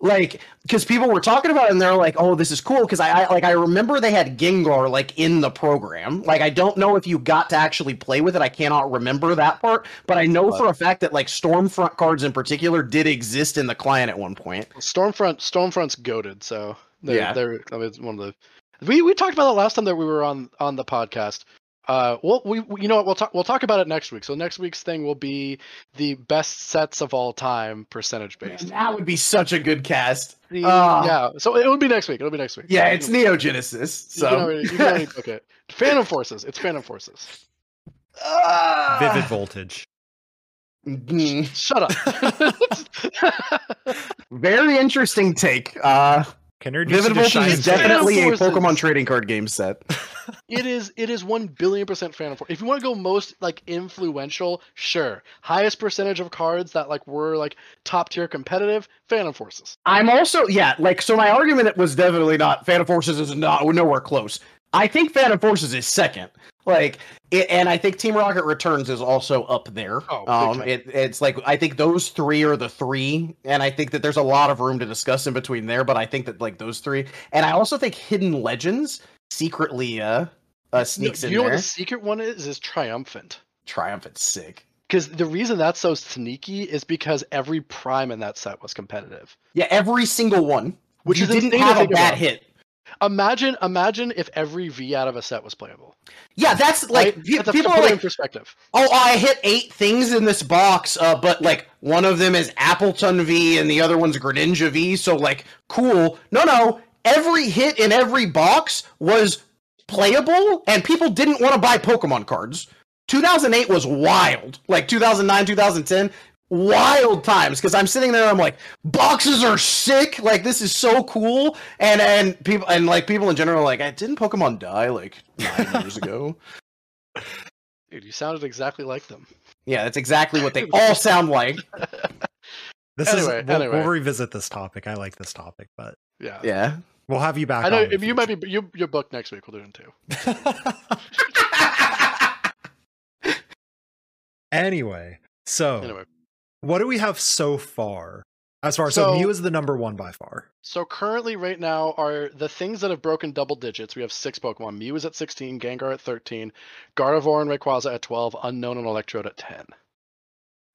Like, because people were talking about it, and they're like, "Oh, this is cool." Because I, I like I remember they had Gengar like in the program. Like, I don't know if you got to actually play with it. I cannot remember that part, but I know for a fact that like Stormfront cards in particular did exist in the client at one point. Stormfront Stormfront's goaded, so they're, Yeah. they're I mean, it's one of the we we talked about it last time that we were on on the podcast. Uh, well, we, we you know what we'll talk we'll talk about it next week. So next week's thing will be the best sets of all time percentage based. That would be such a good cast. The- Ah. yeah, so it will be next week. It'll be next week. Yeah, You it's can- Neo Genesis. So can already, you can already book it. Phantom Forces. It's Phantom Forces. Ah. Vivid voltage. Shut up. [laughs] [laughs] Very interesting take. Uh, Can Vivid Voltage is definitely a Forces. Pokemon trading card game set. [laughs] It is it is one billion percent Phantom Force. If you want to go most like influential, sure. Highest percentage of cards that like were like top tier competitive, Phantom Forces. I'm also yeah, like so. My argument was definitely not Phantom Forces is not nowhere close. I think Phantom Forces is second. Like, it, and I think Team Rocket Returns is also up there. Oh, um, it, it's like I think those three are the three, and I think that there's a lot of room to discuss in between there. But I think that like those three, and I also think Hidden Legends secretly uh, uh sneaks you in know there. what the secret one is? Is Triumphant. triumphant sick. Because the reason that's so sneaky is because every prime in that set was competitive. Yeah, every single one. Which you is didn't have a bad hit. Imagine, imagine if every V out of a set was playable. Yeah, that's like right? pe- That's people are like, perspective. oh, I hit eight things in this box, uh, but like one of them is Appletun V and the other one's Greninja V, so like cool. No, no, every hit in every box was playable, and people didn't want to buy Pokemon cards. 2008 was wild, like 2009, 2010. Wild times because I'm sitting there. I'm like, boxes are sick. Like this is so cool. And and people and like people in general, are like, "I didn't Pokemon die like nine [laughs] years ago?" Dude, you sounded exactly like them. Yeah, that's exactly what they all sound like. [laughs] This Anyway, is we'll, anyway. we'll revisit this topic. I like this topic, but Yeah. Yeah. we'll have you back. I know on in if you might be you you're booked next week. We'll do it in two. [laughs] anyway, so Anyway, what do we have so far? As far so, So- Mew is the number one by far. so currently, right now, are the things that have broken double digits. We have six Pokemon. Mew is at 16, Gengar at 13, Gardevoir and Rayquaza at 12, Unown and Electrode at 10.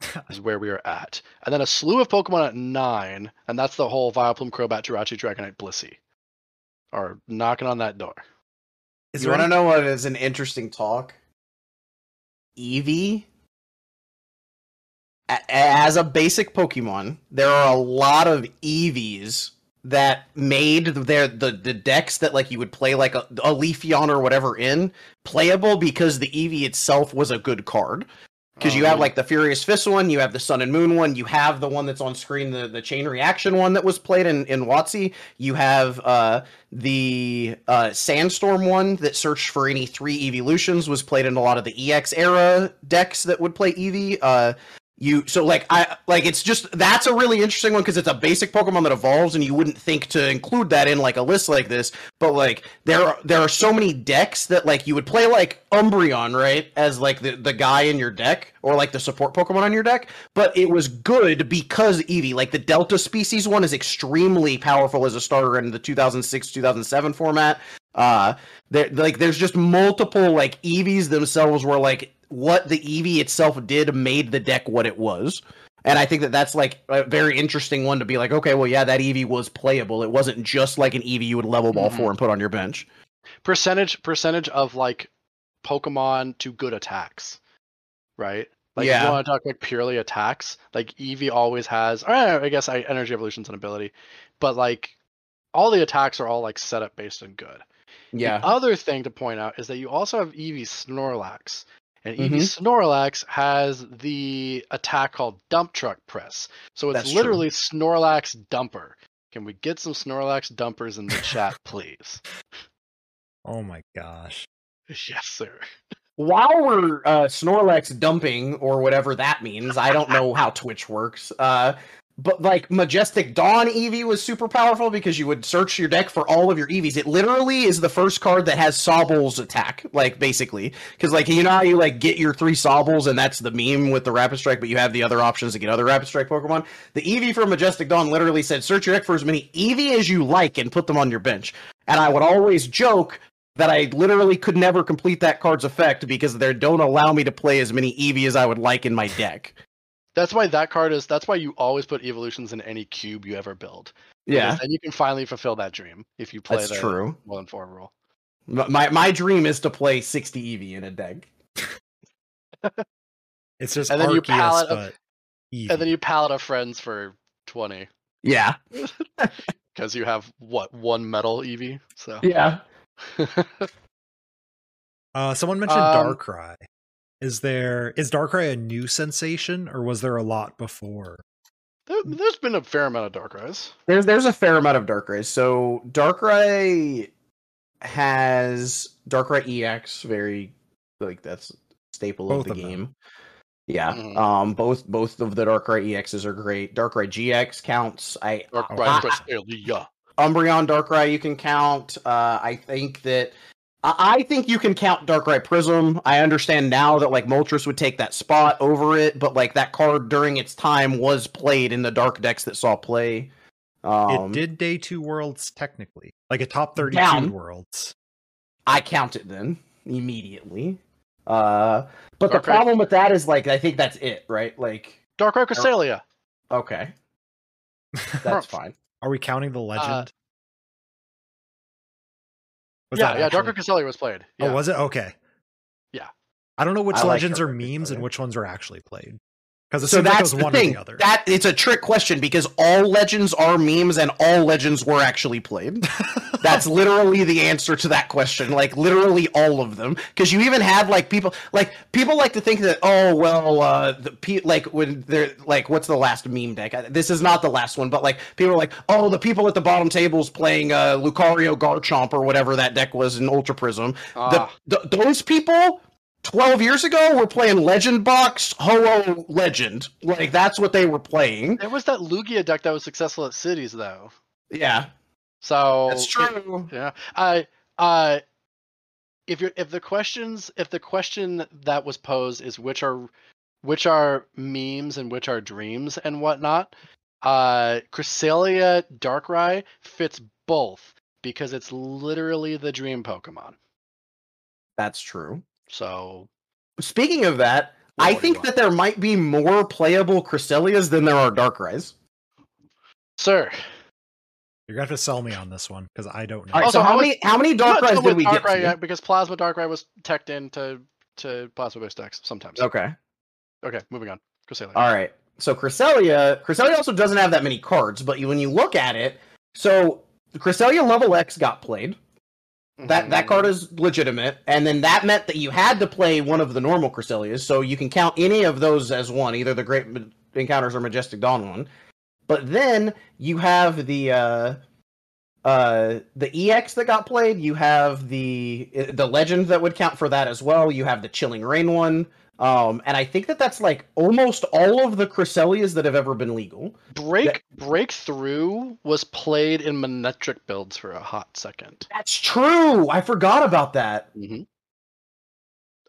[laughs] is where we are at. And then a slew of Pokemon at 9, and that's the whole Vileplume, Crobat, Jirachi, Dragonite, Blissey. Are knocking on that door. Is you there want to any- know what is an interesting talk? Eevee. As a basic Pokemon, there are a lot of Eevees that made their the, the decks that like you would play like a, a Leafeon or whatever in playable because the Eevee itself was a good card. Because you Um, have like the Furious Fist one, you have the Sun and Moon one, you have the one that's on screen, the, the chain reaction one that was played in, in WotC. You have uh, the uh, Sandstorm one that searched for any three evolutions, was played in a lot of the EX era decks that would play Eevee. Uh, you so like I like it's just that's a really interesting one because it's a basic Pokemon that evolves, and you wouldn't think to include that in like a list like this. But like there are there are so many decks that like you would play like Umbreon right as like the the guy in your deck or like the support Pokemon on your deck, but it was good because Eevee like the Delta species one is extremely powerful as a starter in the 2006 2007 format. Uh, there like there's just multiple like Eevees themselves were like what the Eevee itself did made the deck what it was. And I think that that's like a very interesting one to be like, okay, well, yeah, that Eevee was playable. It wasn't just like an Eevee you would level ball Mhm. for and put on your bench. percentage percentage of like Pokemon to good attacks, right? Like if Yeah. you want to talk like purely attacks, like Eevee always has. Or I guess I, energy evolution's an ability, but like all the attacks are all like setup based and good. Yeah. The other thing to point out is that you also have Eevee Snorlax. And Eevee Mhm. Snorlax has the attack called Dump Truck Press. So it's That's true. literally Snorlax Dumper. Can we get some Snorlax Dumpers in the chat, [laughs] please? Oh my gosh. Yes, sir. While we're uh, Snorlax dumping or whatever that means, I don't know how Twitch works. Uh, but like Majestic Dawn Eevee was super powerful because you would search your deck for all of your Eevees. It literally is the first card that has Sobble's attack, like basically, because like you know how you like get your three Sobbles and that's the meme with the Rapid Strike, but you have the other options to get other Rapid Strike Pokemon. The Eevee for Majestic Dawn literally said, "Search your deck for as many Eevee as you like and put them on your bench." And I would always joke that I literally could never complete that card's effect because they don't allow me to play as many Eevee as I would like in my deck. That's why that card is. That's why you always put evolutions in any cube you ever build. Yeah, and you can finally fulfill that dream if you play that's the true. one and four rule. My my dream is to play 60 Eevee in a deck. [laughs] It's just And then you Arceus, palette of- but Eevee. And then you palette of friends for twenty Yeah. [laughs] because you have what one metal Eevee. So Yeah. [laughs] Uh, someone mentioned Um, Darkrai. Is there is Darkrai a new sensation, or was there a lot before? there, there's been a fair amount of Darkrai's. There's there's a fair amount of Darkrai. So Darkrai has Darkrai EX, very like that's staple Both of the of them. game. Yeah. Mhm. Um both both of the Darkrai EXs are great. Darkrai GX counts. I Darkrai wow. Cresselia. Umbreon Darkrai you can count. Uh, I think that I I think you can count Darkrai Prism. I understand now that like Moltres would take that spot over it, but like that card during its time was played in the dark decks that saw play. Um, it did day two worlds technically, like a top thirty-two Down. worlds. I count it then immediately. Uh, but the Darkrai- problem with that is like I think that's it, right? Like Darkrai Cresselia. okay, that's [laughs] fine. Are we counting the legend? Was yeah, that yeah. actually- Darkrai Cresselia was played. Oh, yeah. Oh, was it okay? Yeah. I don't know which I like legends are memes and which ones were actually played. Because it so seems like it that's was the one thing. or the other. That it's a trick question because all legends are memes and all legends were actually played. [laughs] That's literally the answer to that question. Like literally all of them. Because you even have like people like people like to think that oh well uh the pe- like when they're like what's the last meme deck? This is not the last one, but like people are like oh the people at the bottom tables playing uh Lucario Garchomp or whatever that deck was in Ultra Prism. Ah, The, th- those people 12 years ago we were playing Legend Box Ho-Oh Legend. Like that's what they were playing. there was that Lugia deck that was successful at cities though. Yeah. So That's true. Yeah. I uh if you're if the questions if the question that was posed is which are which are memes and which are dreams and whatnot, uh Cresselia Darkrai fits both because it's literally the dream Pokemon. That's true. So Speaking of that, What I think that there might be more playable Cresselias than there are Darkrai's. sir. You're gonna have to sell me on this one because I don't know. All right, Also, so how, how many how many I'm not Darkrai's did with we get Darkrai to? Uh, because Plasma Darkrai was teched into to Plasma based decks sometimes. Okay. Okay, moving on. Cresselia. All right. So Cresselia, Cresselia also doesn't have that many cards, but you, when you look at it, so Cresselia level X got played. That that Mhm. card is legitimate, and then that meant that you had to play one of the normal Cresselias, so you can count any of those as one, either the Great Encounters or Majestic Dawn one. But then you have the uh, uh, the EX that got played. You have the uh, the Legend that would count for that as well. You have the Chilling Reign one, um, and I think that that's like almost all of the Cresselias that have ever been legal. Break Breakthrough was played in Manectric builds for a hot second. That's true. I forgot about that. Mm-hmm.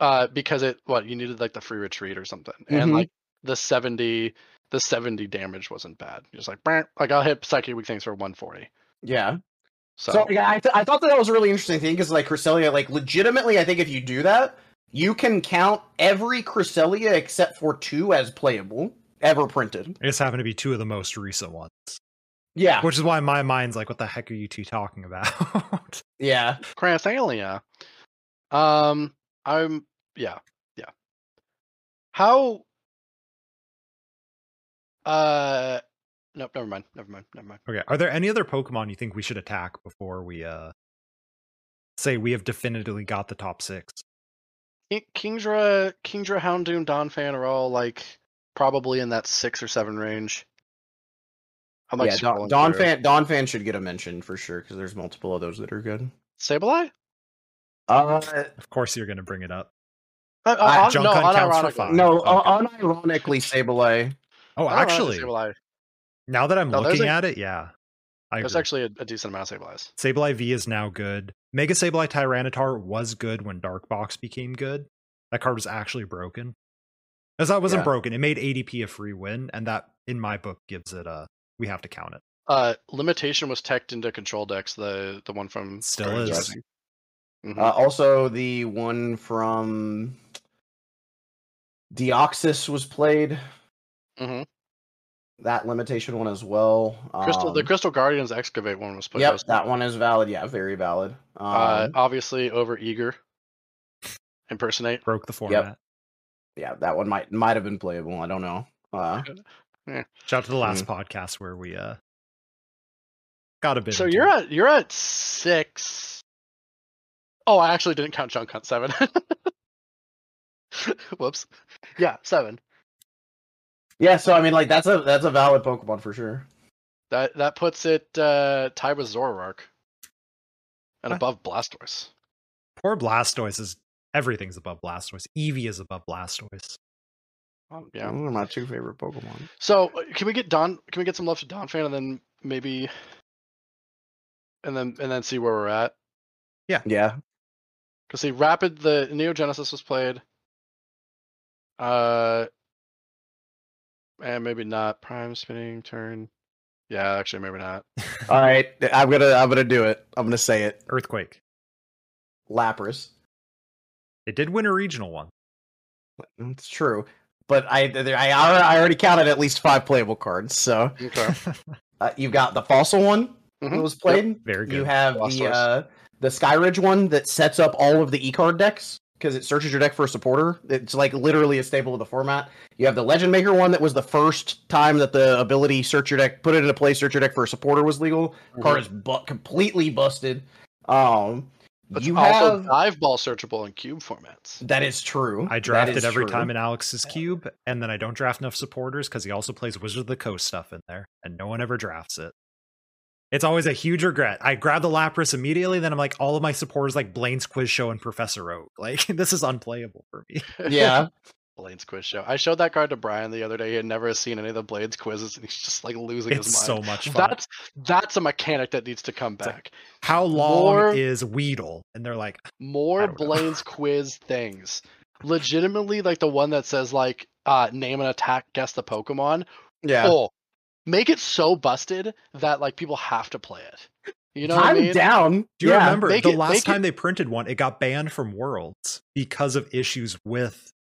Uh, because it what you needed like the free retreat or something, and Mhm. like the seventy the seventy damage wasn't bad. Just like like I'll hit psychic weak things for one forty. Yeah. So, So, yeah, I, th- I thought that, that was a really interesting thing because like Cresselia, like legitimately, I think if you do that, you can count every Cresselia except for two as playable ever printed. It just happened to be two of the most recent ones, Yeah, which is why my mind's like, "What the heck are you two talking about?" [laughs] yeah. Cresselia. Um, I'm yeah yeah. How? Uh, nope. Never mind. Never mind. Never mind. okay, are there any other Pokemon you think we should attack before we uh say we have definitively got the top six. Ki- Kingdra, Kingdra, Houndoom, Donphan are all like probably in that six or seven range. I'm like yeah, Don, scrolling Don through. fan Donphan should get a mention for sure because there's multiple of those that are good. Sableye? Uh, Of course, you're going to bring it up. Uh, uh, Ah, no, Hunt unironically. no, Okay. uh, unironically, Sableye. Oh, actually, Sableye. now that I'm No, there's looking a- at it, yeah, I There's agree. actually a, a decent amount of Sableyes. Sableye V is now good. Mega Sableye Tyranitar was good when Dark Box became good. That card was actually broken. As that wasn't Yeah. broken, it made ADP a free win, and that, in my book, gives it a. We have to count it. Uh, limitation was teched into control decks. The the one from Still Guardians is. Rising. Mhm. Uh, also, the one from Deoxys was played. Mhm. That limitation one as well. Crystal, the Um, Crystal Guardians excavate one was played. Yep, also. that one is valid. Yeah, very valid. Um, Uh, obviously over eager. Impersonate. Broke the format. yeah, that one might might have been playable. I don't know. Uh, Shout out to the last Mm-hmm. podcast where we uh got a bit. So you're it. at you're at six. Oh, I actually didn't count Junk Hunt seven. [laughs] Whoops. Yeah, seven. Yeah, so I mean, like that's a that's a valid Pokemon for sure. That that puts it uh tied with Zoroark. And What? above Blastoise. poor Blastoise is everything's above Blastoise. Eevee is above Blastoise. Um, yeah. Those are my two favorite Pokemon. So uh, can we get Don? Can we get some love to Donphan and then maybe, and then and then see where we're at? Yeah, yeah, Because see, Rapid the Neo Genesis was played. Uh, and maybe not Prime spinning turn. Yeah, actually, maybe not. All [laughs] right, I'm gonna I'm gonna do it. I'm gonna say it. Earthquake. Lapras. It did win a regional one. It's true, but I I I already counted at least five playable cards. So Okay. [laughs] uh, you've got the fossil one that Mhm. was played. Very good. You have the Blastoise. uh, the Skyridge one that sets up all of the E card decks because it searches your deck for a supporter. It's like literally a staple of the format. You have the Legend Maker one that was the first time that the ability search your deck, put it into play, search your deck for a supporter was legal. Card is bu- completely busted. Um, But you also have dive ball searchable in cube formats. that is true. I draft it every true. time in Alex's cube, and then I don't draft enough supporters because he also plays Wizard of the Coast stuff in there, and no one ever drafts it. It's always a huge regret. I grab the Lapras immediately, then I'm like, all of my supporters like Blaine's Quiz Show and Professor Oak. [laughs] Like, this is unplayable for me. [laughs] Yeah, Blaine's quiz show. I showed that card to Brian the other day. He had never seen any of the Blaine's quizzes, and he's just like losing It's his mind. so much fun. That's that's a mechanic that needs to come like, back. How long More- is Weedle? And they're like, More. Blaine's quiz things. Legitimately, like the one that says like uh name an attack, guess the Pokemon. yeah. Oh, make it so busted that like people have to play it. You know what I I'm mean? down. Do you Yeah. remember make the it- last time it- they printed one? It got banned from Worlds because of issues with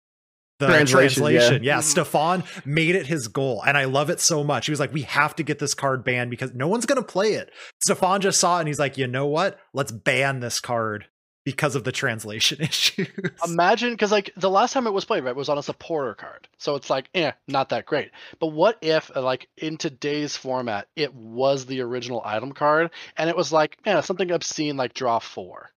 the Translation, translation. yeah. Yeah, Mhm. Stefan made it his goal, and I love it so much. He was like, "We have to get this card banned because no one's going to play it." Stefan just saw it, and he's like, "You know what? Let's ban this card because of the translation [laughs] issues." Imagine because like the last time it was played, right, was on a supporter card. So it's like, eh, not that great. But what if uh, like in today's format, it was the original item card and it was like, yeah, something obscene like draw four,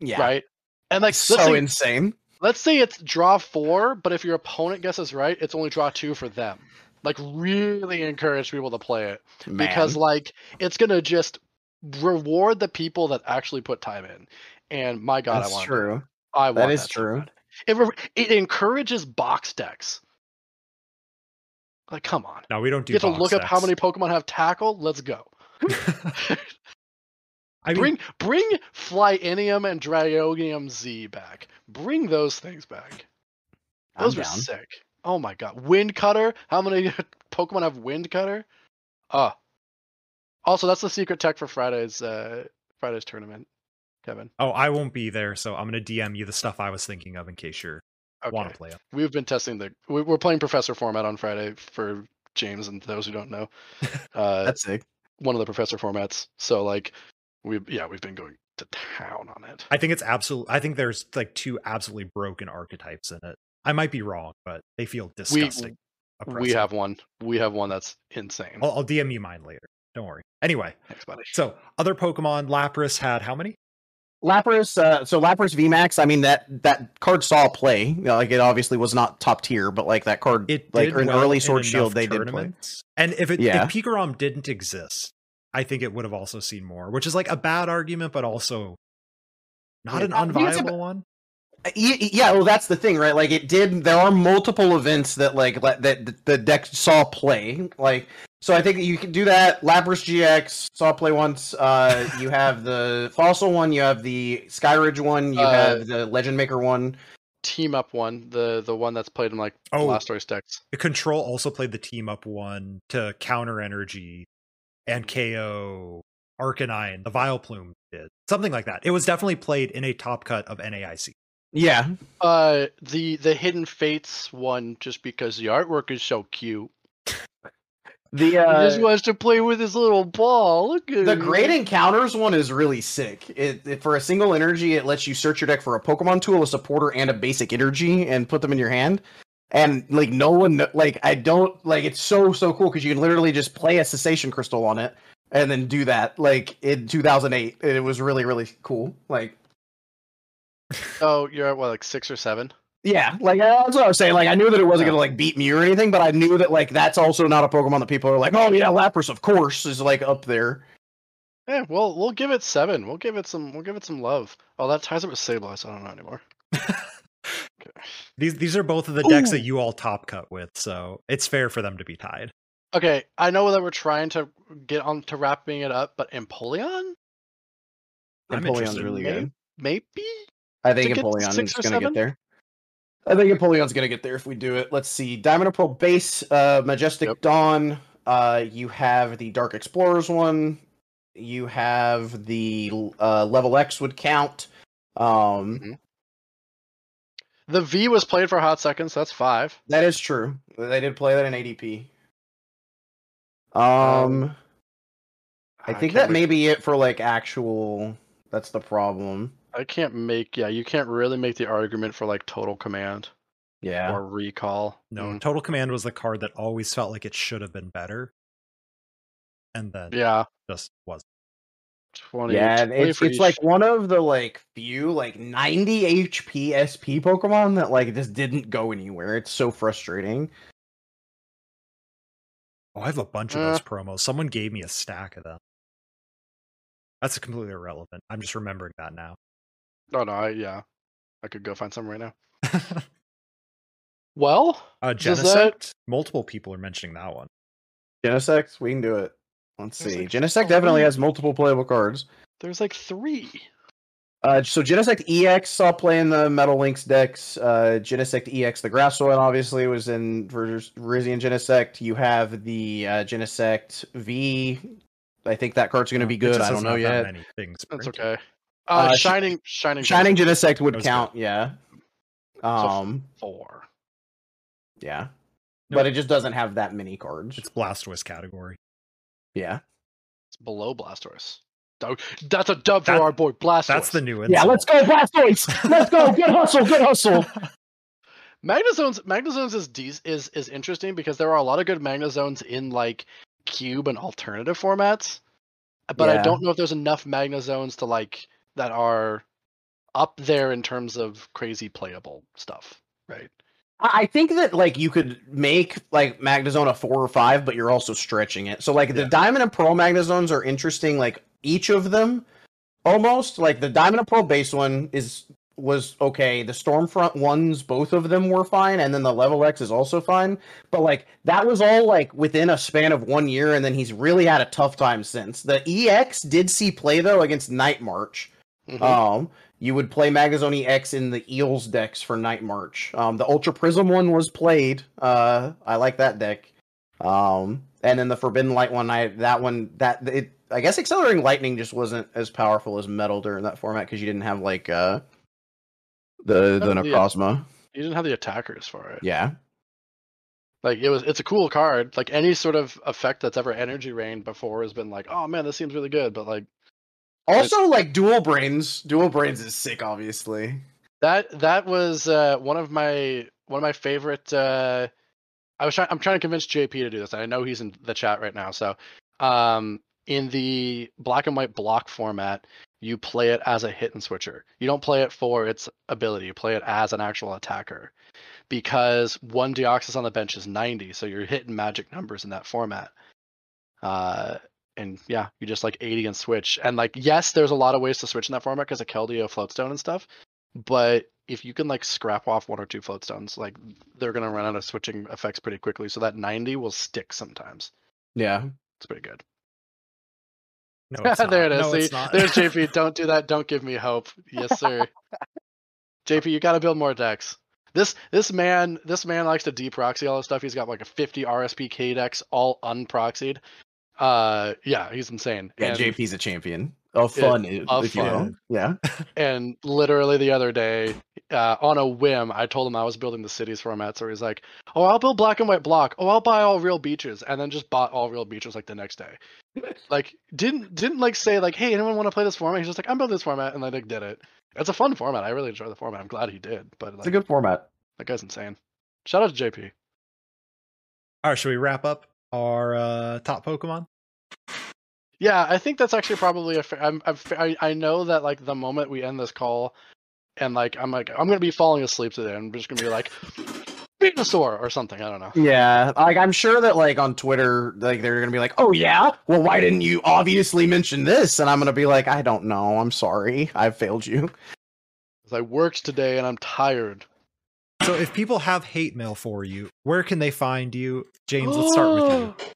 Yeah. right? And like so say, insane. let's say it's draw four, but if your opponent guesses right, it's only draw two for them. Like really encourage people to play it because like it's gonna just reward the people that actually put time in. And my God, that's I want true. I want That is so true. It re- it encourages box decks. Like, come on! no, we don't do. You have to box look up how many Pokemon have tackle. Let's go. [laughs] [laughs] I mean, bring bring Flyinium and Dragonium Z back. Bring those things back. Those were sick. Oh my god, Wind Cutter. How many [laughs] Pokemon have Wind Cutter? Ah. Also, that's the secret tech for Friday's uh Friday's tournament, Kevin. oh, I won't be there, so I'm going to DM you the stuff I was thinking of in case you Okay. want to play it. We've been testing the. we- We're playing Professor format on Friday for James and those who don't know. [laughs] Uh, That's sick. one of the Professor formats. So like, we yeah we've been going to town on it. I think it's absolute. I think there's like two absolutely broken archetypes in it. I might be wrong, but they feel disgusting. We oppressive. have one. We have one that's insane. I'll, I'll DM you mine later. Don't worry. Anyway, so other Pokemon, Lapras had how many? Lapras, uh, so Lapras VMAX. I mean that that card saw play. You know, like it obviously was not top tier, but like that card, It like an well early Sword Shield, they did play. And if it Yeah. if Pikarom didn't exist, I think it would have also seen more, which is like a bad argument, but also not Yeah, an a- unviable one. Y- Yeah, well, that's the thing, right? Like, it did. There are multiple events that like let, that the deck saw play. Like, so I think you can do that. Lapras GX saw play once. Uh, [laughs] you have the Fossil one. You have the Skyridge one. You Uh, have the Legend Maker one. Team up one, the the one that's played in like Oh. Blastoise decks. Control also played the team up one to counter energy and KO Arcanine. The Vileplume did something like that. It was definitely played in a top cut of NAIC. Yeah, Uh, the the Hidden Fates one, just because the artwork is so cute. The [laughs] he just uh, wants to play with his little ball. Look at the him. Great Encounters one is really sick. It, it for a single energy, it lets you search your deck for a Pokemon tool, a supporter, and a basic energy, and put them in your hand. And like no one, like I don't like it's so so cool because you can literally just play a cessation crystal on it and then do that. Like in 2008, and it was really really cool. Like [laughs] Oh, you're at what, like six or seven? Yeah, like uh, that's what I was saying. Like I knew that it wasn't Yeah. gonna like beat me or anything, but I knew that like that's also not a Pokemon that people are like, oh yeah, Lapras of course is like up there. Yeah, well, we'll give it seven. We'll give it some. We'll give it some love. Oh, that ties up with Sableye. I don't know anymore. [laughs] Okay. These these are both of the decks Ooh. that you all top cut with, so it's fair for them to be tied. Okay, I know that we're trying to get on to wrapping it up, but Empoleon, I'm Empoleon's really good. maybe. I think to Empoleon is going to get there. I think Empoleon's going to get there if we do it. Let's see. Diamond and Pearl base, uh, Majestic Yep. Dawn. Uh, you have the Dark Explorers one. You have the uh, Level X would count. Um, Mhm. The V was played for hot seconds. so that's five. That is true. They did play that in ADP. Um, I think can't that may be it for like actual. That's the problem. I can't make. Yeah, you can't really make the argument for like total command Yeah. or recall. No, Mm. Total Command was the card that always felt like it should have been better, and then Yeah, just wasn't. twenty. Yeah, 20 it's it's like one of the like few like 90 HP SP Pokemon that like just didn't go anywhere. It's so frustrating. Oh, I have a bunch of Uh. those promos. Someone gave me a stack of them. That's completely irrelevant. I'm just remembering that now. Oh no, I, yeah, I could go find some right now. [laughs] Well, uh, Does that- Genesect. Multiple people are mentioning that one. Genesect, we can do it. Let's There's, see. like, Genesect definitely three. has multiple playable cards. there's like three. Uh, so Genesect EX saw play in the Metal Links decks. Uh, Genesect EX, the Grass Soil, obviously was in for Virizion Genesect. You have the uh, Genesect V. I think that card's going to be good. I don't know have yet. Many things. That's okay. Uh, Uh, shining, shining, Shining Genesect, Genesect would That was count, yeah. So- Um, four. yeah. Nope. But it just doesn't have that many cards. It's Blastoise category. Yeah. It's below Blastoise. That's a dub for That- our boy Blastoise. That's the new one. Yeah, let's go, Blastoise! Let's go! Good [laughs] hustle, good hustle! [laughs] Magnezones. Magnezones is de- is is interesting because there are a lot of good Magnezones in like cube and alternative formats, but I don't know if there's enough Magnezones to like that are up there in terms of crazy playable stuff, right? I think that like you could make like Magnezone a four or five, but you're also stretching it. So like the Yeah. Diamond and Pearl Magnezones are interesting. Like each of them, almost like the Diamond and Pearl base one is was okay. The Stormfront ones, both of them were fine, and then the Level X is also fine. But like that was all like within a span of one year, and then he's really had a tough time since. The EX did see play though against Night March. Mhm. Um, you would play Magnezone X in the Eels decks for Night March. Um, the Ultra Prism one was played. Uh, I like that deck. Um, and then the Forbidden Light one, I that one that it. I guess Accelerating Lightning just wasn't as powerful as Metal during that format because you didn't have like uh the the yeah. Necrozma. you didn't have the attackers for it. Yeah. Like it was, it's a cool card. Like any sort of effect that's ever energy rained before has been like, oh man, this seems really good. But like Also, like Dual Brains. Dual Brains is sick, obviously. that, that was uh, one of my one of my favorite. Uh, I was trying. I'm trying to convince JP to do this. I know he's in the chat right now. So, um, in the black and white block format, you play it as a hit and switcher. You don't play it for its ability. You play it as an actual attacker, because one Deoxys on the bench is 90, so you're hitting magic numbers in that format. Uh, and yeah, you just like 80 and switch. And like, yes, there's a lot of ways to switch in that format because of Keldeo Floatstone and stuff. But if you can like scrap off one or two floatstones, like they're gonna run out of switching effects pretty quickly. So that 90 will stick sometimes. Yeah. It's pretty good. No, it's [laughs] there it not. is. No, See, it's not. there's JP. [laughs] Don't do that. Don't give me hope. Yes, sir. [laughs] JP, you got to build more decks. This this man this man likes to deproxy all his stuff. He's got like a 50 RSPK decks all unproxied. Uh, yeah, he's insane. Yeah, And- JP's a champion. Of fun, i- of if you will. fun. Yeah. [laughs] And literally the other day, uh, on a whim, I told him I was building the cities format. So he's like, "Oh, I'll build black and white block. Oh, I'll buy all real beaches," and then just bought all real beaches like the next day. [laughs] Like didn't didn't like say like, "Hey, anyone want to play this format?" He's just like, "I'm building this format," and I like did it. It's a fun format. I really enjoy the format. I'm glad he did. But It's a good format. that guy's insane. Shout out to JP. All right, should we wrap up our uh, top Pokemon? Yeah, I think that's actually probably a fair. I'm, I'm, I, I know that like the moment we end this call, and like I'm like I'm gonna be falling asleep today. I'm just gonna be like Venusaur or something. I don't know. Yeah, like I'm sure that like on Twitter, like they're gonna be like, "Oh yeah, well why didn't you obviously mention this?" And I'm gonna be like, "I don't know. I'm sorry. I failed you. I worked today and I'm tired. So, if people have hate mail for you, where can they find you? James, let's start with you. [gasps]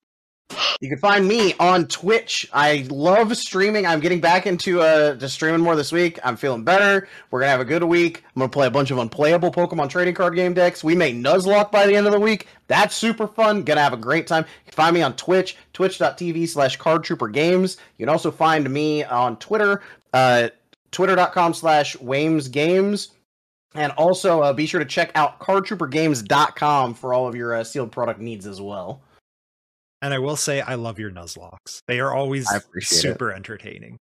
You can find me on Twitch. I love streaming. I'm getting back into uh to streaming more this week. I'm feeling better. We're gonna have a good week. I'm gonna play a bunch of unplayable Pokemon trading card game decks. We may Nuzlocke by the end of the week. That's super fun. Gonna have a great time. You can find me on Twitch, twitch.tv slash card trooper games. You can also find me on Twitter, uh twitter.com slash Wames Games. And also uh, be sure to check out cardtroopergames.com for all of your uh, sealed product needs as well. And I will say, I love your Nuzlocks. They are always I appreciate it. super entertaining.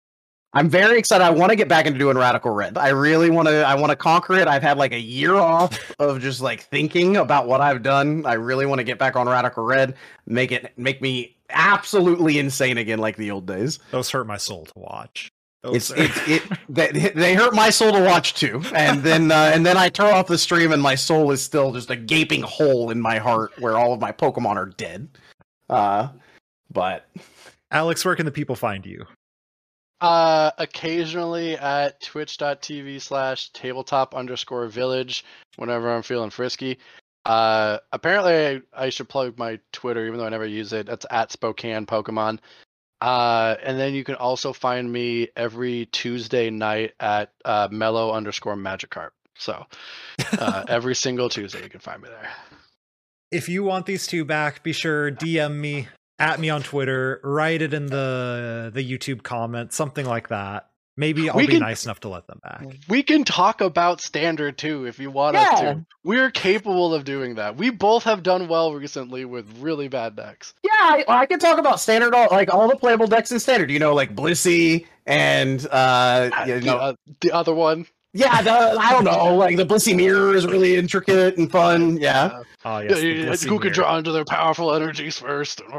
I'm very excited. I want to get back into doing Radical Red. I really want to. I want to conquer it. I've had like a year off of just like thinking about what I've done. I really want to get back on Radical Red. Make it make me absolutely insane again, like the old days. Those hurt my soul to watch. It's Those it's it. They, they hurt my soul to watch too. And then uh, and then I turn off the stream and my soul is still just a gaping hole in my heart where all of my Pokemon are dead. Uh, but Alex, where can the people find you? Uh, occasionally at twitch.tv slash tabletop underscore village whenever I'm feeling frisky. Uh, apparently I, I should plug my Twitter even though I never use it. That's at Spokane Pokemon. Uh, and then you can also find me every Tuesday night at uh, mellow underscore magikarp. So uh, [laughs] every single Tuesday you can find me there. if you want these two back, be sure DM me, at me on Twitter, write it in the the YouTube comments, something like that. Maybe I'll We be can- nice enough to let them back. We can talk about standard too if you want us Yeah. to. We're capable of doing that. We both have done well recently with really bad decks. Yeah, I, I can talk about standard, all, like all the playable decks in standard. You know, like Blissey and uh, you the, know, uh, the other one. yeah, the, I don't know, like the Blissey mirror is really intricate and fun. Yeah, Oh Yeah, yes, the yeah, who can draw into their powerful energies first? [laughs]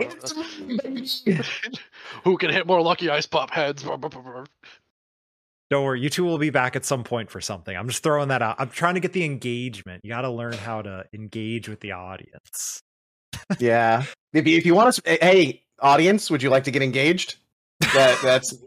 Who can hit more lucky ice pop heads? Don't worry, you two will be back at some point for something. I'm just throwing that out. I'm trying to get the engagement. You got to learn how to engage with the audience. yeah. If you, if you want to, hey, audience, would you like to get engaged? That that's [laughs]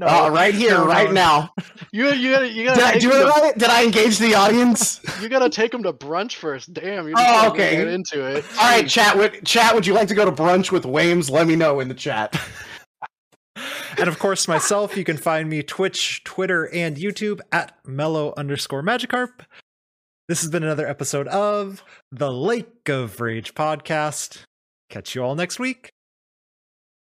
No, uh, right here, no, right no. now. You you gotta you gotta Did I take do them it to, right? Did I engage the audience? you gotta take them to brunch first. Damn, you're oh, okay. get into it. All right, chat. Would chat? Would you like to go to brunch with Wames? Let me know in the chat. [laughs] and of course, myself, you can find me Twitch, Twitter, and YouTube at mellow underscore magikarp. This has been another episode of the Lake of Rage podcast. Catch you all next week.